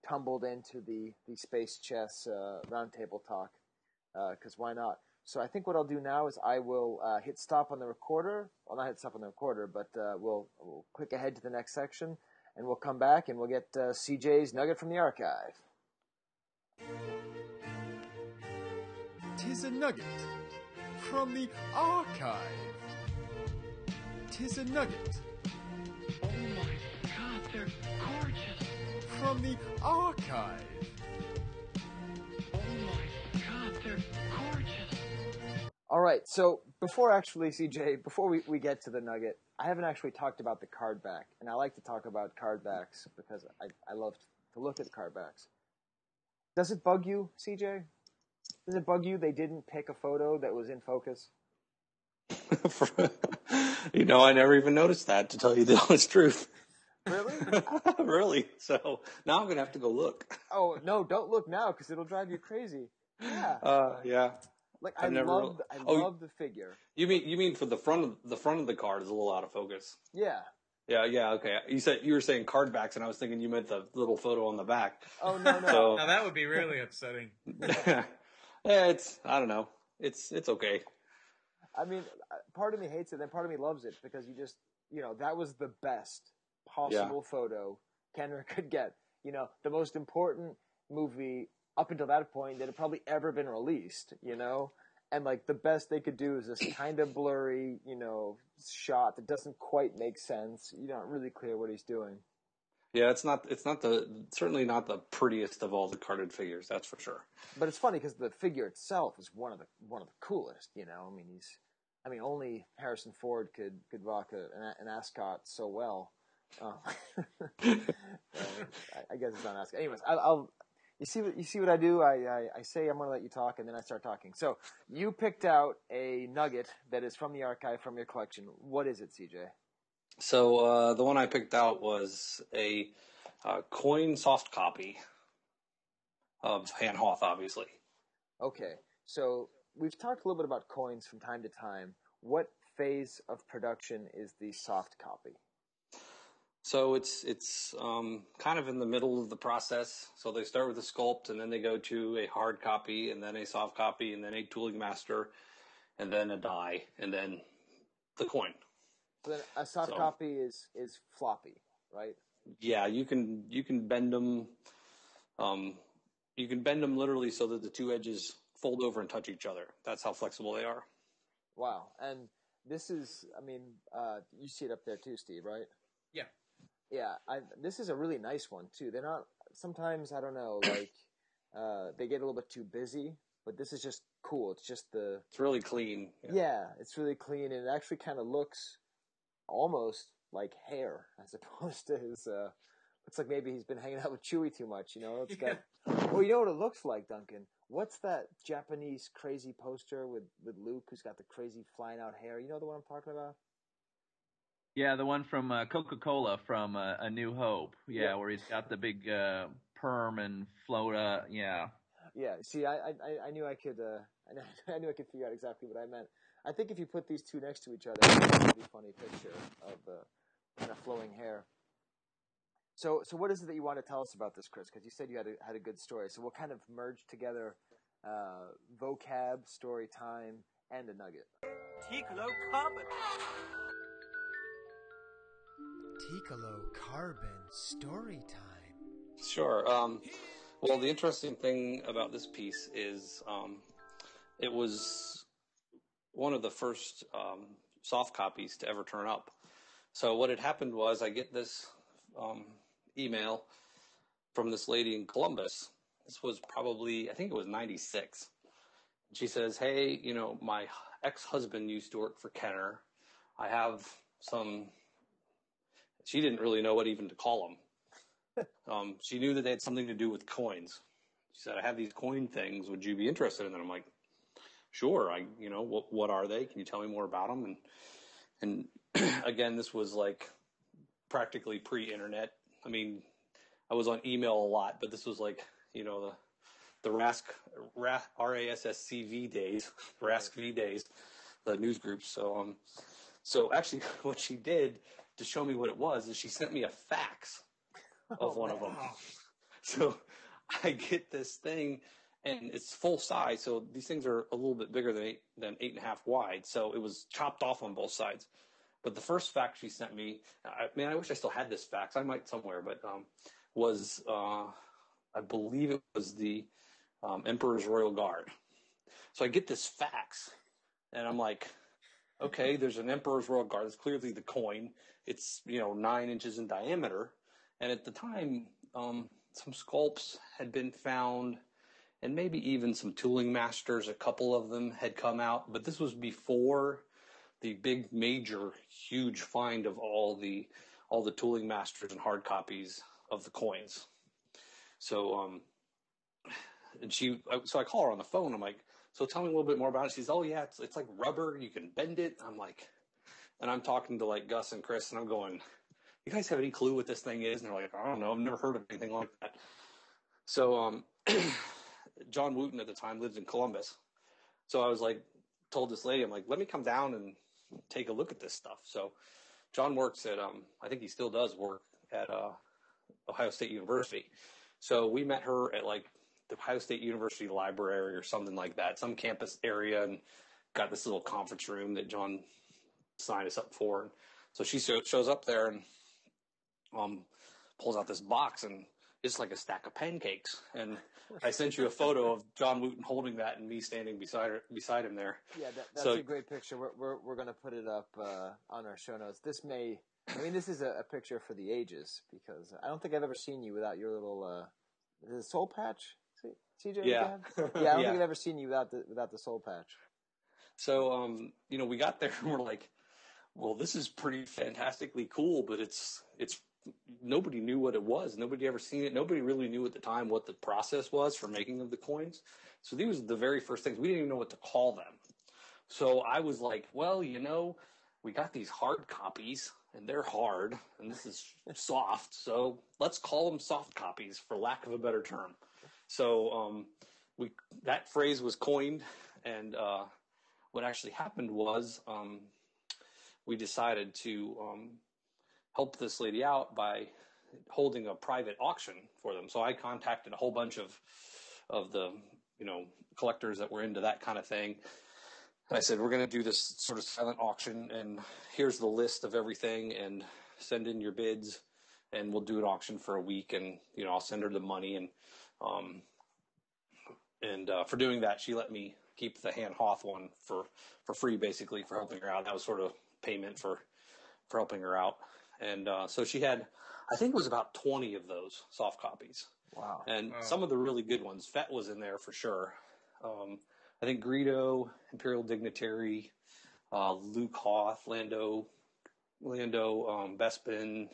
tumbled into the the space chess uh, roundtable talk because why not? So I think what I'll do now is I will uh, hit stop on the recorder. Well, not hit stop on the recorder, but uh, we'll we'll click ahead to the next section, and we'll come back and we'll get uh, CJ's nugget from the archive. Tis a nugget from the archive. Tis a nugget Oh my god, they're gorgeous. from the archive. Oh my god, they're gorgeous. All right. So before actually, CJ, before we, we get to the nugget, I haven't actually talked about the card back, and I like to talk about card backs because I, I love to look at card backs. Does it bug you, CJ? Does it bug you they didn't pick a photo that was in focus? you know, I never even noticed that. To tell you the honest truth. Really? really? So now I'm gonna have to go look. Oh no! Don't look now because it'll drive you crazy. Yeah. Uh, yeah. Like I I've never love, real- I Oh, love the figure. You mean you mean for the front of the front of the card is a little out of focus? Yeah. Yeah, yeah, okay. You said you were saying card backs, and I was thinking you meant the little photo on the back. Oh no no. So- Now that would be really upsetting. yeah, it's I don't know. It's it's okay. I mean, uh, part of me hates it, then part of me loves it because you just, you know, that was the best possible photo Kenner could get. You know, the most important movie up until that point that had probably ever been released. You know, and like the best they could do is this kind of blurry, you know, shot that doesn't quite make sense. You're not really clear what he's doing. Yeah, it's not it's not the certainly not the prettiest of all the carded figures. That's for sure. But it's funny because the figure itself is one of the one of the coolest. You know, I mean, he's, I mean, only Harrison Ford could could rock a, an, an ascot so well. Uh, uh, I, I guess it's not ascot. Anyways, I, I'll. You see what you see what I do? I, I, I say I'm going to let you talk, and then I start talking. So you picked out a nugget that is from the archive from your collection. What is it, CJ? So uh, the one I picked out was a uh, coin soft copy of Han Hoth, obviously. Okay, so we've talked a little bit about coins from time to time. What phase of production is the soft copy? So it's it's um, kind of in the middle of the process. So they start with a sculpt, and then they go to a hard copy, and then a soft copy, and then a tooling master, and then a die, and then the coin. So then a soft So- copy is is floppy, right? Yeah, you can you can bend them. Um, you can bend them literally so that the two edges fold over and touch each other. That's how flexible they are. Wow. And this is, I mean, uh, you see it up there too, Steve, right? Yeah. Yeah. I, this is a really nice one too. They're not, sometimes, I don't know, like, uh, they get a little bit too busy, but this is just cool. It's just the, It's really clean. yeah, it's really clean and it actually kind of looks almost like hair as opposed to his, uh, looks like maybe he's been hanging out with Chewie too much, you know? It's got, well, you know what it looks like, Duncan? What's that Japanese crazy poster with, with Luke who's got the crazy flying out hair? You know the one I'm talking about? Yeah, the one from uh, Coca Cola from uh, A New Hope. Yeah, Yeah. where he's got the big uh, perm and float. Uh, yeah. Yeah. See, I, I, I- I knew I could, uh, I knew, I could figure out exactly what I meant. I think if you put these two next to each other, it's a really funny picture of the kind of flowing hair. So, so what is it that you want to tell us about this, Chris? Because you said you had a, had a good story. So we'll kind of merge together uh, vocab, story time, and a nugget. Ticolo Carbon. Ticolo Carbon story time. Sure. Um, well, the interesting thing about this piece is um, it was one of the first um, soft copies to ever turn up. So what had happened was I get this um, email from this lady in Columbus. This was probably I think it was '96. She says, "Hey, you know, my ex-husband used to work for Kenner. I have some." She didn't really know what even to call them. Um, she knew that they had something to do with coins. She said, "I have these coin things. Would you be interested in them?" I'm like, "Sure. I, you know, what what are they? Can you tell me more about them?" And and again, this was like practically pre-internet. I mean, I was on email a lot, but this was like, you know, the the RASC R A S S C V days, RASC V days, the news groups. So um, so actually, what she did to show me what it was is she sent me a fax of one of them. So I get this thing, and it's full size. So these things are a little bit bigger than eight than eight and a half wide. So it was chopped off on both sides. But the first fax she sent me, I, man, I wish I still had this fax. I might somewhere, but um, was uh, I believe it was the um, Emperor's Royal Guard. So I get this fax, and I'm like, okay, there's an Emperor's Royal Guard. It's clearly the coin. It's you know nine inches in diameter, and at the time, um, some sculpts had been found, and maybe even some tooling masters. A couple of them had come out, but this was before the big major huge find of all the all the tooling masters and hard copies of the coins. So um, and she so I call her on the phone. I'm like, so tell me a little bit more about it. She's, oh yeah, it's it's like rubber. You can bend it. I'm like, and I'm talking to like Gus and Chris, and I'm going, you guys have any clue what this thing is? And they're like, I don't know. I've never heard of anything like that. So, um, John Wooten at the time lived in Columbus. So I was like, told this lady, I'm like, let me come down and take a look at this stuff. So John works at, um, I think he still does work at, uh, Ohio State University. So we met her at like the Ohio State University library or something like that, some campus area and got this little conference room that John signed us up for. And so she shows up there and, um, pulls out this box and it's like a stack of pancakes. And I sent you a photo of John Wooten holding that and me standing beside her, beside him there. Yeah, that, that's So- a great picture. We're we're, we're going to put it up uh, on our show notes. This may, I mean, this is a, a picture for the ages because I don't think I've ever seen you without your little uh, is it soul patch. CJ, Yeah. yeah, yeah. I don't Yeah. think I've ever seen you without the without the soul patch. So, um, you know, we got there and we're like, well, this is pretty fantastically cool, but it's, it's, nobody knew what it was. Nobody ever seen it. Nobody really knew at the time what the process was for making of the coins. So these were the very first things. We didn't even know what to call them. So I was like, well, you know, we got these hard copies and they're hard and this is soft. So let's call them soft copies for lack of a better term. So, um, we, that phrase was coined and, uh, what actually happened was, um, we decided to, um, help this lady out by holding a private auction for them. So I contacted a whole bunch of, of the, you know, collectors that were into that kind of thing. And I said, we're going to do this sort of silent auction and here's the list of everything and send in your bids and we'll do an auction for a week and, you know, I'll send her the money and, um, and, uh, for doing that, she let me keep the Han Hoth one for, for free, basically for helping her out. That was sort of payment for, for helping her out. And, uh, so she had, I think it was about 20 of those soft copies. Wow. And Wow. some of the really good ones, Fett was in there for sure. Um, I think Greedo, Imperial Dignitary, uh, Luke Hoth, Lando, Lando, um, Bespin,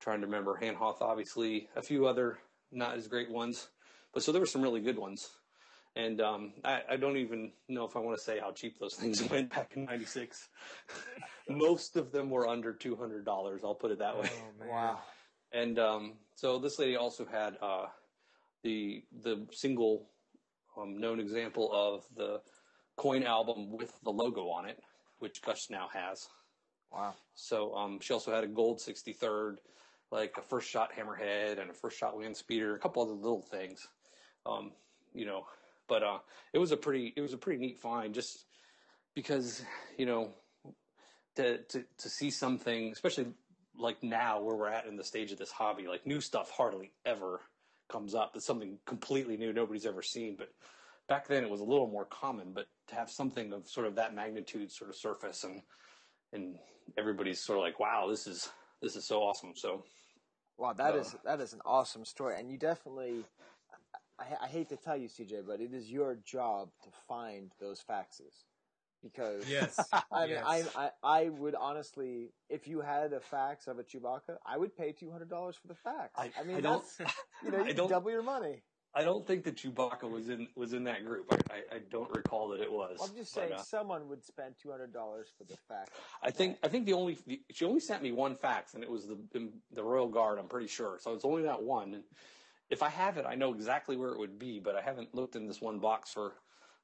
trying to remember, Han Hoth, obviously, a few other not as great ones. But so there were some really good ones. And um, I, I don't even know if I want to say how cheap those things went back in '96. Most of them were under two hundred dollars. I'll put it that way. Oh, man. Wow. And um, so this lady also had uh, the the single um, known example of the coin album with the logo on it, which Gus now has. Wow. So um, she also had a gold 63rd, like a first shot hammerhead and a first shot land speeder, a couple other little things. Um, you know, but uh, it was a pretty it was a pretty neat find just because you know to to to see something, especially like now where we're at in the stage of this hobby, like new stuff hardly ever comes up. It's something completely new nobody's ever seen, but back then it was a little more common. But to have something of sort of that magnitude sort of surface and and everybody's sort of like, wow, this is this is so awesome. So Wow, that Uh, is that is an awesome story, and you definitely. I, I hate to tell you, CJ, but it is your job to find those faxes because Yes. I mean, yes. I, I I would honestly, if you had a fax of a Chewbacca, I would pay two hundred dollars for the fax. I- I, mean, I don't- you know, I you don't- double your money. I don't think that Chewbacca was in was in that group. I, I, I don't recall that it was. I'm just But, saying, uh, someone would spend two hundred dollars for the fax. I think I think the only the, she only sent me one fax, and it was the the Royal Guard. I'm pretty sure. So it's only that one. And if I have it, I know exactly where it would be. But I haven't looked in this one box for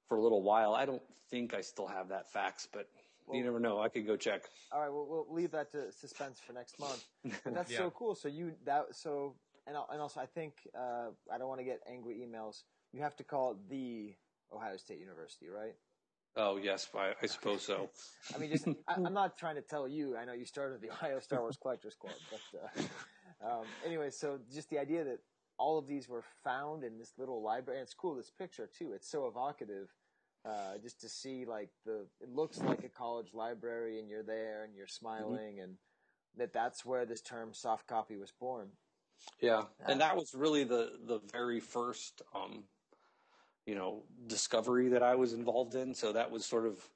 for a little while. I don't think I still have that fax, but you never know. I could go check. All right, well, we'll leave that to suspense for next month. But that's Yeah. so cool. So you that so and and also I think uh, I don't want to get angry emails. You have to call it the Ohio State University, right? Oh yes, I, I suppose so. I mean, just I, I'm not trying to tell you. I know you started the Ohio Star Wars Collectors Club, but uh, um, anyway, so just the idea that all of these were found in this little library. And it's cool. This picture too. It's so evocative. Uh, just to see like the, it looks like a college library, and you're there, and you're smiling, and that that's where this term soft copy was born. Yeah, and that was really the the very first, um, you know, discovery that I was involved in. So that was sort of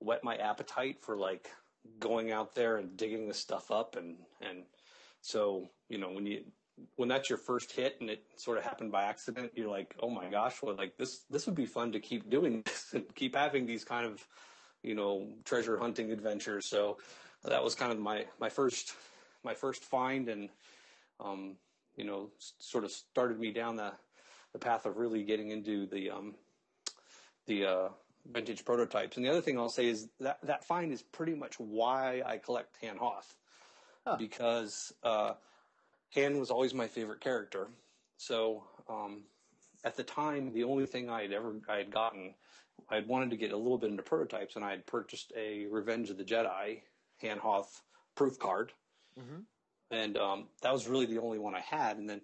whet my appetite for like going out there and digging this stuff up, and and so you know when you when that's your first hit and it sort of happened by accident, you're like, oh my gosh, well, like this this would be fun to keep doing this and keep having these kind of you know treasure hunting adventures. So that was kind of my my first my first find and um, you know sort of started me down the the path of really getting into the um, the uh, vintage prototypes. And the other thing I'll say is that that find is pretty much why I collect Han Hoth because uh, Han was always my favorite character. So um, at the time, the only thing I had ever I had gotten, I had wanted to get a little bit into prototypes, and I had purchased a Revenge of the Jedi Han Hoth proof card, Mm-hmm. And um, that was really the only one I had. And then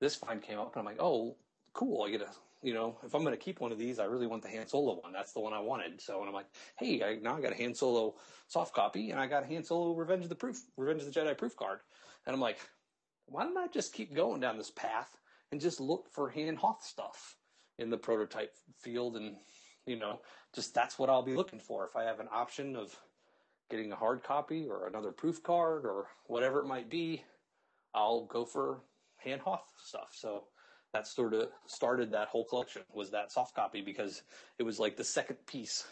this find came up, and I'm like, oh, cool! I get a you know, if I'm going to keep one of these, I really want the Han Solo one. That's the one I wanted. So, and I'm like, hey, I, now I got a Han Solo soft copy, and I got a Han Solo Revenge of the Proof, Revenge of the Jedi proof card. And I'm like, why don't I just keep going down this path and just look for Han Hoth stuff in the prototype field, and you know, just that's what I'll be looking for. If I have an option of getting a hard copy or another proof card or whatever it might be, I'll go for Han Hoth stuff. So that sort of started that whole collection was that soft copy because it was like the second piece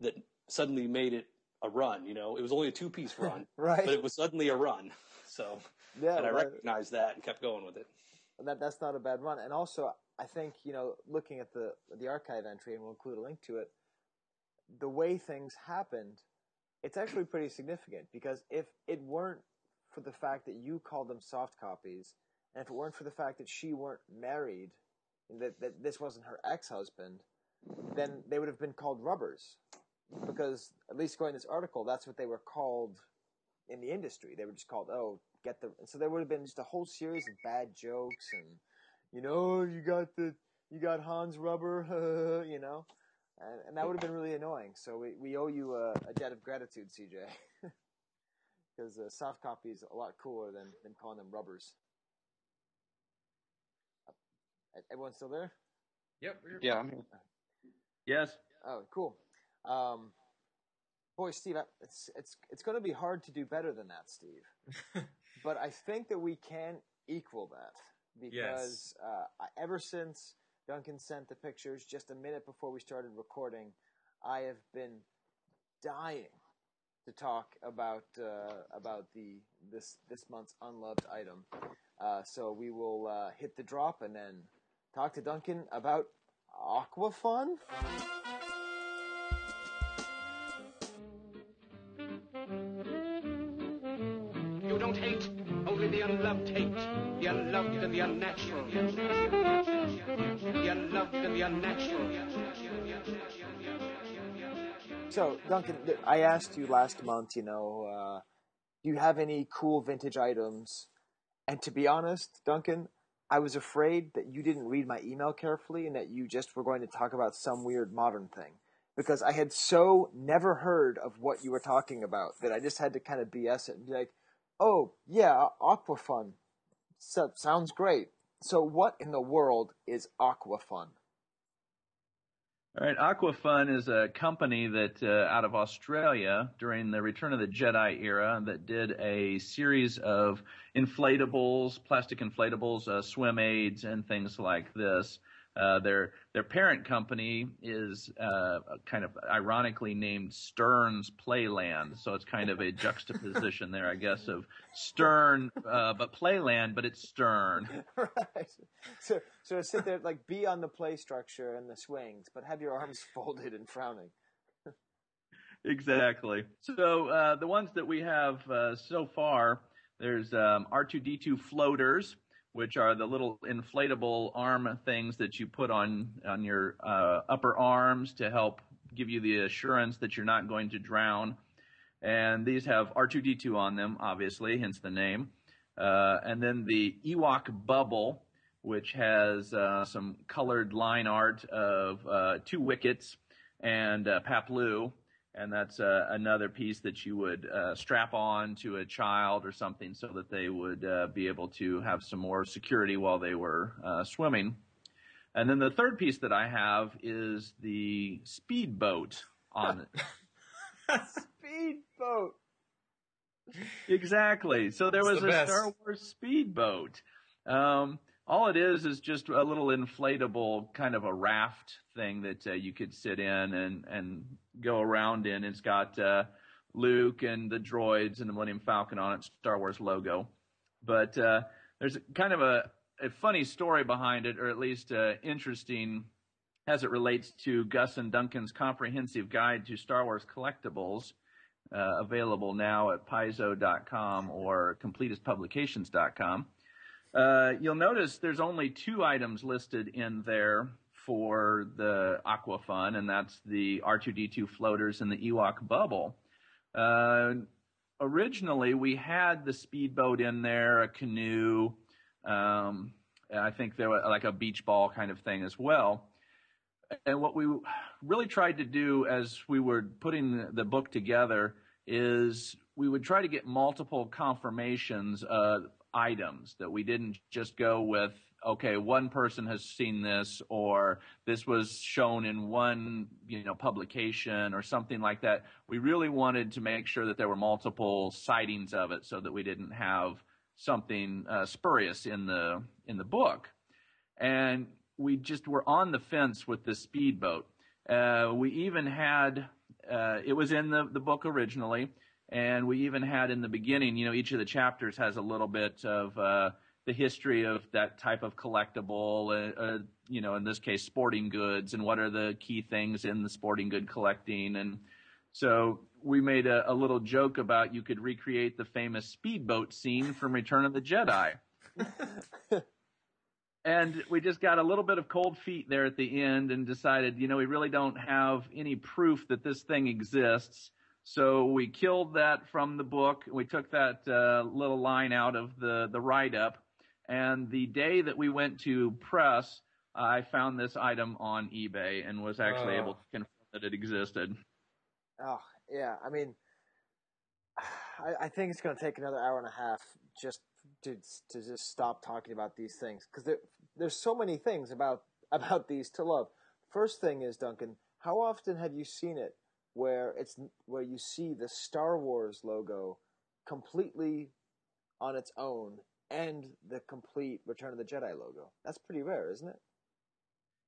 that suddenly made it a run. You know, it was only a two piece run, Right. But it was suddenly a run. So, Yeah, and I right. recognized that and kept going with it. that that's not a bad run. And also, I think you know, looking at the the archive entry, and we'll include a link to it. The way things happened, it's actually pretty significant because if it weren't for the fact that you called them soft copies, and if it weren't for the fact that she weren't married, that that this wasn't her ex husband, then they would have been called rubbers, because at least to this article, that's what they were called in the industry. They were just called, oh, get the. So there would have been just a whole series of bad jokes and, you know, you got the, you got Hans Rubber, you know, and, and that would have been really annoying. So we, we owe you a, a debt of gratitude, CJ, because uh, soft copy is a lot cooler than than calling them rubbers. Uh, Everyone still there? Yep. Yeah, I'm here. Yes. Oh, cool. Um, boy, Steve, it's it's it's going to be hard to do better than that, Steve. but I think that we can equal that because uh, ever since Duncan sent the pictures just a minute before we started recording, I have been dying to talk about uh, about the this this month's unloved item. Uh, so we will uh, hit the drop and then talk to Duncan about Aquafun. You don't hate, only the unloved hate. The unloved and the unnatural. So, Duncan, I asked you last month, you know, uh, do you have any cool vintage items? And to be honest, Duncan, I was afraid that you didn't read my email carefully and that you just were going to talk about some weird modern thing. Because I had so never heard of what you were talking about that I just had to kind of BS it and be like, oh, yeah, Aquafun. So, sounds great. So, what in the world is Aquafun? All right, Aquafun is a company that uh, out of Australia during the Return of the Jedi era that did a series of inflatables, plastic inflatables, uh, swim aids, and things like this. Uh, their their parent company is uh, kind of ironically named Stern's Playland, so it's kind of a juxtaposition there, I guess, of Stern uh, but Playland, but it's Stern. right. So, so sit there, like, be on the play structure and the swings, but have your arms folded and frowning. Exactly. So uh, the ones that we have uh, so far, there's um, R2D2 floaters, which are the little inflatable arm things that you put on on your uh, upper arms to help give you the assurance that you're not going to drown. And these have R2D2 on them, obviously, hence the name. Uh, and then the Ewok bubble, which has uh, some colored line art of uh, two wickets and uh, and that's uh, another piece that you would uh, strap on to a child or something so that they would uh, be able to have some more security while they were uh, swimming. And then the third piece that I have is the speedboat on it. Speedboat. exactly. So there was the a best. Star Wars speedboat. Um, all it is is just a little inflatable kind of a raft thing that uh, you could sit in and and go around in. It's got uh, Luke and the droids and the Millennium Falcon on it, Star Wars logo. But uh, there's kind of a, a funny story behind it, or at least uh, interesting as it relates to Gus and Duncan's comprehensive guide to Star Wars collectibles, uh, available now at paizo.com or completistpublications.com. Uh, you'll notice there's only two items listed in there for the Aqua Fun, and that's the R2D2 floaters and the Ewok bubble. Uh, originally, we had the speedboat in there, a canoe, um, I think there was like a beach ball kind of thing as well. And what we really tried to do as we were putting the book together is we would try to get multiple confirmations of items that we didn't just go with okay one person has seen this or this was shown in one you know publication or something like that. We really wanted to make sure that there were multiple sightings of it so that we didn't have something uh, spurious in the in the book. And we just were on the fence with the speedboat. Uh, we even had uh, it was in the, the book originally and we even had in the beginning, you know, each of the chapters has a little bit of uh, the history of that type of collectible, uh, uh, you know, in this case, sporting goods, and what are the key things in the sporting good collecting. And so we made a, a little joke about you could recreate the famous speedboat scene from Return of the Jedi. and we just got a little bit of cold feet there at the end and decided, you know, we really don't have any proof that this thing exists so we killed that from the book. We took that uh, little line out of the, the write up. And the day that we went to press, I found this item on eBay and was actually Oh. able to confirm that it existed. Oh, yeah. I mean, I, I think it's going to take another hour and a half just to to just stop talking about these things because there, there's so many things about about these to love. First thing is Duncan, how often have you seen it where it's where you see the Star Wars logo completely on its own and the complete Return of the Jedi logo? That's pretty rare, isn't it?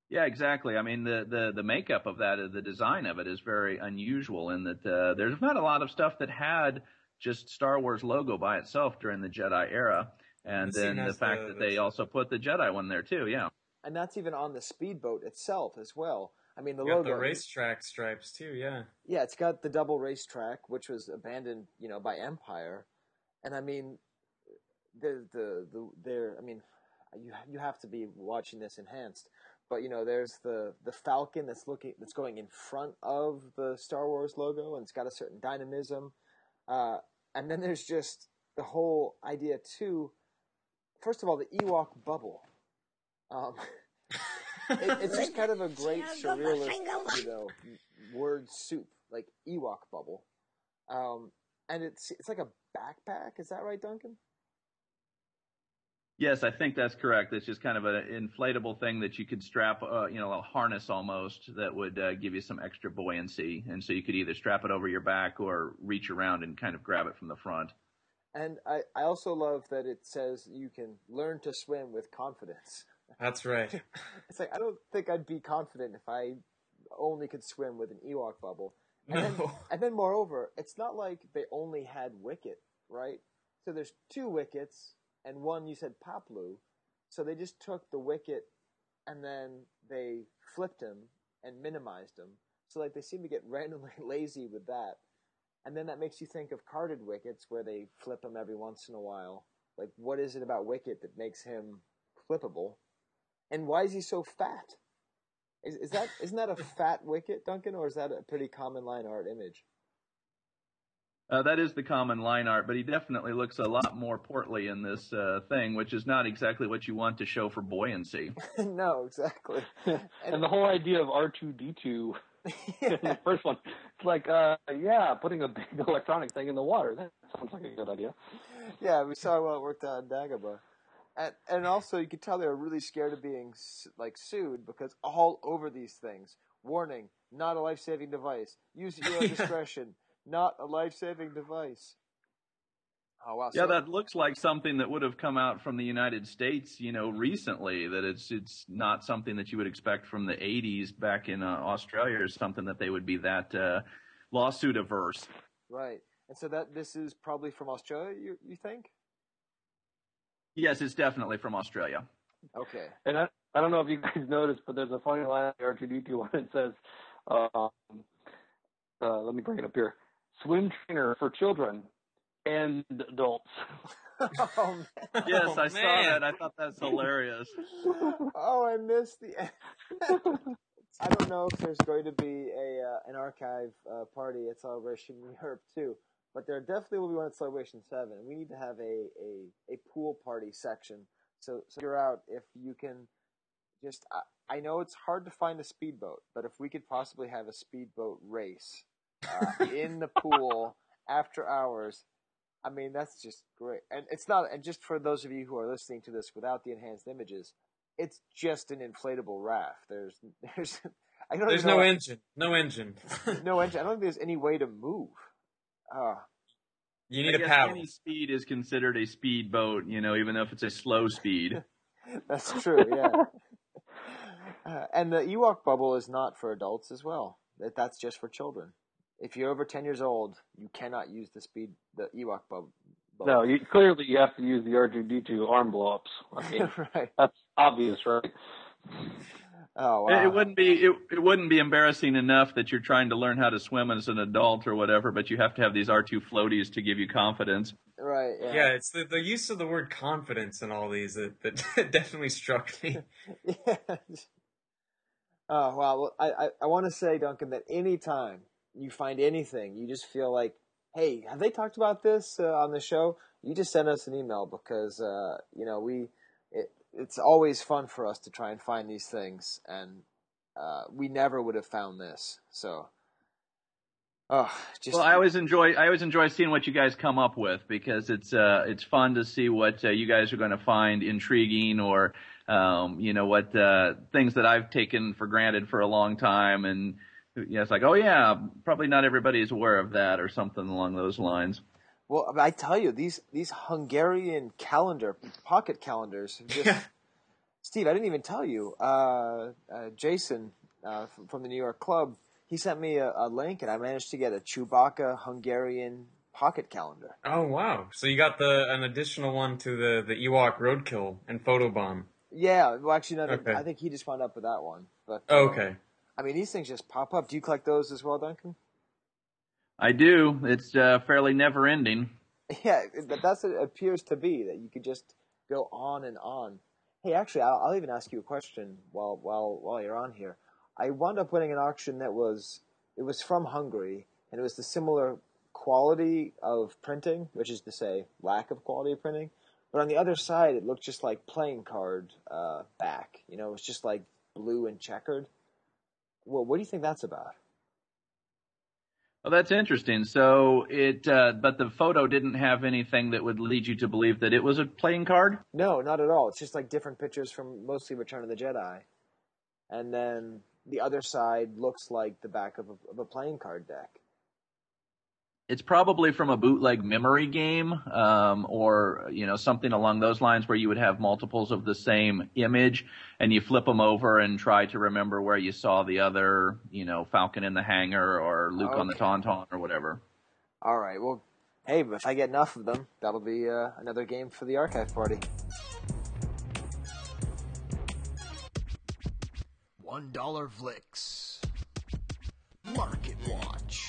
Yeah, exactly. I mean, the, the, the makeup of that, uh, the design of it is very unusual in that uh, there's not a lot of stuff that had just Star Wars logo by itself during the Jedi era. And The then the fact the- that they also put the Jedi one there too, yeah. And that's even on the speedboat itself as well. I mean, the logo. the racetrack stripes too, yeah. Yeah, it's got the double racetrack, which was abandoned, you know, by Empire, and I mean, the the the there. I mean, you you have to be watching this enhanced, but you know, there's the the Falcon that's looking that's going in front of the Star Wars logo, and it's got a certain dynamism, uh, and then there's just the whole idea too. First of all, the Ewok bubble. Um, it, it's just kind of a great surrealist, you know, word soup, like Ewok bubble. Um, and it's it's like a backpack. Is that right, Duncan? Yes, I think that's correct. It's just kind of an inflatable thing that you could strap, uh, you know, a harness almost that would uh, give you some extra buoyancy. And so you could either strap it over your back or reach around and kind of grab it from the front. And I, I also love that it says you can learn to swim with confidence. That's right. It's like I don't think I'd be confident if I only could swim with an Ewok bubble. And then, No. and then moreover, it's not like they only had Wicket, right? So there's two Wickets and one you said Paploo. So they just took the Wicket and then they flipped him and minimized him. So like they seem to get randomly lazy with that. And then that makes you think of carded wickets where they flip him every once in a while. Like what is it about Wicket that makes him flippable? And why is he so fat? Is, is that isn't that a fat wicket, Duncan, or is that a pretty common line art image? Uh, that is the common line art, but he definitely looks a lot more portly in this uh, thing, which is not exactly what you want to show for buoyancy. no, exactly. and the whole idea of R2D2 in the first one, it's like, uh, yeah, putting a big electronic thing in the water. That sounds like a good idea. Yeah, we saw how it worked out in Dagobah. And, and also, you could tell they were really scared of being like sued because all over these things, warning: not a life-saving device. Use at your own discretion. Not a life-saving device. Oh wow! Yeah, so- that looks like something that would have come out from the United States, you know, recently. That it's it's not something that you would expect from the '80s back in uh, Australia, or something that they would be that uh, lawsuit averse. Right. And so that this is probably from Australia, you you think? Yes, it's definitely from Australia. Okay. And I, I don't know if you guys noticed, but there's a funny line in R2D2 one that says, um, uh, let me bring it up here. Swim trainer for children and adults. oh, man. Yes, I saw that. I thought that's hilarious. Oh, I missed the. I don't know if there's going to be a uh, an archive uh, party at Celebration Europe too, but there definitely will be one at Celebration Seven. We need to have a a, a pool party section. So, so figure out if you can just. I, I know it's hard to find a speedboat, but if we could possibly have a speedboat race uh, in the pool after hours, I mean that's just great. And it's not. And just for those of you who are listening to this without the enhanced images, it's just an inflatable raft. There's there's I don't There's know no engine. No engine. no engine. I don't think there's any way to move. Uh, you need I a guess paddle. Any speed is considered a speed boat, you know, even if it's a slow speed. that's true. Yeah. Uh, and the Ewok bubble is not for adults as well. That that's just for children. If you're over ten years old, you cannot use the speed the Ewok bubble. No, you, clearly you have to use the R2D2 arm blow-ups. I mean, right. that's obvious, right? Oh It- It wouldn't be it, it wouldn't be embarrassing enough that you're trying to learn how to swim as an adult or whatever, but you have to have these R2 floaties to give you confidence. right. Yeah. Yeah, it's the, the use of the word confidence in all these that, that definitely struck me. Yes. Oh wow! Well, I I, I want to say, Duncan, that anytime you find anything, you just feel like, hey, have they talked about this uh, on the show? You just send us an email because uh, you know we it, it's always fun for us to try and find these things, and uh, we never would have found this. So, oh, just Well, I always enjoy I always enjoy seeing what you guys come up with because it's uh it's fun to see what uh, you guys are going to find intriguing or um you know what uh things that I've taken for granted for a long time and you know, it's like oh yeah probably not everybody is aware of that or something along those lines. Well, I tell you, these these Hungarian calendar pocket calendars. Just, Steve, I didn't even tell you. Uh, uh, Jason uh, from, from the New York Club, he sent me a, a link, and I managed to get a Chewbacca Hungarian pocket calendar. Oh wow! So you got the an additional one to the the Ewok Roadkill and Photobomb. Yeah, well, actually, no, Okay. I think he just wound up with that one. But uh, Oh, okay. I mean, these things just pop up. Do you collect those as well, Duncan? I do. It's uh, fairly never ending. Yeah, that's what it appears to be that you could just go on and on. Hey, actually, I'll, I'll even ask you a question while while while you're on here. I wound up winning an auction that was it was from Hungary, and it was the similar quality of printing, which is to say, lack of quality of printing. But on the other side, it looked just like playing card uh, back. You know, it was just like blue and checkered. Well, what do you think that's about? Well, that's interesting. So it, uh, but the photo didn't have anything that would lead you to believe that it was a playing card. No, not at all. It's just like different pictures from mostly Return of the Jedi, and then the other side looks like the back of a, of a playing card deck. It's probably from a bootleg memory game, um, or you know something along those lines, where you would have multiples of the same image, and you flip them over and try to remember where you saw the other, you know, Falcon in the hangar or Luke on the Tauntaun or whatever. All right. Well, hey, if I get enough of them, that'll be uh, another game for the archive party. One dollar flicks. Market Watch.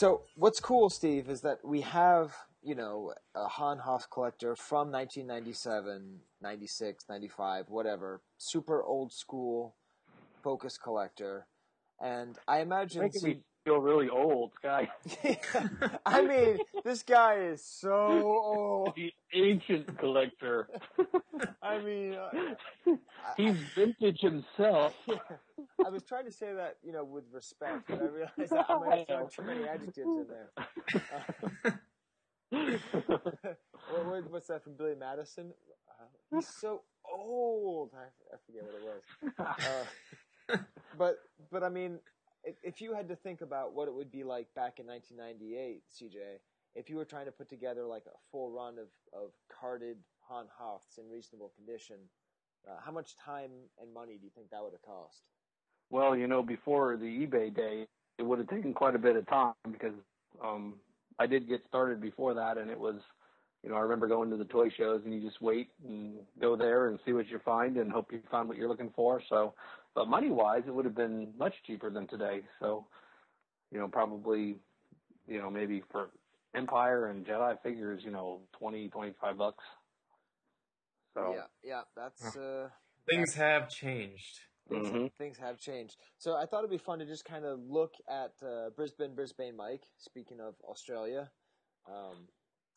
So what's cool, Steve, is that we have, you know, a Han Hoth collector from 1997, 96, 95, whatever, super old school focus collector. And I imagine Making see- me feel really old, Sky. I mean, this guy is so old. the ancient collector. I mean, uh, He's vintage himself. I was trying to say that, you know, with respect, but I realized that I might have thrown too many adjectives in there. Uh, what, what- what's that from Billy Madison? Uh, he's so old. I, I forget what it was. Uh, but but I mean, if, you had to think about what it would be like back in 1998, CJ, if you were trying to put together like a full run of of carded Han Hoths in reasonable condition, uh, how much time and money do you think that would have cost? Well, you know, before the eBay day, it would have taken quite a bit of time because um, I did get started before that, and it was, you know, I remember going to the toy shows and you just wait and go there and see what you find and hope you find what you're looking for. So, but money wise, it would have been much cheaper than today. So, you know, probably, you know, maybe for Empire and Jedi figures, you know, twenty, twenty-five bucks. So Yeah, yeah, that's uh, Things have changed. things, Mhm. things have changed. So I thought it'd be fun to just kind of look at uh, Brisbane, Brisbane Mike. Speaking of Australia, um,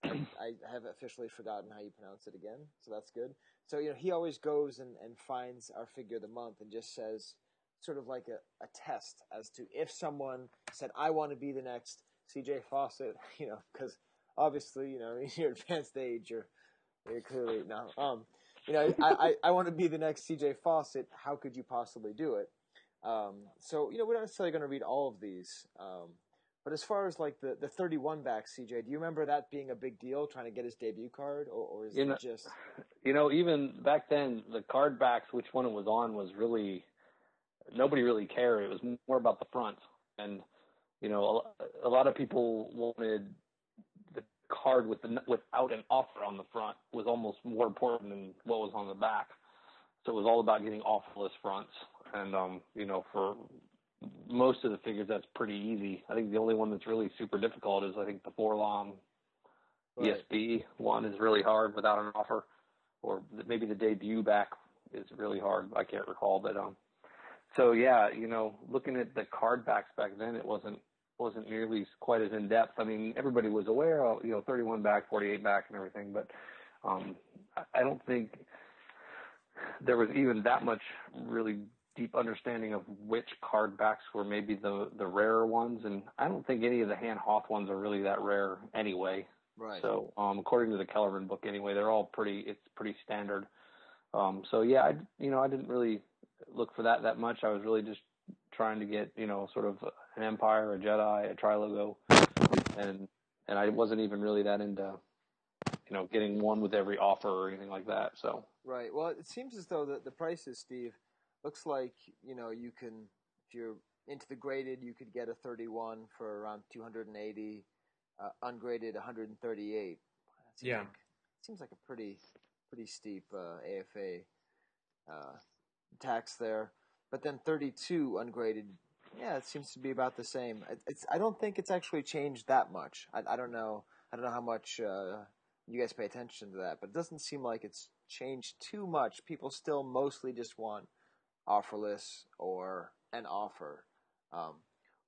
I, I have officially forgotten how you pronounce it again, so that's good. So you know he always goes and, and finds our figure of the month and just says sort of like a, a test as to if someone said I want to be the next CJ Fawcett, you know, because obviously you know in your advanced age you're you're clearly no um you know, I, I, I want to be the next CJ Fawcett. How could you possibly do it? Um, so, you know, we're not necessarily going to read all of these. Um, but as far as like the, the 31 back, CJ, do you remember that being a big deal, trying to get his debut card? Or, or is You it know- just. you know, even back then, the card backs, which one it was on, was really nobody really cared. It was more about the front, and you know, a, a lot of people wanted the card with the without an offer on the front was almost more important than what was on the back. So it was all about getting offerless fronts, and um, you know, for most of the figures, that's pretty easy. I think the only one that's really super difficult is I think the 4-LOM Right. ESB one is really hard without an offer, or maybe the debut back is really hard. I can't recall, but um, so yeah, you know, looking at the card backs back then, it wasn't wasn't nearly quite as in depth. I mean, everybody was aware of you know 31 back, 48 back, and everything, but um, I don't think there was even that much really deep understanding of which card backs were maybe the the rarer ones, and I don't think any of the Han Hoth ones are really that rare anyway. Right. So, um, according to the Kellerman book, anyway, they're all pretty. It's pretty standard. Um, so yeah, I you know I didn't really look for that that much. I was really just trying to get you know sort of an Empire, a Jedi, a Trilogo, and and I wasn't even really that into you know getting one with every offer or anything like that. So Right. Well, it seems as though the, the prices, Steve, looks like, you know, you can, if you're into the graded, you could get a 31 for around 280, uh, ungraded 138. Seems Yeah. Like, seems like a pretty, pretty steep uh, AFA uh, tax there. But then 32 ungraded, yeah, it seems to be about the same. It, it's, I don't think it's actually changed that much. I, I don't know. I don't know how much uh, you guys pay attention to that, but it doesn't seem like it's changed too much. People still mostly just want offerless or an offer. Um,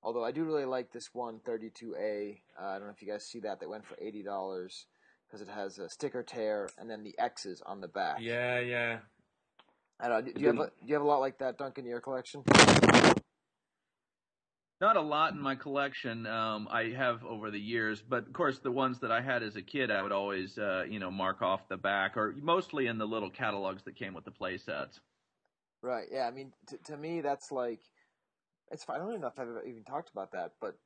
although I do really like this one 32A. Uh, I don't know if you guys see that. That went for eighty dollars because it has a sticker tear and then the X's on the back. Yeah, yeah. I don't know. Do you have a, do you have a lot like that, Duncan, in your collection? Not a lot in my collection. Um, I have over the years, but of course, the ones that I had as a kid, I would always, uh, you know, mark off the back, or mostly in the little catalogs that came with the play sets. Right. Yeah. I mean, t- to me, that's like it's. Fine. I don't even know if I've even talked about that, but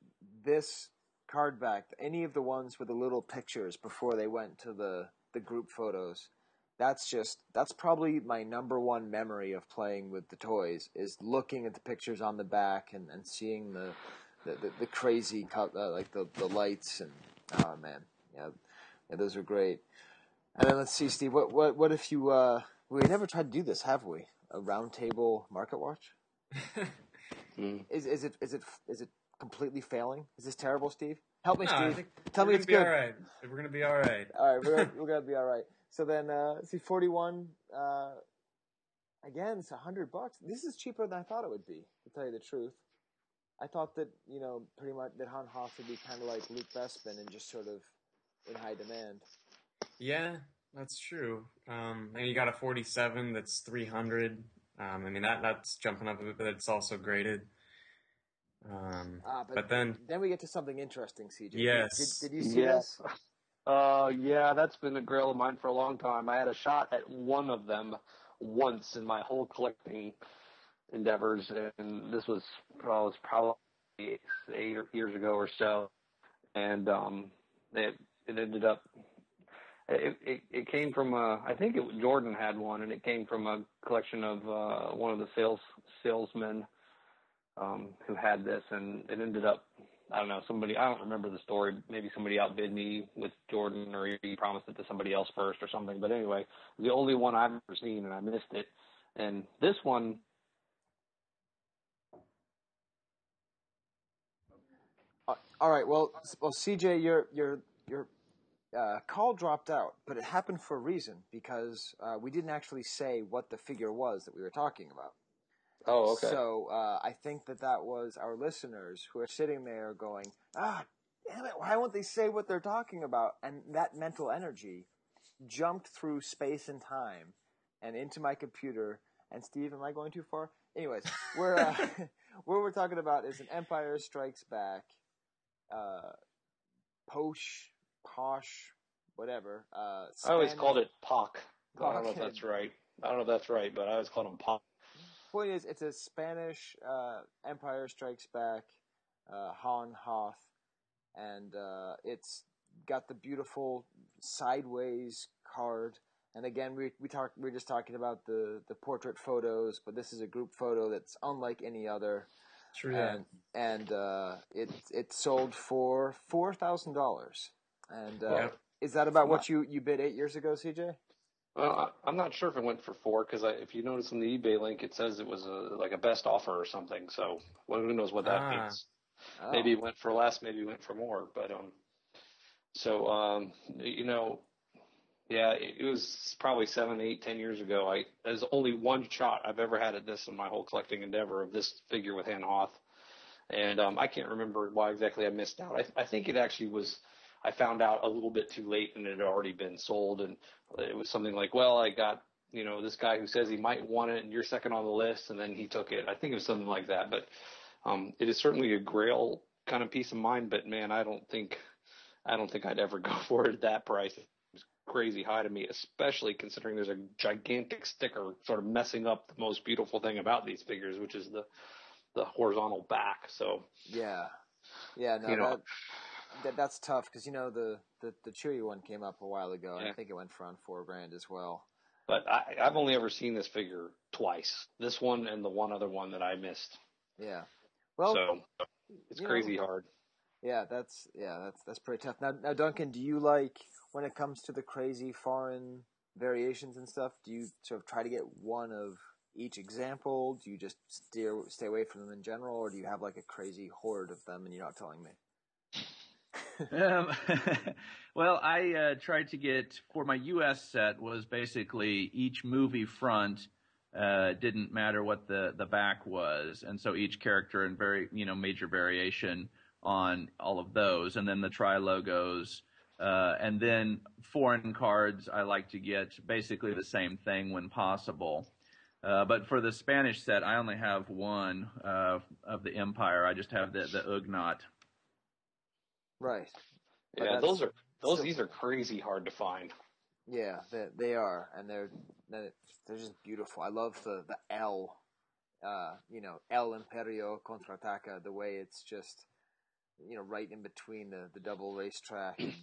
this card back, any of the ones with the little pictures before they went to the the group photos, that's just that's probably my number one memory of playing with the toys is looking at the pictures on the back and, and seeing the the, the, the crazy uh, like the the lights and oh man, yeah, yeah, those are great. And then let's see, Steve. What what what if you? uh We never tried to do this, have we? A roundtable market watch? Is is it is it is it completely failing? Is this terrible, Steve? Help me, No, Steve. Tell me it's good. All right. We're gonna be all right. All right, we're gonna, we're gonna be all right. So then, uh, see, forty-one. Uh, again, it's a hundred bucks. This is cheaper than I thought it would be. To tell you the truth, I thought that you know pretty much that Han Hoth would be kind of like Luke Bespin and just sort of in high demand. Yeah, that's true. Um, and you got a 47 that's 300. Um, I mean that that's jumping up a bit, but it's also graded. Um, Ah, but, then then we get to something interesting, CJ. Yes. Did, did you see Yeah. this? Uh, yeah, that's been a grail of mine for a long time. I had a shot at one of them once in my whole collecting endeavors, and this was well, was probably eight years ago or so, and um, it it ended up. It, it it came from a I think it Jordan had one and it came from a collection of uh one of the sales salesmen um who had this and it ended up I don't know somebody I don't remember the story maybe somebody outbid me with Jordan or he promised it to somebody else first or something but anyway the only one I've ever seen and I missed it and this one Uh, all right. Well, well, CJ, your your your uh, call dropped out, but it happened for a reason because uh, we didn't actually say what the figure was that we were talking about. Oh, okay. So uh, I think that that was our listeners who are sitting there going, "Ah, damn it! Why won't they say what they're talking about?" And that mental energy jumped through space and time and into my computer. And Steve, am I going too far? Anyways, we're uh, what we're talking about is an Empire Strikes Back, uh, posh, posh, whatever. Uh, I always called it POC. I don't know if that's right. I don't know if that's right, but I always called him POC. Point is, it's a Spanish uh, Empire Strikes Back, uh, Han Hoth, and uh, it's got the beautiful sideways card. And again, we we talk we are just talking about the the portrait photos, but this is a group photo that's unlike any other. True. And and uh, it it sold for four thousand dollars. And uh, Yeah. is that about what you you bid eight years ago, CJ? Well, I, I'm not sure if it went for four because if you notice in the eBay link, it says it was a like a best offer or something. So well, who knows what that Ah. means? Oh. Maybe it went for less, maybe it went for more. But um, so um, you know, yeah, it, it was probably seven, eight, ten years ago. I there's only one shot I've ever had at this in my whole collecting endeavor of this figure with Han Hoth, and um, I can't remember why exactly I missed out. I, I think it actually was. I found out a little bit too late, and it had already been sold, and it was something like, well, I got you know this guy who says he might want it, and you're second on the list, and then he took it. I think it was something like that, but um, it is certainly a Grail kind of peace of mind, But man, I don't think I don't think I'd ever go for it at that price. It was crazy high to me, especially considering there's a gigantic sticker sort of messing up the most beautiful thing about these figures, which is the the horizontal back. So Yeah, yeah. No, You know- that, that that's tough because you know the, the the Chewy one came up a while ago, and I think it went for around four grand as well. But I, I've only ever seen this figure twice. This one and the one other one that I missed. Yeah. Well, so it's you know- crazy hard. yeah, that's yeah, that's that's pretty tough. Now, now, Duncan, do you like when it comes to the crazy foreign variations and stuff? Do you sort of try to get one of each example? Do you just steer stay away from them in general, or do you have like a crazy horde of them and you're not telling me? Um, well, I uh, tried to get for my U.S. set was basically each movie front uh, didn't matter what the the back was, and so each character and very you know major variation on all of those, and then the tri logos. Uh, and then foreign cards, I like to get basically the same thing when possible. Uh, but for the Spanish set, I only have one uh, of the Empire. I just have the the Ugnaught. Right. But Yeah, those are those. still- These are crazy hard to find. Yeah, they, they are, and they're they're just beautiful. I love the the L, uh, you know, El Imperio contraataca. The way it's just, you know, right in between the the double racetrack. And,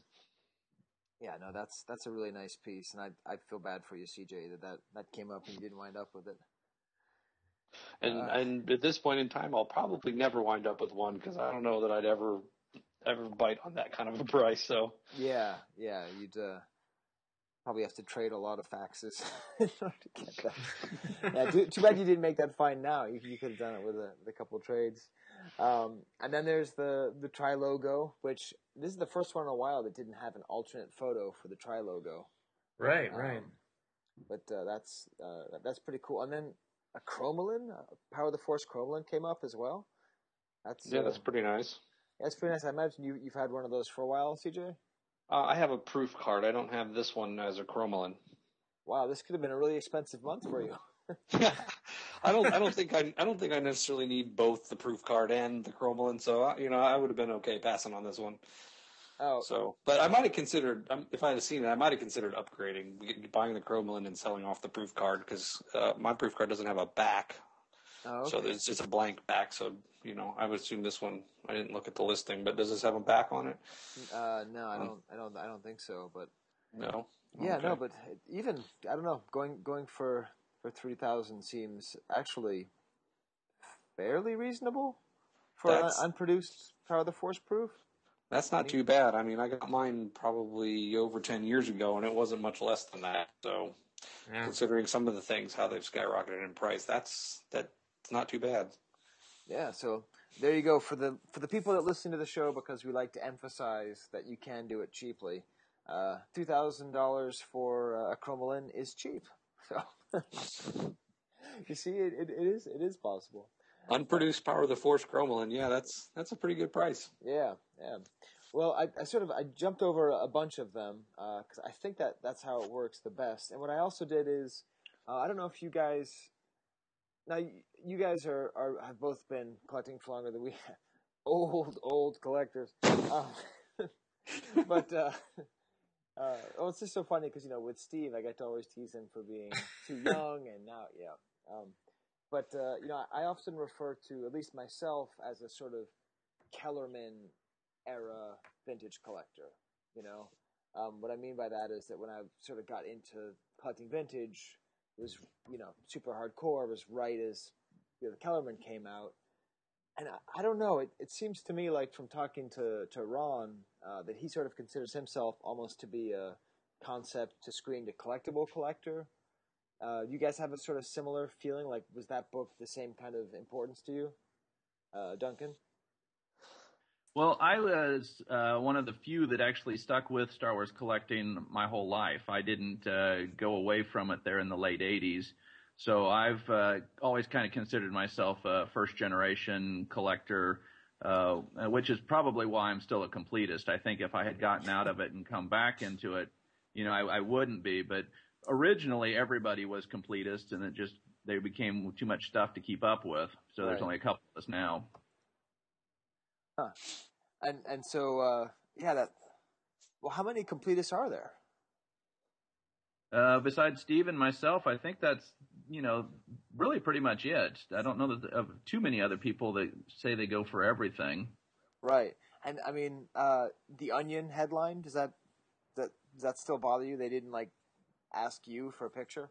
yeah, no, that's that's a really nice piece, and I I feel bad for you, CJ, that that, that came up and you didn't wind up with it. And Uh. and at this point in time, I'll probably never wind up with one because I don't know that I'd ever ever bite on that kind of a price. So Yeah, yeah, you'd uh, probably have to trade a lot of faxes in order to get that. yeah, too, too bad you didn't make that fine now. You, you could have done it with a, with a couple of trades. Um, and then there's the the tri logo, which this is the first one in a while that didn't have an alternate photo for the tri logo. Right, right. Um, but uh, that's uh, that's pretty cool. And then a Chromalin, uh, Power of the Force Chromalin came up as well. That's yeah, uh, that's pretty nice. That's pretty nice. I imagine you you've had one of those for a while, CJ. Uh, I have a proof card. I don't have this one as a Chromalin. Wow, this could have been a really expensive month for you. I don't. I don't think I. I don't think I necessarily need both the proof card and the Chromalin. So I- you know, I would have been okay passing on this one. Oh, So, but I might have considered um, if I had seen it, I might have considered upgrading, buying the Chromalin and selling off the proof card because uh, my proof card doesn't have a back. Oh, So okay. there's just a blank back. So you know, I would assume this one. I didn't look at the listing, but does this have a back on it? Uh, no, I Oh. don't. I don't. I don't think so. But No. yeah, Okay. no. But even I don't know. Going going for for three thousand seems actually fairly reasonable for an unproduced Power of the Force proof. That's not too bad. I mean, I got mine probably over 10 years ago, and it wasn't much less than that. So, Yeah. considering some of the things, how they've skyrocketed in price, that's that's not too bad. Yeah, so there you go for the for the people that listen to the show because we like to emphasize that you can do it cheaply. Uh, Two thousand dollars for uh, a Chromalin is cheap. So you see, it, it, it is it is possible. Unproduced Power of the Force Chromalin, yeah, that's that's a pretty good price. Yeah, yeah. Well, I, I sort of I jumped over a bunch of them because I think that that's how it works the best. And what I also did is uh, I don't know if you guys now you, guys are, are have both been collecting for longer than we have. old old collectors. Um, but uh, uh, oh, it's just so funny because you know with Steve, I get to always tease him for being too young, and now yeah. Um, but uh, you know, I often refer to at least myself as a sort of Kellerman era vintage collector. You know, um, what I mean by that is that when I sort of got into collecting vintage, was you know super hardcore. It was right as you know, the Kellerman came out, and I, I don't know. It, it seems to me like from talking to to Ron uh, that he sort of considers himself almost to be a concept to screen to collectible collector. Uh, you guys have a sort of similar feeling. Like, was that book the same kind of importance to you, uh, Duncan? Well, I was uh, one of the few that actually stuck with Star Wars collecting my whole life. I didn't uh, go away from it there in the late 80s. So I've uh, always kind of considered myself a first generation collector, uh, which is probably why I'm still a completist. I think if I had gotten out of it and come back into it, you know, I, I wouldn't be. But originally everybody was completist and it just, they became too much stuff to keep up with. So there's Right. only a couple of us now. Huh. And and so uh, yeah, that. Well, how many completists are there? Uh, besides Steve and myself, I think that's you know really pretty much it. I don't know that of too many other people that say they go for everything. Right. And I mean, uh, the Onion headline does that that does that still bother you? They didn't like ask you for a picture.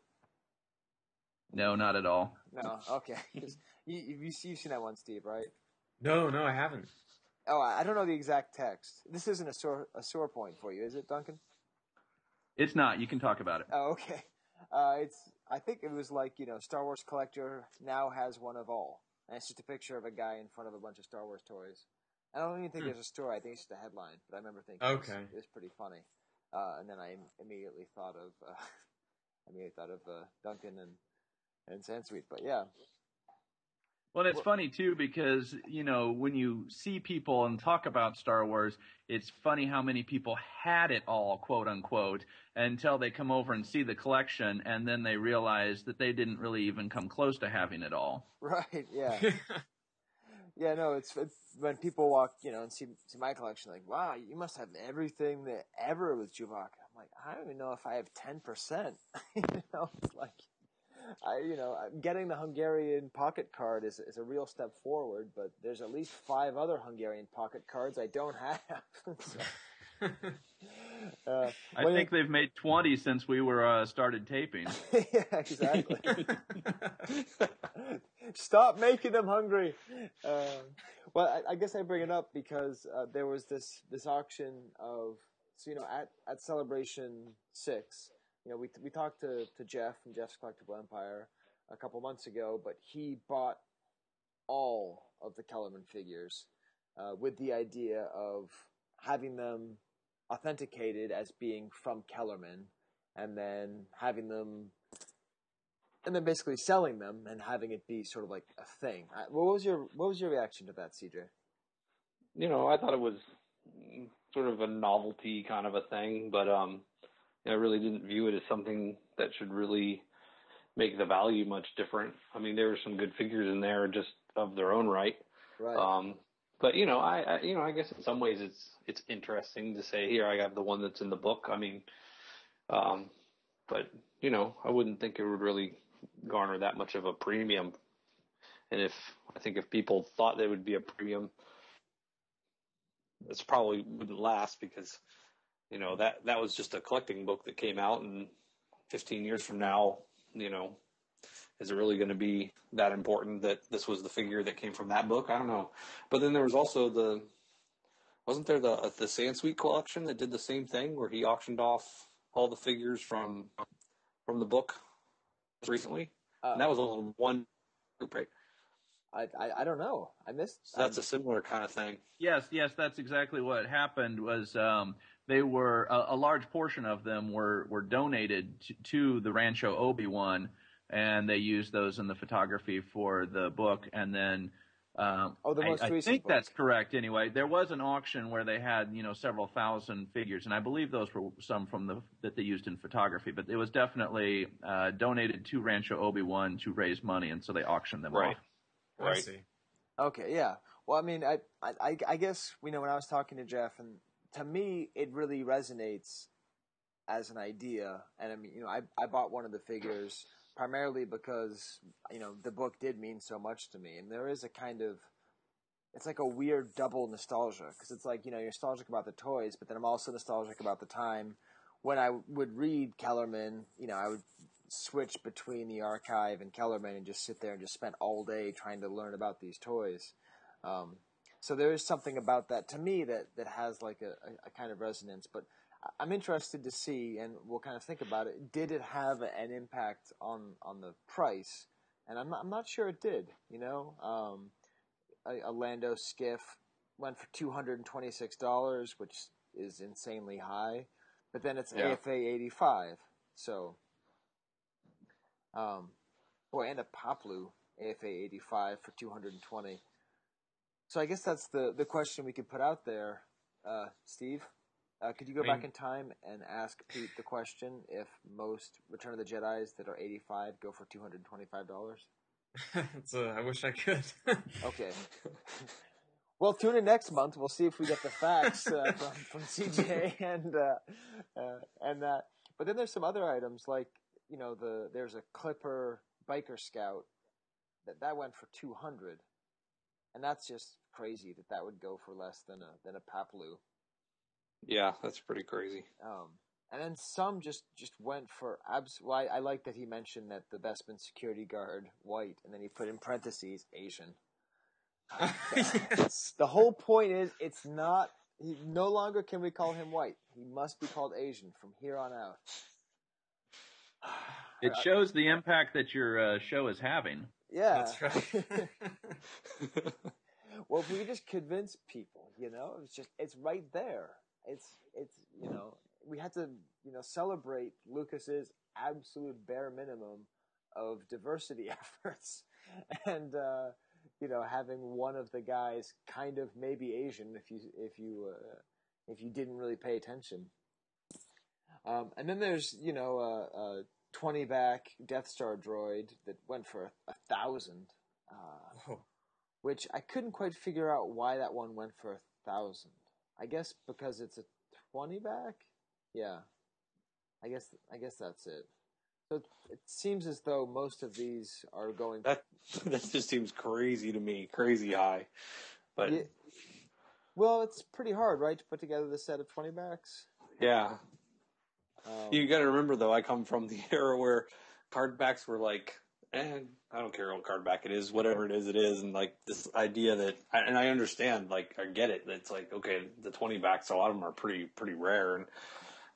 No, not at all. No. okay. you you you've seen that one, Steve, right? No, no, I haven't. Oh, I I don't know the exact text. This isn't a sore a sore point for you, is it, Duncan? It's not. You can talk about it. Oh, okay. Uh, it's. I think it was like you know, Star Wars collector now has one of all, and it's just a picture of a guy in front of a bunch of Star Wars toys. I don't even think Hmm. there's a story. I think it's just a headline, but I remember thinking it was- Okay. it was, pretty funny. Uh, and then I immediately thought of, uh, I immediately thought of uh, Duncan and and Sansweet. But yeah, Well, it's funny too because you know when you see people and talk about Star Wars, it's funny how many people had it all, quote unquote, until they come over and see the collection, and then they realize that they didn't really even come close to having it all. right. Yeah. Yeah, no, it's, it's when people walk, you know, and see see my collection, like, wow, you must have everything that ever was Chewbacca. I'm like, I don't even know if I have ten percent. you know, it's like, I, you know, getting the Hungarian pocket card is is a real step forward, but there's at least five other Hungarian pocket cards I don't have. so, uh, I think they've made twenty since we were uh, started taping. yeah, exactly. Stop making them hungry. Um, well, I, I guess I bring it up because uh, there was this this auction of so you know at at Celebration Six, you know we we talked to to Jeff from Jeff's Collectible Empire a couple months ago, but he bought all of the Kellerman figures uh, with the idea of having them authenticated as being from Kellerman, and then having them and then basically selling them and having it be sort of like a thing. I- What was your What was your reaction to that, CJ? you know, I thought it was sort of a novelty kind of a thing, but um, I really didn't view it as something that should really make the value much different. I mean, there were some good figures in there just of their own right. Right. Um, but you know, I, I you know, I guess in some ways it's it's interesting to say here I have the one that's in the book. I mean, um, but you know, I wouldn't think it would really garner that much of a premium And if I think if people thought there would be a premium, it's probably wouldn't last because you know that that was just a collecting book that came out, and 15 years from now, you know, is it really going to be that important that this was the figure that came from that book? I don't know. But then there was also the wasn't there the the Sansweet collection that did the same thing where he auctioned off all the figures from from the book recently? Uh, and that was only one group, right? I, I I don't know. I missed. So that's a similar kind of thing. Yes, yes, that's exactly what happened. Was um, they were a, a large portion of them were were donated to, to the Rancho Obi Wan, and they used those in the photography for the book, and then. Um, Oh, the most I, I recent think book. that's correct. Anyway, there was an auction where they had you know several thousand figures, and I believe those were some from the that they used in photography. But it was definitely uh, donated to Rancho Obi Wan to raise money, and so they auctioned them Right. off. I see. Okay, yeah. Well, I mean, I, I, I- I guess you know when I was talking to Jeff, and to me, it really resonates as an idea. And I mean, you know, I, I bought one of the figures primarily because you know the book did mean so much to me, and there is a kind of it's like a weird double nostalgia because it's like you know you're nostalgic about the toys, but then I'm also nostalgic about the time when I would read Kellerman. You know, I would switch between the archive and Kellerman and just sit there and just spend all day trying to learn about these toys. Um, so there is something about that to me that, that has like a, a, kind of resonance. But I'm interested to see, and we'll kind of think about it. Did it have an impact on on the price? And I'm not, I'm not sure it did. You know, um, a, a Lando skiff went for two hundred and twenty six dollars, which is insanely high. But then it's Yeah. AFA eighty five, so um, boy, and a Paploo AFA 85 for 220. So I guess that's the, the question we could put out there. Uh, Steve, uh, could you go I mean- back in time and ask Pete the question if most Return of the Jedi's that are 85 go for $225? it's, uh, I wish I could. Okay. Well, tune in next month. We'll see if we get the facts uh, from, from CJ and uh, uh, and that. But then there's some other items like you know the there's a Clipper Biker Scout that that went for two hundred, and that's just crazy that that would go for less than a than a Paploo. Yeah, that's pretty crazy. Um, and then some just just went for abs. Well, I, I like that he mentioned that the Bespin security guard white, and then he put in parentheses Asian. yes. The whole point is, it's not. He, no longer can we call him white. He must be called Asian from here on out. It shows the impact that your uh, show is having. Yeah. That's right. well, if we just convince people, you know, it's just it's right there. It's it's you know we had to you know celebrate Lucas's absolute bare minimum of diversity efforts, and uh, you know having one of the guys kind of maybe Asian if you if you uh, if you didn't really pay attention. Um, and then there's you know a, a twenty back Death Star droid that went for a thousand. Uh, which I couldn't quite figure out why that one went for a thousand. I guess because it's a twenty back. Yeah, I guess I guess that's it. So it seems as though most of these are going. That that just seems crazy to me, crazy high. But Yeah. Well, it's pretty hard, right, to put together the set of twenty backs. yeah, Um, you got to remember though. I come from the era where card backs were like, eh, I don't care what card back it is, whatever it is, it is, and like this idea that, and I understand, like I get it. It's like okay, the twenty backs, a lot of them are pretty pretty rare and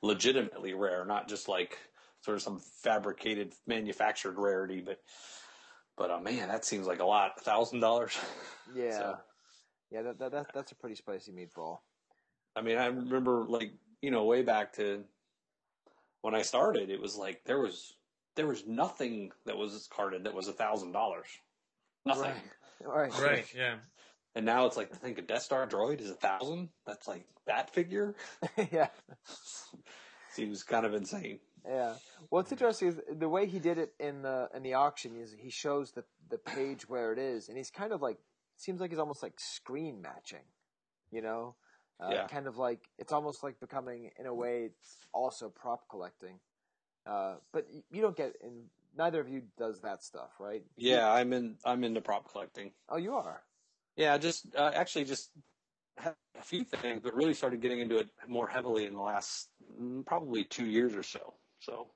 legitimately rare, not just like sort of some fabricated manufactured rarity, but. But uh, man, that seems like a lot. thousand dollars. yeah, So- yeah, that, that, that that's a pretty spicy meatball. I mean, I remember like you know way back to when I started, it was like there was there was nothing that was carded that was a thousand dollars, nothing. Right. right. Yeah. And now it's like I think a Death Star droid is a thousand. That's like that figure yeah. seems kind of insane. Yeah. What's interesting is the way he did it in the in the auction is he shows the the page where it is, and he's kind of like seems like he's almost like screen matching, you know, uh, Yeah. kind of like it's almost like becoming in a way it's also prop collecting. Uh, but you don't get in neither of you does that stuff, right? Yeah, I'm in. I'm into prop collecting. Oh, you are. Yeah, just uh, actually just had a few things, but really started getting into it more heavily in the last mm, probably two years or so. So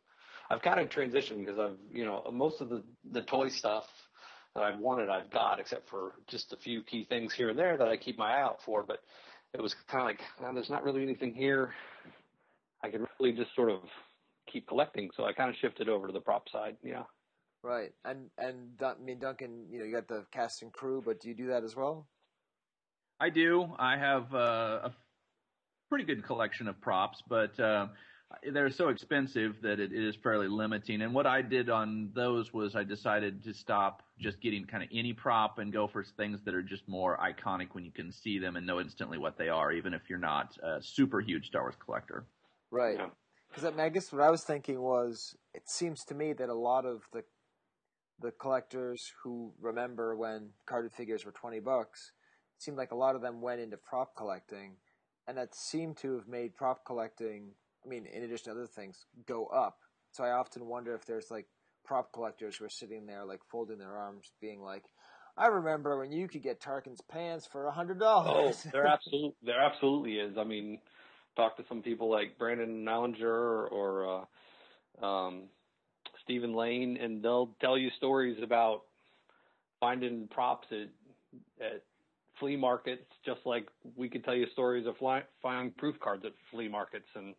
I've kind of transitioned because I've you know most of the the toy stuff that I've wanted I've got, except for just a few key things here and there that I keep my eye out for. But it was kind of like well, there's not really anything here. I can really just sort of keep collecting, so I kind of shifted over to the prop side. Yeah. Right, and and Dun- I mean Duncan, you know, you got the cast and crew, but do you do that as well? I do. I have uh, a pretty good collection of props, but uh, they're so expensive that it is fairly limiting. And what I did on those was I decided to stop just getting kind of any prop and go for things that are just more iconic when you can see them and know instantly what they are, even if you're not a super huge Star Wars collector. Right. Because I, mean, I guess what I was thinking was, it seems to me that a lot of the the collectors who remember when carded figures were twenty bucks, it seemed like a lot of them went into prop collecting, and that seemed to have made prop collecting. I mean, in addition to other things, go up. So I often wonder if there's like prop collectors who are sitting there like folding their arms, being like, "I remember when you could get Tarkin's pants for a hundred dollars." Oh, there absolutely there absolutely is. I mean, talk to some people like Brandon Alinger or, or uh, um, Stephen Lane, and they'll tell you stories about finding props at at flea markets, just like we could tell you stories of fly, finding proof cards at flea markets, and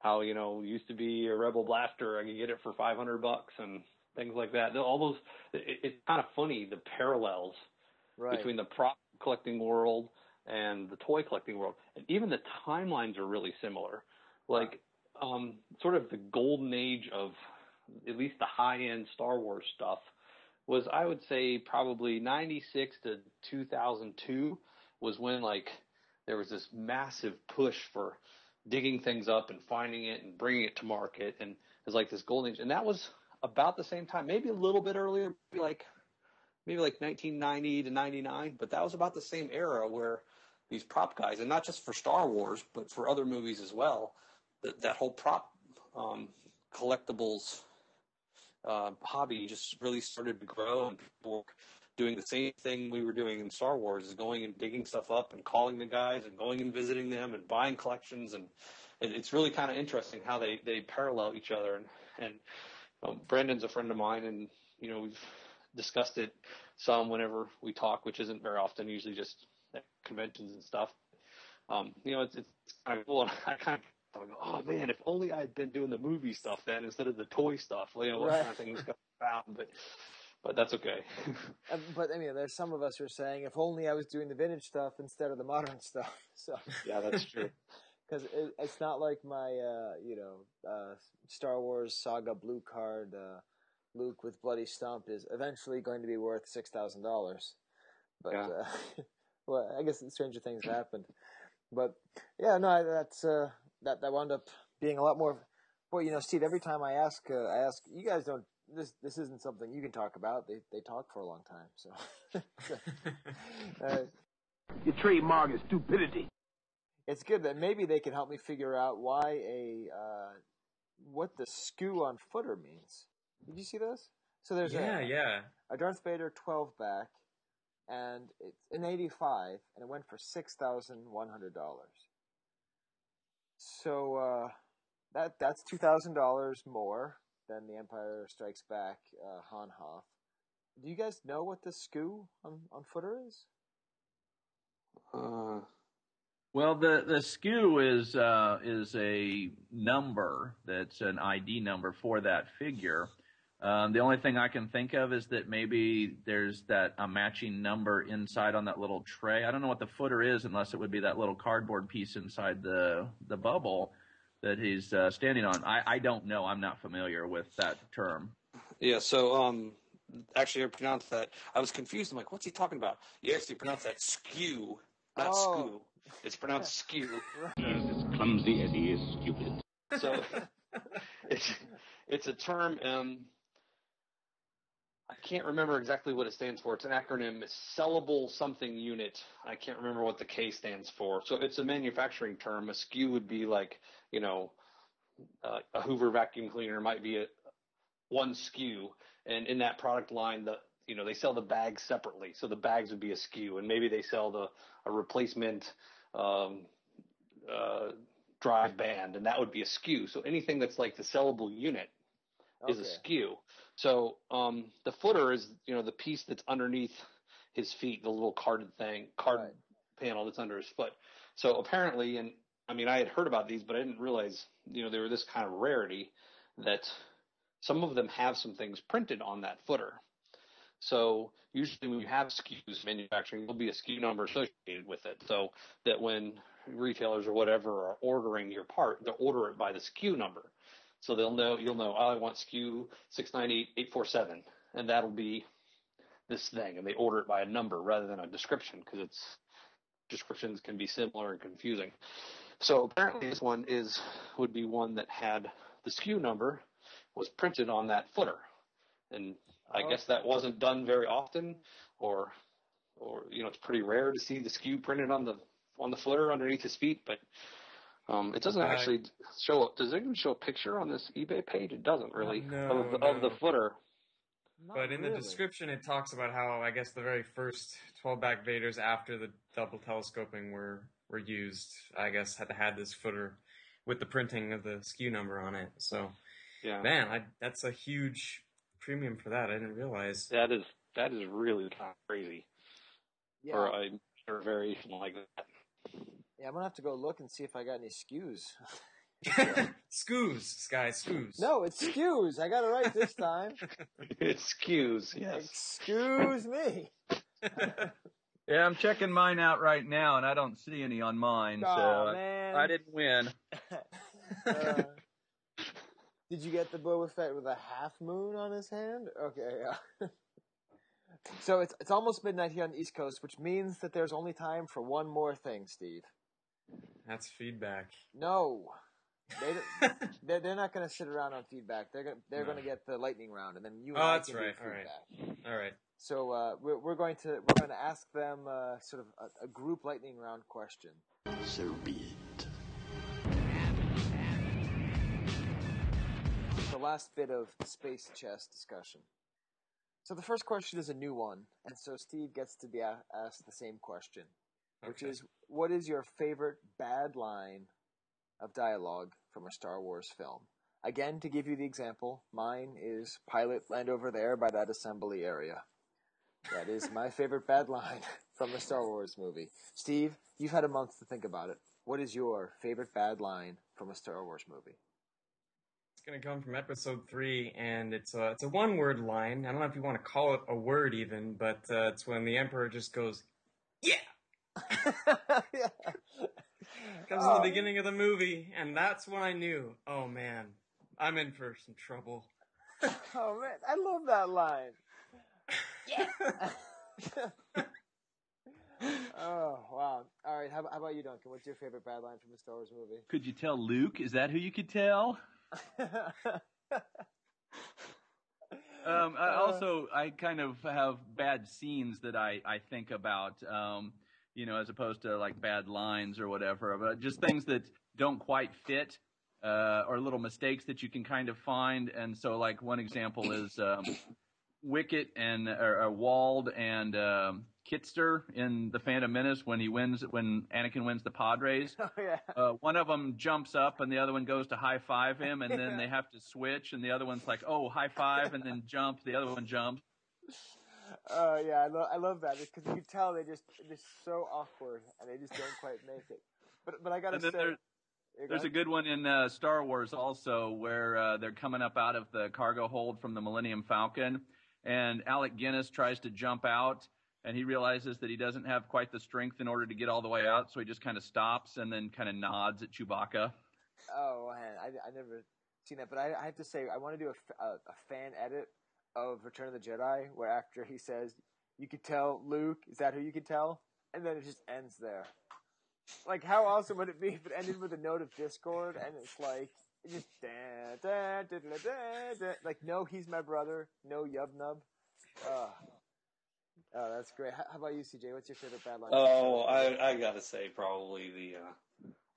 how you know used to be a Rebel blaster, I could get it for five hundred bucks, and things like that. All those, it, it's kind of funny the parallels Right. between the prop collecting world and the toy collecting world. And even the timelines are really similar. Like, um, sort of the golden age of at least the high end Star Wars stuff was, I would say, probably 96 to 2002 was when, like, there was this massive push for digging things up and finding it and bringing it to market. And it was like this golden age. And that was about the same time, maybe a little bit earlier, maybe like maybe like 1990 to 99, but that was about the same era where these prop guys, and not just for Star Wars, but for other movies as well, that, that whole prop um, collectibles uh, hobby just really started to grow, and people doing the same thing we were doing in Star Wars, is going and digging stuff up and calling the guys and going and visiting them and buying collections, and it, it's really kind of interesting how they they parallel each other. And and um, Brandon's a friend of mine, and you know we've discussed it some whenever we talk, which isn't very often, usually just at conventions and stuff. Um, you know, it's, it's kind of cool. And I kind of go, oh man, if only I had been doing the movie stuff then instead of the toy stuff. You know, what Right. kind of things go about, but but that's okay. Uh, but I mean, there's some of us who are saying, if only I was doing the vintage stuff instead of the modern stuff. So Yeah, that's true. Because it, it's not like my, uh, you know, uh, Star Wars Saga Blue Card uh, Luke with bloody stump is eventually going to be worth six thousand dollars. But Yeah. uh, well, I guess stranger things happened. But yeah, no, that's uh, that that wound up being a lot more. Well, you know, Steve. Every time I ask, uh, I ask you guys don't. This this isn't something you can talk about. They they talk for a long time, so. uh, Your trademark is stupidity. it's good that maybe they can help me figure out why a uh, what the skew on footer means. Did you see this? So there's Yeah, a, yeah. a Darth Vader 12 back, and it's an 85, and it went for six thousand one hundred dollars. So uh, that that's two thousand dollars more than the Empire Strikes Back uh, Han Hoth. Do you guys know what the skew on, on footer is? Uh, Well, the the SKU is uh, is a number that's an ID number for that figure. Um, the only thing I can think of is that maybe there's that a matching number inside on that little tray. I don't know what the footer is, unless it would be that little cardboard piece inside the the bubble that he's uh, standing on. I, I don't know. I'm not familiar with that term. Yeah, so um actually I pronounced that I was confused. I'm like, what's he talking about? Yes, you actually pronounce that skew, not Oh. skew. It's pronounced skew. He's as clumsy as he is stupid. So it's it's a term um I can't remember exactly what it stands for. It's an acronym. It's sellable something unit. I can't remember what the K stands for. So it's a manufacturing term. A SKU would be like, you know, uh, a Hoover vacuum cleaner might be a, one SKU, and in that product line, the you know they sell the bags separately, so the bags would be a SKU, and maybe they sell the a replacement um, uh, drive band, and that would be a SKU. So anything that's like the sellable unit is a. SKU. So um, the footer is you know the piece that's underneath his feet, the little carded thing, card panel that's under his foot. So apparently, and I mean, I had heard about these, but I didn't realize you know they were this kind of rarity that some of them have some things printed on that footer. So usually when you have SKUs manufacturing, there'll be a SKU number associated with it. So that when retailers or whatever are ordering your part, they'll order it by the SKU number. So they'll know, you'll know, oh, I want SKU 698847, and that'll be this thing. And they order it by a number rather than a description because it's, descriptions can be similar and confusing. So apparently this one is, would be one that had the SKU number was printed on that footer. And I guess that wasn't done very often or, or, you know, it's pretty rare to see the SKU printed on the, on the footer underneath his feet, but, um, it doesn't Right. actually show, does it even show a picture on this eBay page? It doesn't really No, of, the, of the no. footer. But in the description, it talks about how I guess the very first 12 back Vaders after the double telescoping were were used. I guess had had this footer with the printing of the SKU number on it. So, Yeah. man, I, that's a huge premium for that. I didn't realize. That is, that is really crazy Yeah. for a, for a variation like that. Yeah, I'm gonna have to go look and see if I got any SKUs. Scoos, Sky, Scoos. no, it's SKUs. I got it right this time. It's SKUs, yes. Excuse me. Yeah, I'm checking mine out right now, and I don't see any on mine. Aw, so I- man. I didn't win. Uh, did you get the Boba Fett with a half moon on his hand? Okay, yeah. so it's it's almost midnight here on the East Coast, which means that there's only time for one more thing, Steve. That's feedback. No, They they're, they're not going to sit around on feedback. They're gonna they're No. going to get the lightning round, and then you. Oh, and I that's can do right. All right. feedback. All right. So uh, we're we're going to we're going to ask them uh, sort of a, a group lightning round question. So be it. the last bit of space chess discussion. So the first question is a new one, and so Steve gets to be a- asked the same question, which Okay. is, what is your favorite bad line of dialogue from a Star Wars film? Again, to give you the example, mine is "Pilot, land over there by that assembly area." That is my favorite bad line from a Star Wars movie. Steve, you've had a month to think about it. What is your favorite bad line from a Star Wars movie? It's gonna come from episode three, and it's a it's a one word line. I don't know if you want to call it a word even, but uh, it's when the Emperor just goes, "Yeah." Comes in Oh. the beginning of the movie, and that's when I knew, oh man, I'm in for some trouble. Oh man, I love that line. Yeah. oh wow! All right, how, how about you, Duncan? What's your favorite bad line from a Star Wars movie? Could you tell Luke? Is that who you could tell? Um, I Uh, also, I kind of have bad scenes that I, I think about, um, you know, as opposed to like bad lines or whatever, but just things that don't quite fit, uh, or little mistakes that you can kind of find. And so, like, one example is, um, Wicket and, or, or Wald and, um, Kitster in The Phantom Menace when he wins, when Anakin wins the podrace. oh yeah. Uh, one of them jumps up and the other one goes to high five him, and then they have to switch, and the other one's like, "Oh, high five," and then jump. The other one jumps. Oh yeah, I, lo- I love that because you can tell they just they're just so awkward and they just don't quite make it. But but I gotta say, there- There's a good one in uh, Star Wars also where uh, they're coming up out of the cargo hold from the Millennium Falcon, and Alec Guinness tries to jump out, and he realizes that he doesn't have quite the strength in order to get all the way out, so he just kind of stops and then kind of nods at Chewbacca. Oh man, I I never seen that, but I, I have to say I want to do a a fan edit of Return of the Jedi where after he says, "You could tell Luke," is that who you could tell? And then it just ends there. Like how awesome would it be if it ended with a note of discord and it's like it just da, da, da, da, da, da, like no, he's my brother, no yub nub. Uh, oh, that's great. How, how about you, CJ? What's your favorite bad line? Oh, I, I gotta say probably the uh,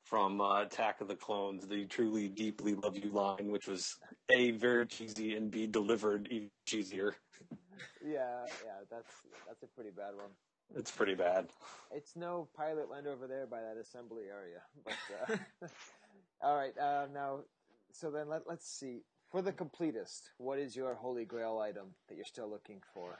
from uh, Attack of the Clones, the truly deeply love you line, which was a very cheesy and b delivered even cheesier. Yeah, yeah, that's that's a pretty bad one. It's pretty bad. It's no pilot land over there by that assembly area. But uh, all right, uh, now so then let let's see. For the completist, what is your holy grail item that you're still looking for?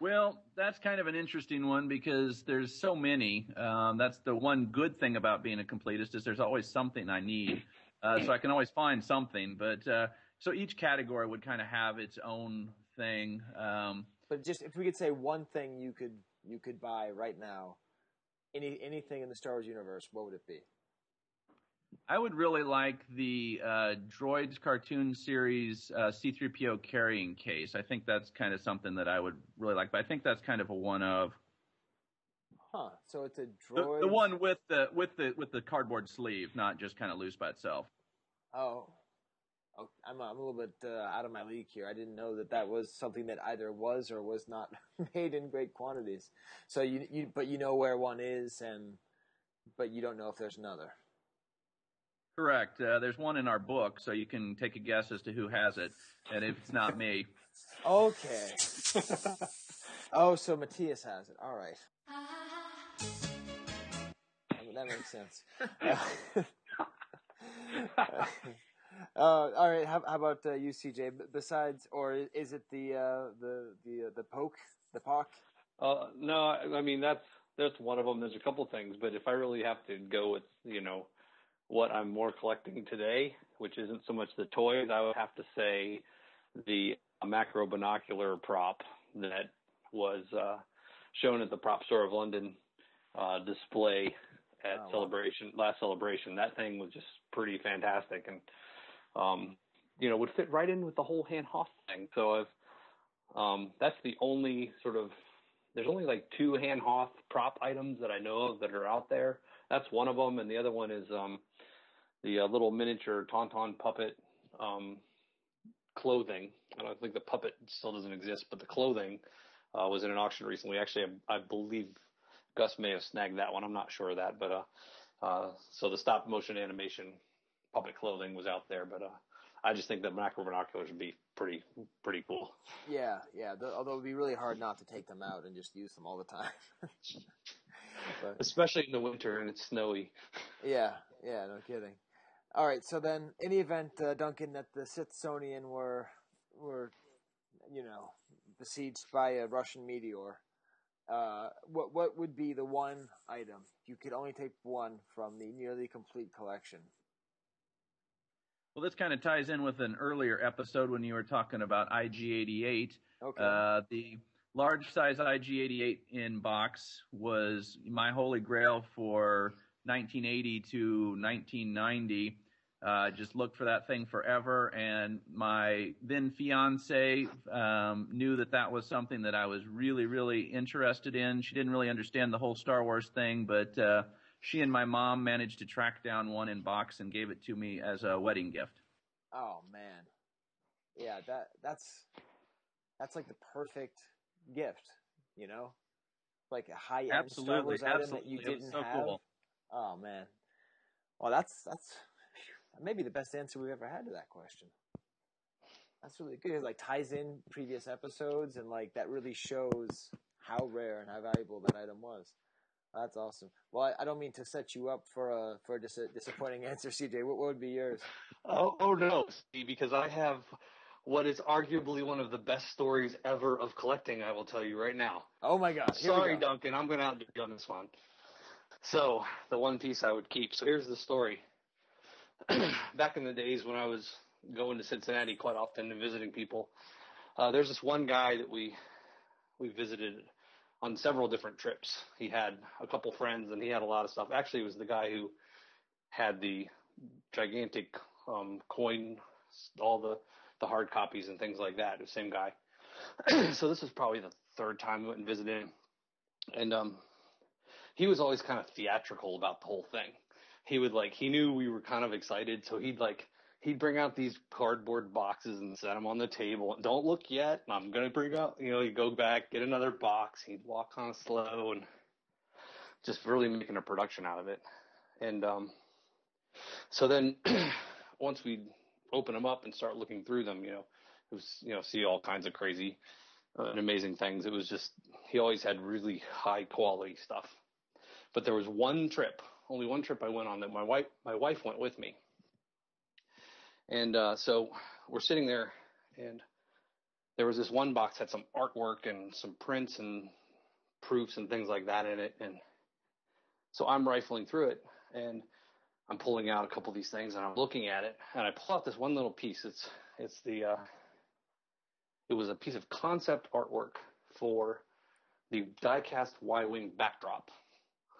Well, that's kind of an interesting one because there's so many. Um, that's the one good thing about being a completist is there's always something I need, uh, so I can always find something. But uh, so each category would kind of have its own thing. Um, But just if we could say one thing you could you could buy right now, any anything in the Star Wars universe, what would it be? I would really like the uh, Droids cartoon series uh, C3PO carrying case. I think that's kind of something that I would really like, but I think that's kind of a one of Huh? So it's a droid. the one with the with the with the cardboard sleeve, not just kind of loose by itself. Oh, oh I'm I'm a little bit uh, out of my league here. I didn't know that that was something that either was or was not made in great quantities. So you you but you know where one is, and but you don't know if there's another. Correct. Uh, there's one in our book, so you can take a guess as to who has it, and if it's not me, Okay. oh, so Matthias has it. All right. That- That makes sense. Uh, all right. How, how about uh, you, CJ? Besides, or is it the uh, the the uh, the poke, the pock? Uh, no, I I mean that's that's one of them. There's a couple things, but if I really have to go with you know what I'm more collecting today, which isn't so much the toys, I would have to say the macro binocular prop that was uh, shown at the Prop Store of London uh, display at Oh, wow. celebration last celebration. That thing was just pretty fantastic, and um, you know would fit right in with the whole Han Hoth thing. So I've um, that's the only sort of there's only like two Han Hoth prop items that I know of that are out there. That's one of them, and the other one is um, the uh, little miniature Tauntaun puppet um, clothing. I don't think the puppet still doesn't exist, but the clothing uh, was in an auction recently. Actually, I, I believe Gus may have snagged that one. I'm not sure of that, but uh, uh, so the stop motion animation puppet clothing was out there, but uh, I just think the macro binoculars would be pretty pretty cool. Yeah, yeah. The, although it would be really hard not to take them out and just use them all the time. but, especially in the winter and it's snowy. yeah, yeah. No kidding. All right. So then, in the event, uh, Duncan, that the Sithsonian were were, you know, besieged by a Russian meteor, uh, what what would be the one item you could only take one from the nearly complete collection? Well, this kind of ties in with an earlier episode when you were talking about IG88. Okay. Uh, the large size IG88 in box was my holy grail for 1980 to 1990. Uh, just looked for that thing forever, and my then fiance um, knew that that was something that I was really, really interested in. She didn't really understand the whole Star Wars thing, but uh, she and my mom managed to track down one in box and gave it to me as a wedding gift. Oh man, yeah that that's that's like the perfect gift, you know, like a high end Star Absolutely, Wars item that you didn't so have. cool. Oh man, well that's that's maybe the best answer we've ever had to that question. That's really good. It like ties in previous episodes and like that really shows how rare and how valuable that item was. That's awesome. Well, I, I don't mean to set you up for a for a dis- disappointing answer, CJ. What, what would be yours? Oh, oh no, Steve, because I have what is arguably one of the best stories ever of collecting. I will tell you right now. Oh my gosh! Sorry, go. Duncan, I'm going to outdo you on this one. So the one piece I would keep. So here's the story. Back in the days when I was going to Cincinnati quite often and visiting people, uh, there's this one guy that we we visited on several different trips. He had a couple friends and he had a lot of stuff. Actually, it was the guy who had the gigantic um, coin, all the the hard copies and things like that. The same guy. so this was probably the third time we went and visited him, and um, he was always kind of theatrical about the whole thing. He would like he knew we were kind of excited, so he'd like he'd bring out these cardboard boxes and set them on the table. Don't look yet. I'm gonna bring out, you know, he'd go back, get another box. He'd walk kind of slow and just really making a production out of it. And um, so then once we open them up and start looking through them, you know, it was you know see all kinds of crazy uh, and amazing things. It was just he always had really high quality stuff. But there was one trip, only one trip I went on that my wife my wife went with me. And uh, so we're sitting there, and there was this one box had some artwork and some prints and proofs and things like that in it. And so I'm rifling through it, and I'm pulling out a couple of these things, and I'm looking at it, and I pull out this one little piece. It's it's the uh, it was a piece of concept artwork for the diecast Y-wing backdrop.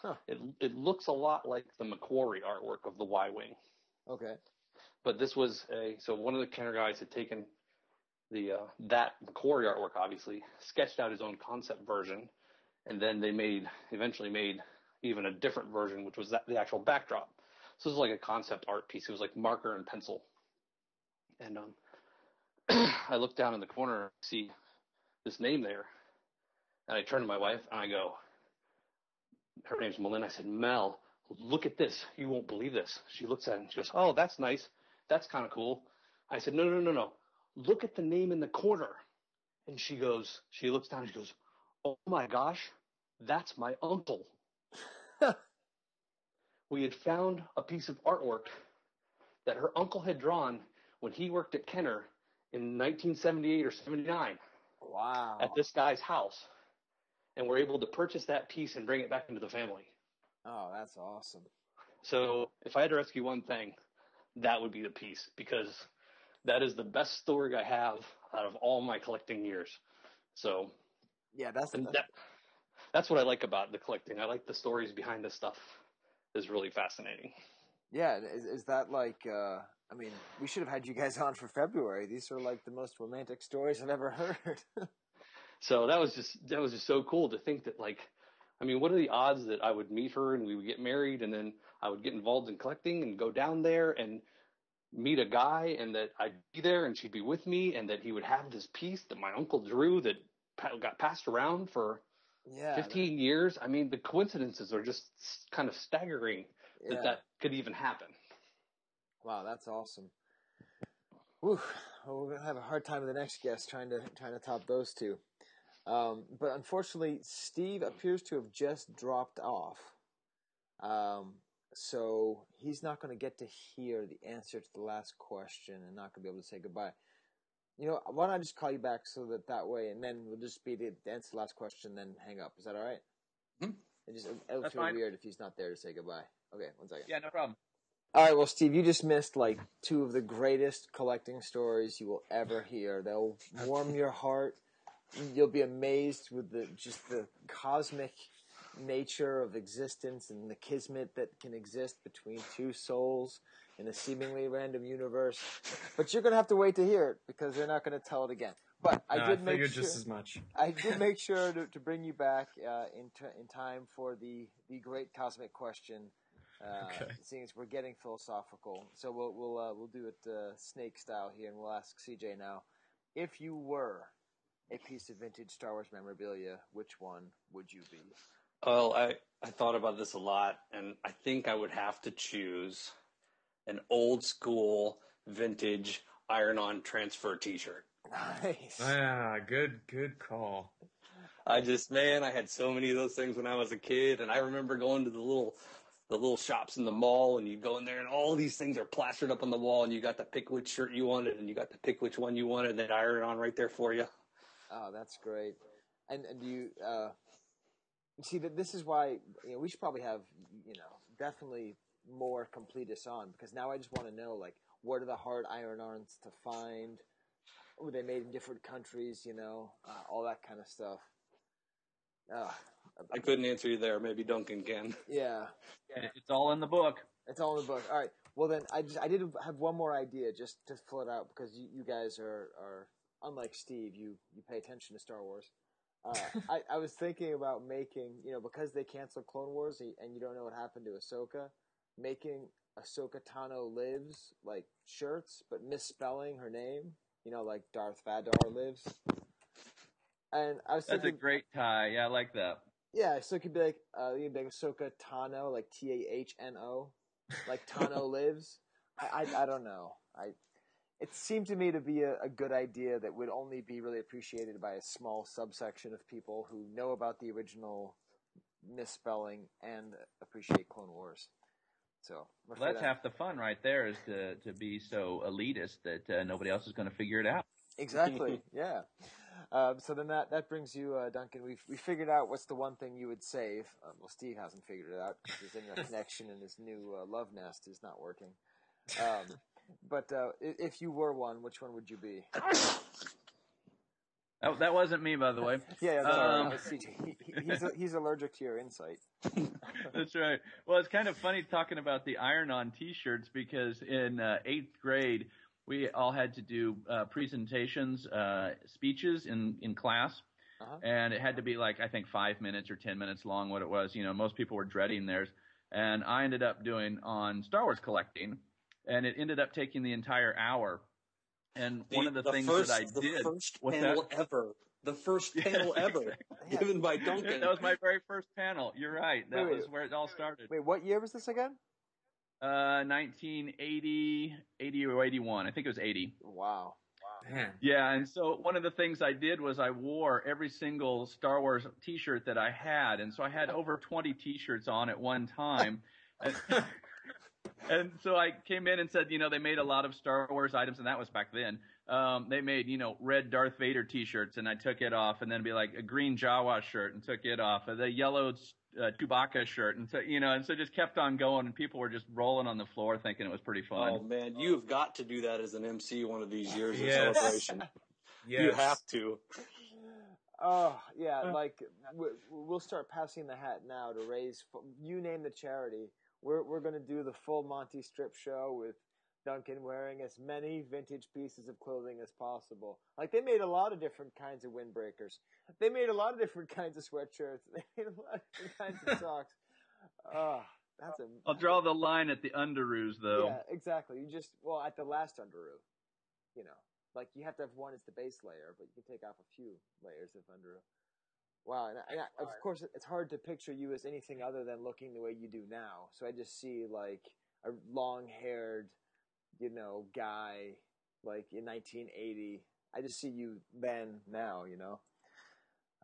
Huh. It it looks a lot like the McQuarrie artwork of the Y-wing. Okay. But this was a so one of the Kenner guys had taken the uh, that McQuarrie artwork, obviously sketched out his own concept version, and then they made eventually made even a different version, which was that, the actual backdrop. So this was like a concept art piece. It was like marker and pencil. And um, I look down in the corner and see this name there, and I turn to my wife and I go, her name's Melinda. I said, Mel, look at this. You won't believe this. She looks at it and she goes, oh, that's nice. That's kind of cool. I said, no, no, no, no. Look at the name in the corner. And she goes, she looks down and she goes, oh my gosh, that's my uncle. we had found a piece of artwork that her uncle had drawn when he worked at Kenner in 1978 or 79 Wow. at this guy's house. And we're able to purchase that piece and bring it back into the family. Oh, that's awesome. So if I had to rescue one thing, that would be the piece because that is the best story I have out of all my collecting years. So Yeah, that's and that, that's what I like about the collecting. I like the stories behind this stuff. Is really fascinating. Yeah, is, is that like? uh I mean, we should have had you guys on for February. These are like the most romantic stories I've ever heard. So that was just that was just so cool to think that like I mean, what are the odds that I would meet her and we would get married and then I would get involved in collecting and go down there and meet a guy and that I'd be there and she'd be with me and that he would have this piece that my uncle drew that got passed around for yeah, 15 years. I mean, the coincidences are just kind of staggering that that could even happen. Wow, that's awesome. Whew. Well, we're gonna have a hard time with the next guest trying to trying to top those two. Um, but unfortunately, Steve appears to have just dropped off. Um, so he's not going to get to hear the answer to the last question and not going to be able to say goodbye. You know, why don't I just call you back so that that way, and then we'll just be the answer to the last question, and then hang up. Is that all right? Hmm. It just it'll That's feel fine. weird if he's not there to say goodbye. Okay, one second. Yeah, no problem. All right, well, Steve, you just missed like two of the greatest collecting stories you will ever hear. They'll warm your heart. You'll be amazed with the just the cosmic nature of existence and the kismet that can exist between two souls in a seemingly random universe. But you're gonna have to wait to hear it because they're not gonna tell it again. But I No, did make figured sure. just as much. I did make sure to, to bring you back uh, in t- in time for the the great cosmic question. Uh, Okay. Seeing as we're getting philosophical, so we'll we'll uh, we'll do it uh, snake style here, and we'll ask CJ now: If you were a piece of vintage Star Wars memorabilia, which one would you be? Well, I, I thought about this a lot, and I think I would have to choose an old school vintage iron on transfer t shirt. Nice. Ah, good, good call. I just, man, I had so many of those things when I was a kid, and I remember going to the little, the little shops in the mall, and you go in there, and all these things are plastered up on the wall, and you got to pick which shirt you wanted, and you got to pick which one you wanted, and then iron it on right there for you. Oh, that's great. And and you uh, see that this is why you know, we should probably have you know definitely more completists on because now I just want to know like what are the hard iron arms to find? Were they made in different countries? You know, uh, all that kind of stuff. Uh, I couldn't answer you there. Maybe Duncan can. yeah, It's all in the book. it's all in the book. All right. Well, then I just I did have one more idea just to float out because you, you guys are are unlike Steve. You you pay attention to Star Wars. Uh, I I was thinking about making you know because they canceled Clone Wars and you don't know what happened to Ahsoka, making Ahsoka Tano lives like shirts but misspelling her name. You know, like Darth Vadar lives. And I was That's a great tie. Yeah, I like that. Yeah, so it could be like uh, you could be like Ahsoka Tano, like T A H N O, like Tano lives. I, I I don't know. I it seemed to me to be a, a good idea that would only be really appreciated by a small subsection of people who know about the original misspelling and appreciate Clone Wars. So Well, that's I- half the fun right there is to to be so elitist that uh, nobody else is going to figure it out. Exactly. yeah. Um, so then that, that brings you, uh, Duncan. We've we figured out what's the one thing you would save. Um, well, Steve hasn't figured it out because his internet connection and his new uh, love nest is not working. Um, but uh, if you were one, which one would you be? That, that wasn't me, by the way. Yeah, yeah. Um, that was CJ. He, he, he's, he's allergic to your insight. That's right. Well, it's kind of funny talking about the iron-on T-shirts because in uh, eighth grade we all had to do uh, presentations, uh, speeches in in class, Uh-huh. and it had to be like I think five minutes or ten minutes long. What it was, you know, most people were dreading theirs, and I ended up doing on Star Wars collecting, and it ended up taking the entire hour. And one of the, things first, that I did the did first What's panel that? ever, the first Yes, panel ever exactly. given by Duncan. that was my very first panel. You're right. That Wait, wait. was where it all started. Wait, what year was this again? Uh, 1980, 80 or 81. I think it was 80. Wow. Man. Yeah, and so one of the things I did was I wore every single Star Wars T-shirt that I had, and so I had over 20 T-shirts on at one time. And, and so I came in and said, you know, they made a lot of Star Wars items, and that was back then. Um, they made, you know, red Darth Vader T-shirts, and I took it off, and then be like a green Jawa shirt, and took it off, and the yellow uh, Chewbacca shirt, and so you know, and so just kept on going, and people were just rolling on the floor thinking it was pretty fun. Oh man, you have got to do that as an MC one of these years of celebration. Yes. celebration. You have to. Oh yeah, like we- we'll start passing the hat now to raise. You name the charity. We're we're gonna do the full Monty Strip show with Duncan wearing as many vintage pieces of clothing as possible. Like they made a lot of different kinds of windbreakers. They made a lot of different kinds of sweatshirts. They made a lot of different kinds of socks. Oh, that's a. I'll draw the line at the underoos, though. Yeah, exactly. You just well at the last underoos, you know, like you have to have one as the base layer, but you can take off a few layers of underoos. Wow, and, I, and I, of course it's hard to picture you as anything other than looking the way you do now. So I just see like a long-haired, you know, guy like in 1980. I just see you then now, you know.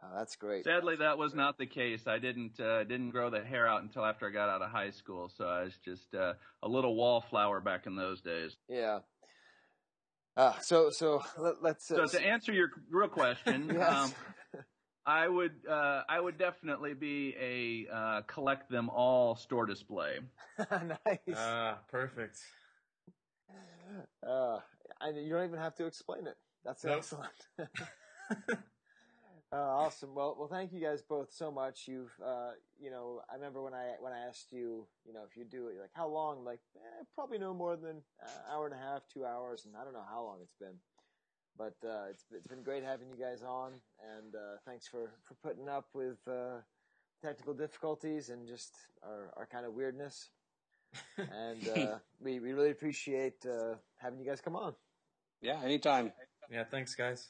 Uh, that's great. Sadly, that was not the case. I didn't uh, didn't grow the hair out until after I got out of high school, so I was just uh, a little wallflower back in those days. Yeah. Uh, so so let, us So to answer your real question, Yes. um, I would uh, I would definitely be a uh, collect them all store display. nice. Ah, perfect. Uh, and you don't even have to explain it. That's Nope. excellent. uh, awesome. Well, well, thank you guys both so much. You've, uh, you know, I remember when I when I asked you, you know, if you do it, you're like, how long? Like, eh, probably no more than an hour and a half, two hours, and I don't know how long it's been. But uh, it's it's been great having you guys on, and uh, thanks for for putting up with uh, technical difficulties and just our our kind of weirdness. and uh, we we really appreciate uh, having you guys come on. Yeah, anytime. Yeah, thanks, guys.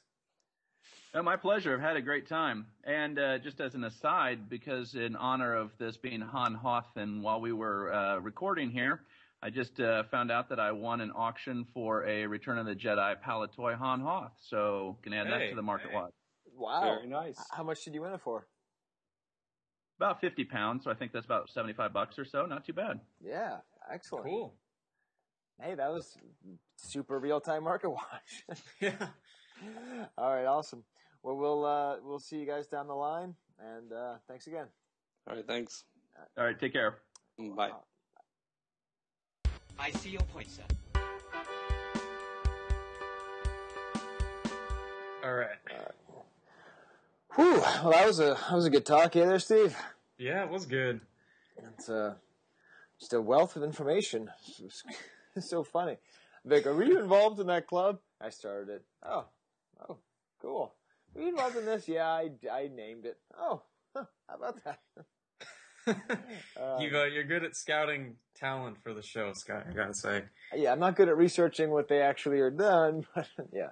My pleasure. I've had a great time. And uh, just as an aside, because in honor of this being Han Hoth, and while we were uh, recording here, I just uh, found out that I won an auction for a Return of the Jedi Palitoy Han Hoth. So can add that to the market watch. Wow, Very nice. How much did you win it for? About 50 pounds, so I think that's about 75 bucks or so. Not too bad. Yeah, excellent. Cool. Hey, that was super real time market watch. Yeah. All right, awesome. Well, we'll uh, we'll see you guys down the line, and uh, thanks again. All right, thanks. All right, take care. Bye. I see your point, sir. All right. Whew. Well, that was a that was a good talk, yeah, there, Steve. Yeah, it was good. It's uh, just a wealth of information. It's, it's so funny. Vic, are you involved in that club? I started it. Oh, oh, cool. Are you involved in this? Yeah, I, I named it. Oh, huh, how about that? Uh, you uh, you're good at scouting talent for the show, Scott. I gotta say. yeah, I'm not good at researching what they actually are done, but yeah,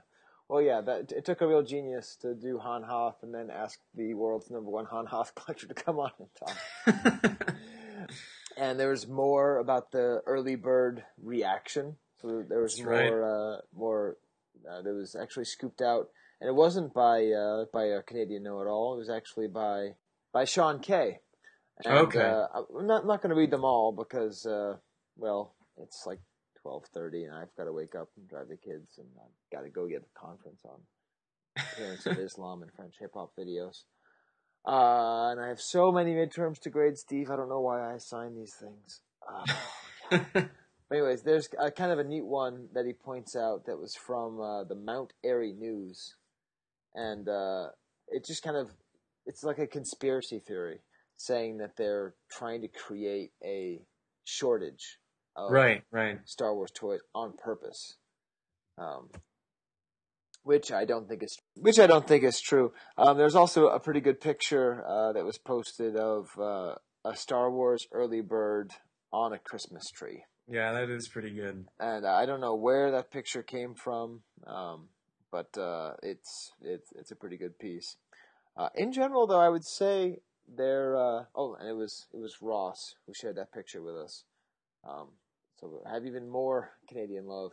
Well, yeah, that it took a real genius to do Han Hoth and then ask the world's number one Han Hoth collector to come on and talk. and there was more about the early bird reaction. So there was That's more, right. uh, more. Uh, there was actually scooped out, and it wasn't by uh, by a Canadian know-it-all. It was actually by by Sean Kay. And, Okay. Uh, I'm not not going to read them all because, uh, well, it's like twelve thirty, and I've got to wake up and drive the kids, and I've got to go get a conference on appearance of Islam and French hip hop videos. Uh, and I have so many midterms to grade, Steve. I don't know why I assign these things. Uh, but anyways, there's a, kind of a neat one that he points out that was from uh, the Mount Airy News, and uh, it just kind of it's like a conspiracy theory saying that they're trying to create a shortage of Right, right. Star Wars toys on purpose. Um, which I don't think is which I don't think is true. Um, there's also a pretty good picture uh, that was posted of uh, a Star Wars early bird on a Christmas tree, Yeah, that is pretty good. and I don't know where that picture came from, um, but uh, it's it's it's a pretty good piece. Uh, in general, though, I would say they're uh, oh, and it was it was Ross who shared that picture with us. Um, so I have even more Canadian love,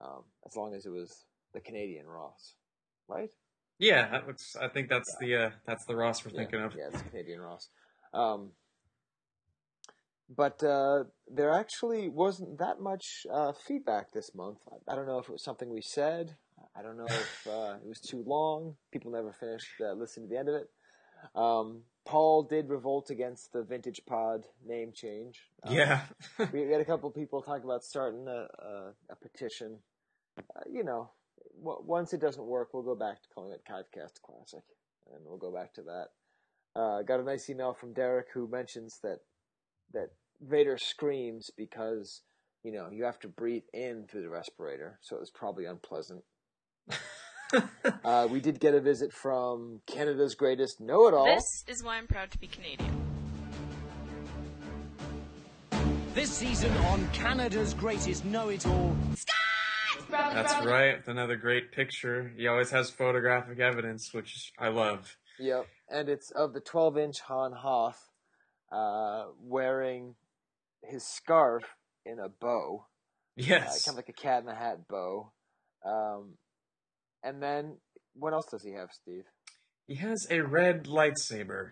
um, as long as it was the Canadian Ross, right? Yeah, that looks, I think that's the uh, that's the Ross we're Yeah, thinking of. Yeah, it's Canadian Ross. Um, but uh, there actually wasn't that much uh, feedback this month. I, I don't know if it was something we said. I don't know if uh, it was too long. People never finished uh, listening to the end of it. Um, Paul did revolt against the Vintage Pod name change. Um, Yeah. we we had a couple people talk about starting a, a, a petition. Uh, you know, w- once it doesn't work, we'll go back to calling it Chive Cast Classic, and we'll go back to that. Uh, got a nice email from Derek who mentions that that Vader screams because you know you have to breathe in through the respirator, so it was probably unpleasant. Uh, we did get a visit from Canada's greatest know-it-all. This is why I'm proud to be Canadian. This season on Canada's Greatest Know-It-All. Scott! That's right. Another great picture. He always has photographic evidence, which I love. Yep, and it's of the 12 inch Han Hoth uh, wearing his scarf in a bow. Yes. Uh, kind of like a cat in a hat bow. Um, and then, what else does he have, Steve? He has a red lightsaber.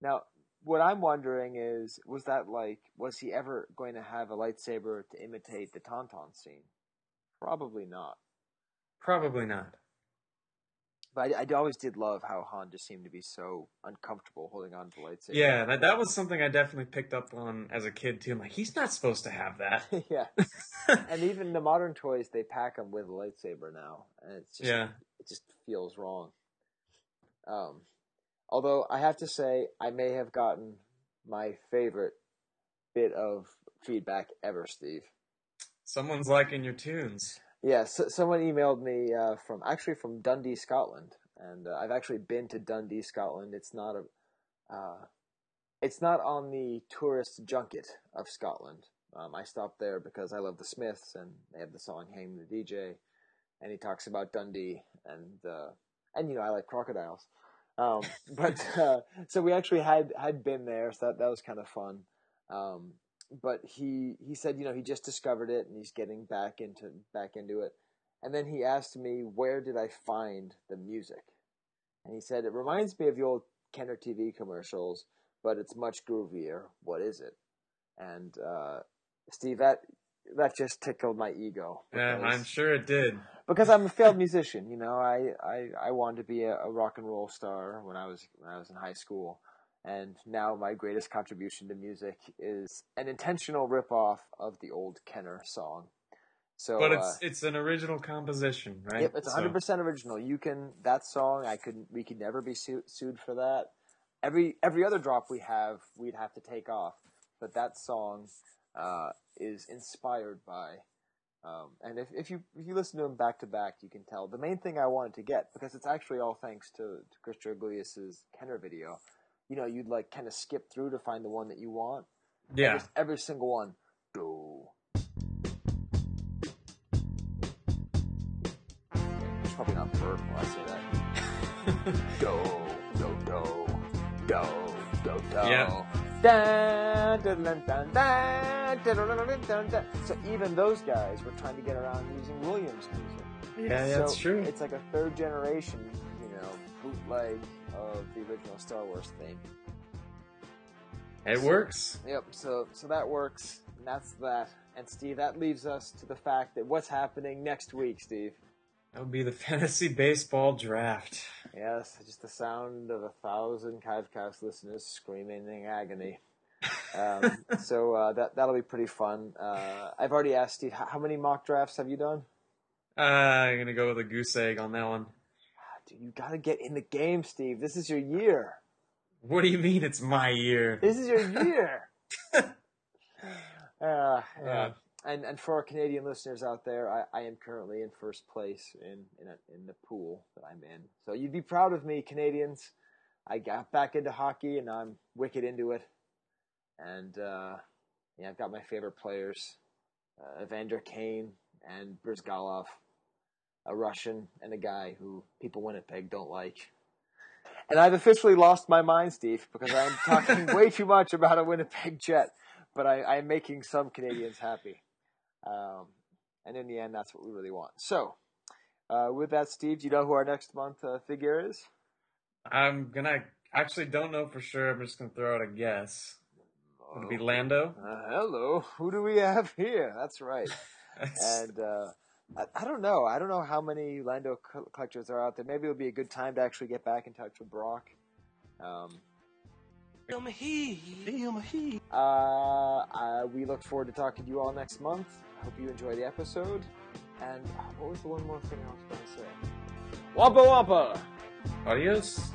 Now, what I'm wondering is, was that like, was he ever going to have a lightsaber to imitate the Tauntaun scene? Probably not. Probably not. But I, I always did love how Han just seemed to be so uncomfortable holding on to the lightsaber. Yeah, that, that was something I definitely picked up on as a kid too. I'm like, he's not supposed to have that. yeah. and even the modern toys, they pack them with a lightsaber now, and it's just Yeah. it just feels wrong. Um, although I have to say, I may have gotten my favorite bit of feedback ever, Steve. Someone's liking your tunes. Yeah, so, someone emailed me uh, from actually from Dundee, Scotland, and uh, I've actually been to Dundee, Scotland. It's not a, uh, it's not on the tourist junket of Scotland. Um, I stopped there because I love the Smiths, and they have the song "Hang the DJ," and he talks about Dundee, and and you know I like crocodiles. Um, but uh, so we actually had had been there, so that that was kind of fun. Um, but he he said you know he just discovered it and he's getting back into back into it and then he asked me where did i find the music and he said it reminds me of the old kenner tv commercials but it's much groovier what is it and uh steve that that just tickled my ego Yeah, I'm sure it did. because I'm a failed musician. You know, I I, I wanted to be a, a rock and roll star when I was when I was in high school, and now my greatest contribution to music is an intentional ripoff of the old Kenner song. So, but uh, it's it's an original composition, right? Yep, it's So- 100 percent original. You can that song. I could we could never be su- sued for that. Every every other drop we have, we'd have to take off. But that song uh, is inspired by. Um, and if, if you if you listen to them back to back, you can tell the main thing I wanted to get because it's actually all thanks to, to Chris Kenner video you know, you'd like kind of skip through to find the one that you want. Yeah. Every, every single one. Do. It's probably not verb when I say that. Go, go, go. Go, go, go. Yeah. So even those guys were trying to get around using Williams music. Yeah, so that's true. It's like a third generation, you know, bootleg of the original Star Wars theme. It So- works. Yep. So so that works. And that's that. And Steve, that leaves us to the fact that what's happening next week, Steve. That would be the fantasy baseball draft. Yes, just the sound of a thousand Chive Cast listeners screaming in agony. Um, so uh, that that'll be pretty fun. Uh, I've already asked Steve, how, many mock drafts have you done? Uh, I'm gonna go with a goose egg on that one. Dude, you got to get in the game, Steve. This is your year. What do you mean it's my year? This is your year. uh, yeah. Uh. And and for our Canadian listeners out there, I, I am currently in first place in in, a, in the pool that I'm in. So you'd be proud of me, Canadians. I got back into hockey and I'm wicked into it. And uh, yeah, I've got my favorite players: uh, Evander Kane and Bryzgalov, a Russian and a guy who people Winnipeg don't like. And I've officially lost my mind, Steve, because I'm talking way too much about a Winnipeg Jet, but I, I'm making some Canadians happy. Um, and in the end, that's what we really want. So, uh, with that, Steve, do you know who our next month uh, figure is? I'm gonna actually don't know for sure. I'm just gonna throw out a guess. It'll be Lando? Uh, hello, who do we have here? That's right. and uh, I, I don't know. I don't know how many Lando collectors are out there. Maybe it would be a good time to actually get back in touch with Brock. Um, Feel me heat. Feel me heat. uh, I, we look forward to talking to you all next month. I hope you enjoy the episode. And uh, what was the one more thing I was going to say? Wampa Wampa! Adios.